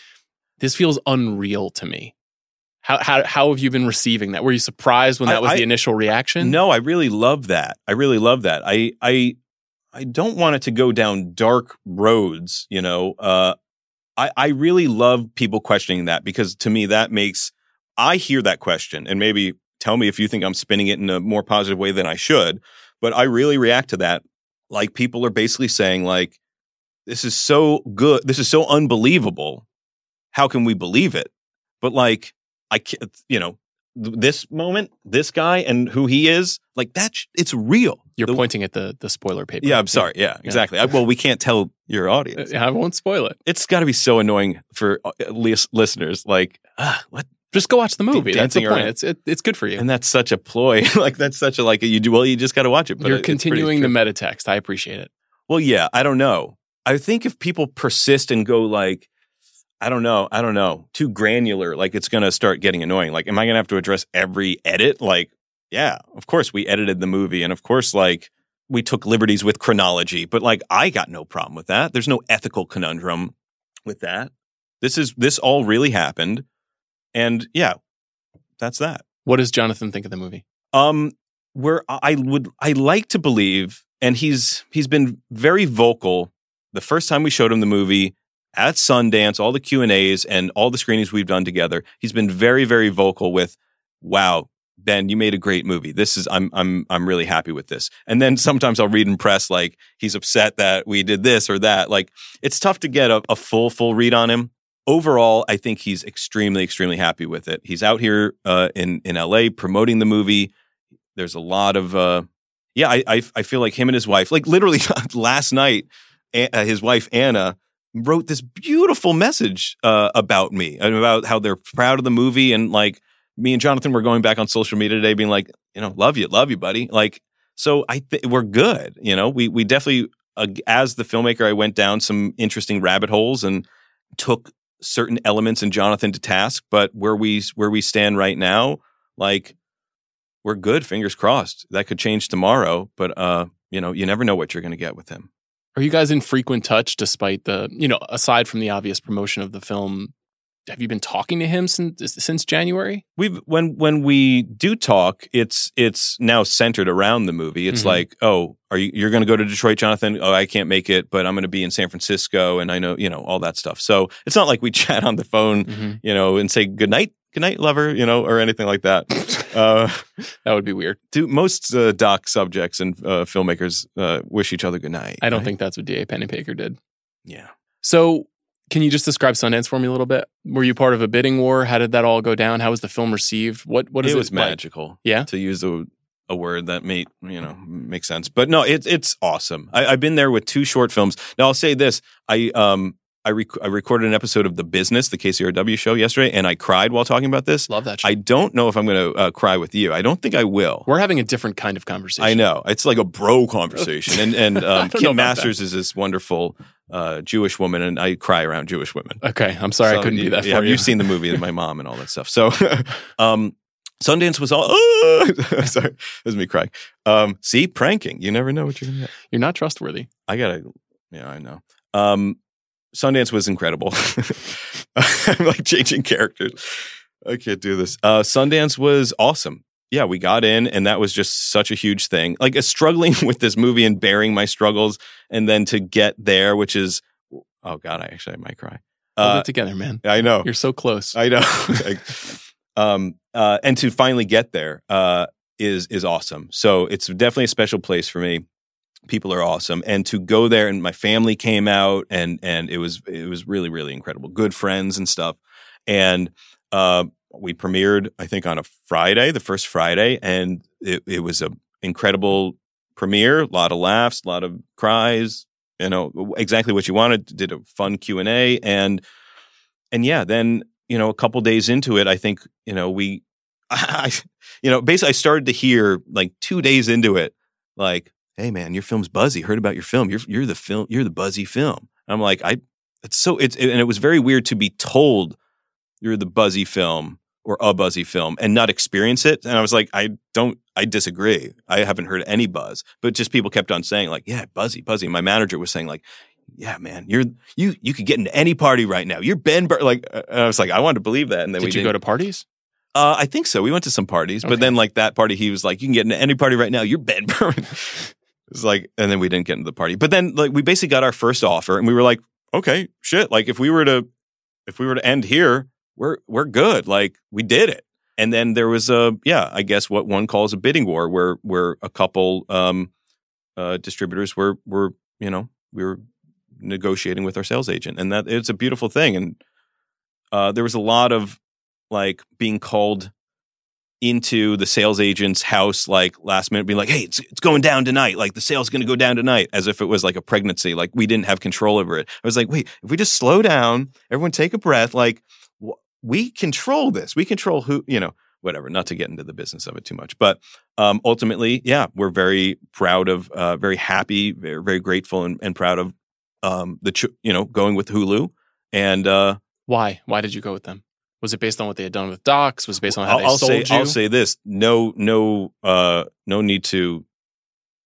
this feels unreal to me. How, how how have you been receiving that? Were you surprised when that was I- the initial reaction? No, I really love that. I really love that. I I I don't want it to go down dark roads, you know. Uh I I really love people questioning that because to me that makes I hear that question and maybe tell me if you think I'm spinning it in a more positive way than I should, but I really react to that like people are basically saying like this is so good, this is so unbelievable. How can we believe it? But like I can't, you know, this moment, this guy and who he is, like that's it's real. You're The- pointing at the the spoiler paper. Yeah, I'm sorry. Yeah, exactly. I, well, we can't tell your Uh, audience. I won't spoil it. It's got to be so annoying for uh, listeners. Like, ah, what? Just go watch the movie. That's the point. around. It's it, it's good for you. and that's such a ploy. (laughs) like that's such a like you do. Well, you just got to watch it. But You're it- continuing the meta text. I appreciate it. Well, yeah, I don't know. I think if people persist and go like, I don't know, I don't know, too granular, like it's going to start getting annoying. Like, am I going to have to address every edit? Like, yeah, of course we edited the movie, and of course, like we took liberties with chronology, but like I got no problem with that. There's no ethical conundrum with that. This is this all really happened, and yeah, that's that. What does Johnathan think of the movie? Um, where I would I like to believe, and he's he's been very vocal. The first time we showed him the movie at Sundance, all the Q and A's and all the screenings we've done together, he's been very very vocal with, "Wow, Ben, you made a great movie. This is I'm I'm I'm really happy with this." And then sometimes I'll read in press like he's upset that we did this or that. Like it's tough to get a, a full full read on him overall, I think he's extremely, extremely happy with it. He's out here uh, in in LA promoting the movie. There's a lot of, uh, yeah, I, I I feel like him and his wife, like literally (laughs) last night, uh, his wife Anna wrote this beautiful message uh, about me and about how they're proud of the movie and like me and Johnathan were going back on social media today, being like, you know, love you, love you, buddy. Like, so I th- we're good. You know, we we definitely, uh, as the filmmaker, I went down some interesting rabbit holes and took certain elements in Johnathan to task, but where we where we stand right now, like we're good. Fingers crossed. That could change tomorrow, but uh, you know, you never know what you're going to get with him. Are you guys in frequent touch despite the, you know, aside from the obvious promotion of the film? Have you been talking to him since since January? We've when when we do talk, it's it's now centered around the movie. It's Mhm. like, oh, are you you're going to go to Detroit, Johnathan? Oh, I can't make it, but I'm going to be in San Francisco, and I know you know all that stuff. So it's not like we (laughs) chat on the phone, Mm-hmm. you know, and say good night, good night, lover, you know, or anything like that. uh, (laughs) That would be weird. do most uh, doc subjects and uh, filmmakers uh, wish each other good night? I don't right? think that's what D.A. Pennebaker did. Yeah. So, can you just describe Sundance for me a little bit? Were you part of a bidding war? How did that all go down? How was the film received? What what is it it, was like? magical. Yeah? to use a a word that may you know make sense, but no, it's it's awesome. I, I've been there with two short films. Now I'll say this: I um I rec- I recorded an episode of The Business, the KCRW show yesterday, and I cried while talking about this. Love that. Show. I don't know if I'm going to uh, cry with you. I don't think I will. We're having a different kind of conversation. I know it's like a bro conversation, and and (laughs) um, Kim Masters is this wonderful uh, Jewish woman, and I cry around Jewish women. Okay, I'm sorry So I couldn't you- be that yeah, for you. You've seen the movie and my (laughs) mom and all that stuff. So, (laughs) um, Sundance was all. oh! sorry, that was me crying. Um, see, pranking. You never know what you're gonna get. You're not trustworthy. I gotta. Yeah, I know. Um, Sundance was incredible. (laughs) I'm like changing characters. I can't do this. Uh, Sundance was awesome. Yeah, we got in, and that was just such a huge thing. Like uh, struggling (laughs) with this movie and bearing my struggles, and then to get there, which is, oh god, I actually I might cry. Hold Uh, it together, man. I know. You're so close. I know. (laughs) Like, um, uh, and to finally get there uh, is is awesome. So it's definitely a special place for me. People are awesome, and to go there, and my family came out, and and it was it was really really incredible. Good friends and stuff, and uh, we premiered I think on a Friday, the first Friday, and it, it was a incredible premiere. A lot of laughs, a lot of cries. You know exactly what you wanted. Did a fun Q and A, and and yeah, then you know a couple days into it, I think you know we, (laughs) I, you know, basically I started to hear like two days into it, like, hey man, your film's buzzy. Heard about your film. You're you're the film. You're the buzzy film. And I'm like, I. It's so it's and it was very weird to be told you're the buzzy film or a buzzy film and not experience it. And I was like, I don't, I disagree. I haven't heard any buzz, but just people kept on saying like, yeah, buzzy, buzzy. My manager was saying like, yeah, man, you're you you could get into any party right now. You're Ben Bur-. like uh, and I was like, I wanted to believe that, and then we Did you didn't. go to parties? Uh, I think so. We went to some parties, but then like that party, he was like, "You can get into any party right now. You're Ben Berman." (laughs) it's like, and then we didn't get into the party. But then like we basically got our first offer, and we were like, "Okay, shit. Like if we were to, if we were to end here, we're we're good. Like we did it." And then there was a yeah, I guess what one calls a bidding war, where where a couple um, uh, distributors were were you know we were negotiating with our sales agent, and that it's a beautiful thing. And uh, there was a lot of like being called into the sales agent's house like last minute being like hey it's, it's going down tonight like the sale's going to go down tonight as if it was like a pregnancy like we didn't have control over it i was like wait if we just slow down everyone take a breath like wh- we control this. We control who, you know, whatever, not to get into the business of it too much. But um, ultimately, yeah, we're very proud of, uh, very happy, very, very grateful and, and proud of um, the, ch- you know, going with Hulu. And uh, Why? Why did you go with them? Was it based on what they had done with Docs? Was it based on how I'll, they I'll sold say, you? I'll say this: no, no, uh, no need to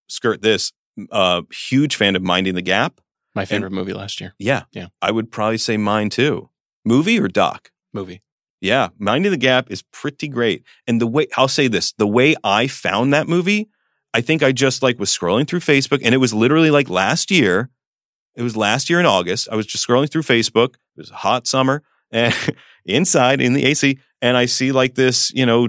skirt this. Uh, huge fan of Minding the Gap. My favorite movie last year. Yeah, Yeah. I would probably say mine too. Movie or doc? Movie. Yeah, Minding the Gap is pretty great. And the way I'll say this, the way I found that movie, I think I just like was scrolling through Facebook and it was literally like last year. It was last year in August. I was just scrolling through Facebook. It was a hot summer and (laughs) inside in the AC and I see like this, you know,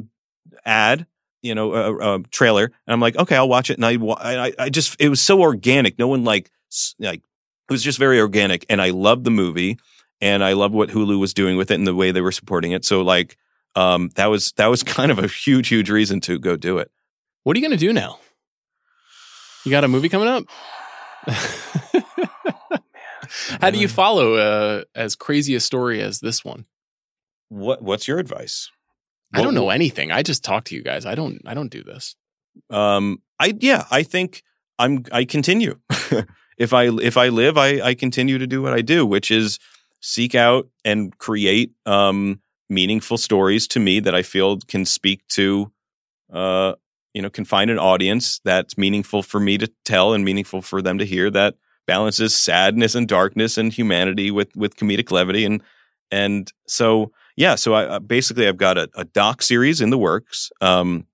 ad, you know, a, a trailer and I'm like, okay, I'll watch it and I I I just it was so organic. No one like like it was just very organic and I loved the movie and I love what Hulu was doing with it and the way they were supporting it. So like um that was that was (laughs) kind of a huge huge reason to go do it. What are you going to do now? You got a movie coming up? (sighs) (laughs) How do you follow uh, as crazy a story as this one? What what's your advice? I don't know anything. I just talk to you guys. I don't. I don't do this. Um I yeah, I think I'm I continue. (laughs) if I if I live, I I continue to do what I do, which is seek out and create um meaningful stories to me that I feel can speak to uh you know, can find an audience that's meaningful for me to tell and meaningful for them to hear that balances sadness and darkness and humanity with with comedic levity. And and so yeah so I basically I've got a, a doc series in the works. Um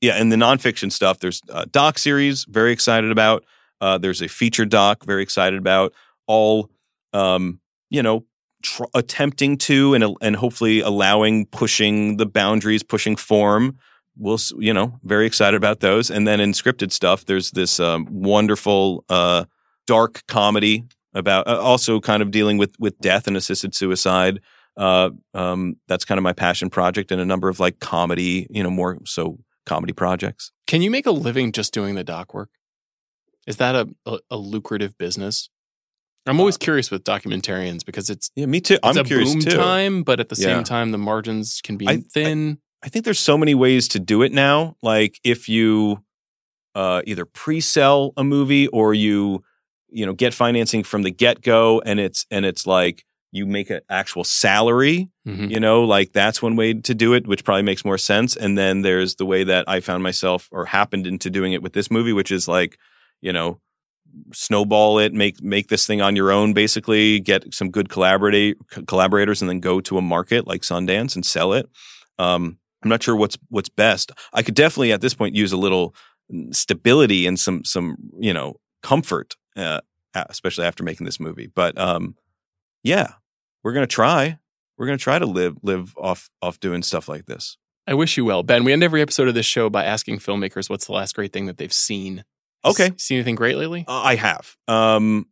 yeah and the nonfiction stuff there's a doc series very excited about. Uh there's a feature doc very excited about. All um you know tr- attempting to and and hopefully allowing pushing the boundaries pushing form. We'll you know very excited about those. And then in scripted stuff there's this um, wonderful uh dark comedy about uh, also kind of dealing with with death and assisted suicide uh um that's kind of my passion project and a number of like comedy you know more so comedy projects Can you make a living just doing the doc work? Is that a a, a lucrative business? I'm always curious with documentarians because it's yeah me too it's i'm a curious boom too time, but at the Yeah. same time, the margins can be I- I- thin. I think there's so many ways to do it now. Like if you uh, either pre-sell a movie or you you know get financing from the get-go, and it's and it's like you make an actual salary. Mhm. You know, like that's one way to do it, which probably makes more sense. And then there's the way that I found myself or happened into doing it with this movie, which is like you know snowball it make make this thing on your own basically get some good collaborate collaborators and then go to a market like Sundance and sell it um I'm not sure what's what's best. I could definitely at this point use a little stability and some some you know comfort, uh, especially after making this movie. But um, yeah, we're gonna try. We're gonna try to live live off off doing stuff like this. I wish you well, Ben. We end every episode of this show by asking filmmakers what's the last great thing that they've seen. Okay. S- seen anything great lately? Uh, I have. Um,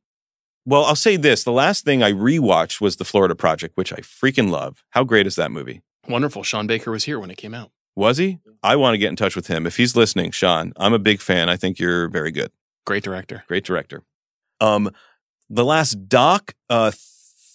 well, I'll say this: the last thing I rewatched was the Florida Project, which I freaking love. How great is that movie? Wonderful. Sean Baker was here when it came out. Was he? I want to get in touch with him if he's listening. Sean, I'm a big fan. I think you're very good. Great director. great director. Um, the last doc uh,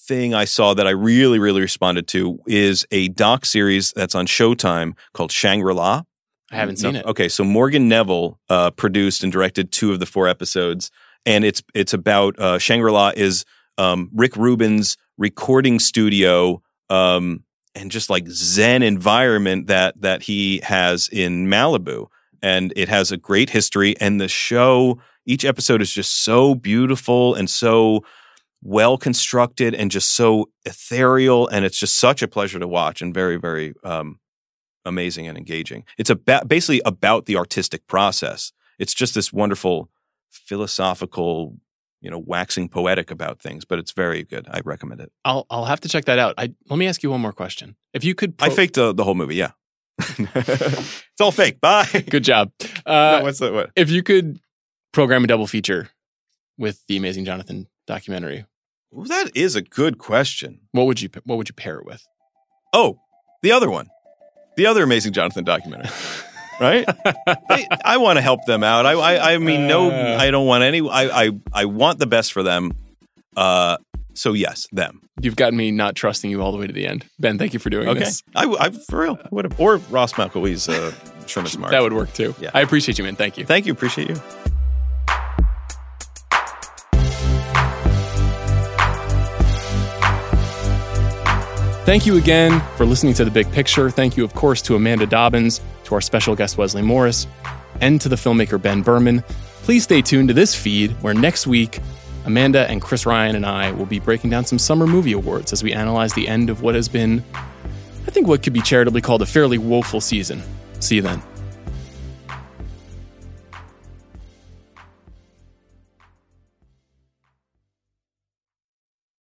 thing I saw that I really, really responded to is a doc series that's on Showtime called Shangri La. I haven't seen it. Okay, so Morgan Neville uh, produced and directed two of the four episodes, and it's it's about uh, Shangri La is um, Rick Rubin's recording studio. Um, and just like zen environment that that he has in Malibu and it has a great history and the show each episode is just so beautiful and so well constructed and just so ethereal and it's just such a pleasure to watch and very very um, amazing and engaging. It's about basically about the artistic process. It's just this wonderful philosophical you know waxing poetic about things but it's very good. I recommend it. I'll I'll have to check that out. I let me ask you one more question. If you could, i faked the, the whole movie yeah. (laughs) It's all fake. Bye. Good job. (laughs) No, Uh, what's that what? if you could program a double feature with the Amazing Johnathan documentary, Well, that is a good question what would you what would you pair it with? Oh, the other one, the other amazing Johnathan documentary, (laughs) right? (laughs) I, I want to help them out. I, I, I mean, no, Uh. I don't want any. I, I, I want the best for them. Uh, So yes, them. You've got me not trusting you all the way to the end. Ben, thank you for doing Okay, this. I, I for real I would have or Ross McElwee's uh, Sherman (laughs) Smart. That would work too. Yeah. I appreciate you, man. Thank you. Thank you, appreciate you. Thank you again for listening to The Big Picture. Thank you, of course, to Amanda Dobbins, to our special guest Wesley Morris, and to the filmmaker Ben Berman. Please stay tuned to this feed where next week, Amanda and Chris Ryan and I will be breaking down some summer movie awards as we analyze the end of what has been, I think, what could be charitably called a fairly woeful season. See you then.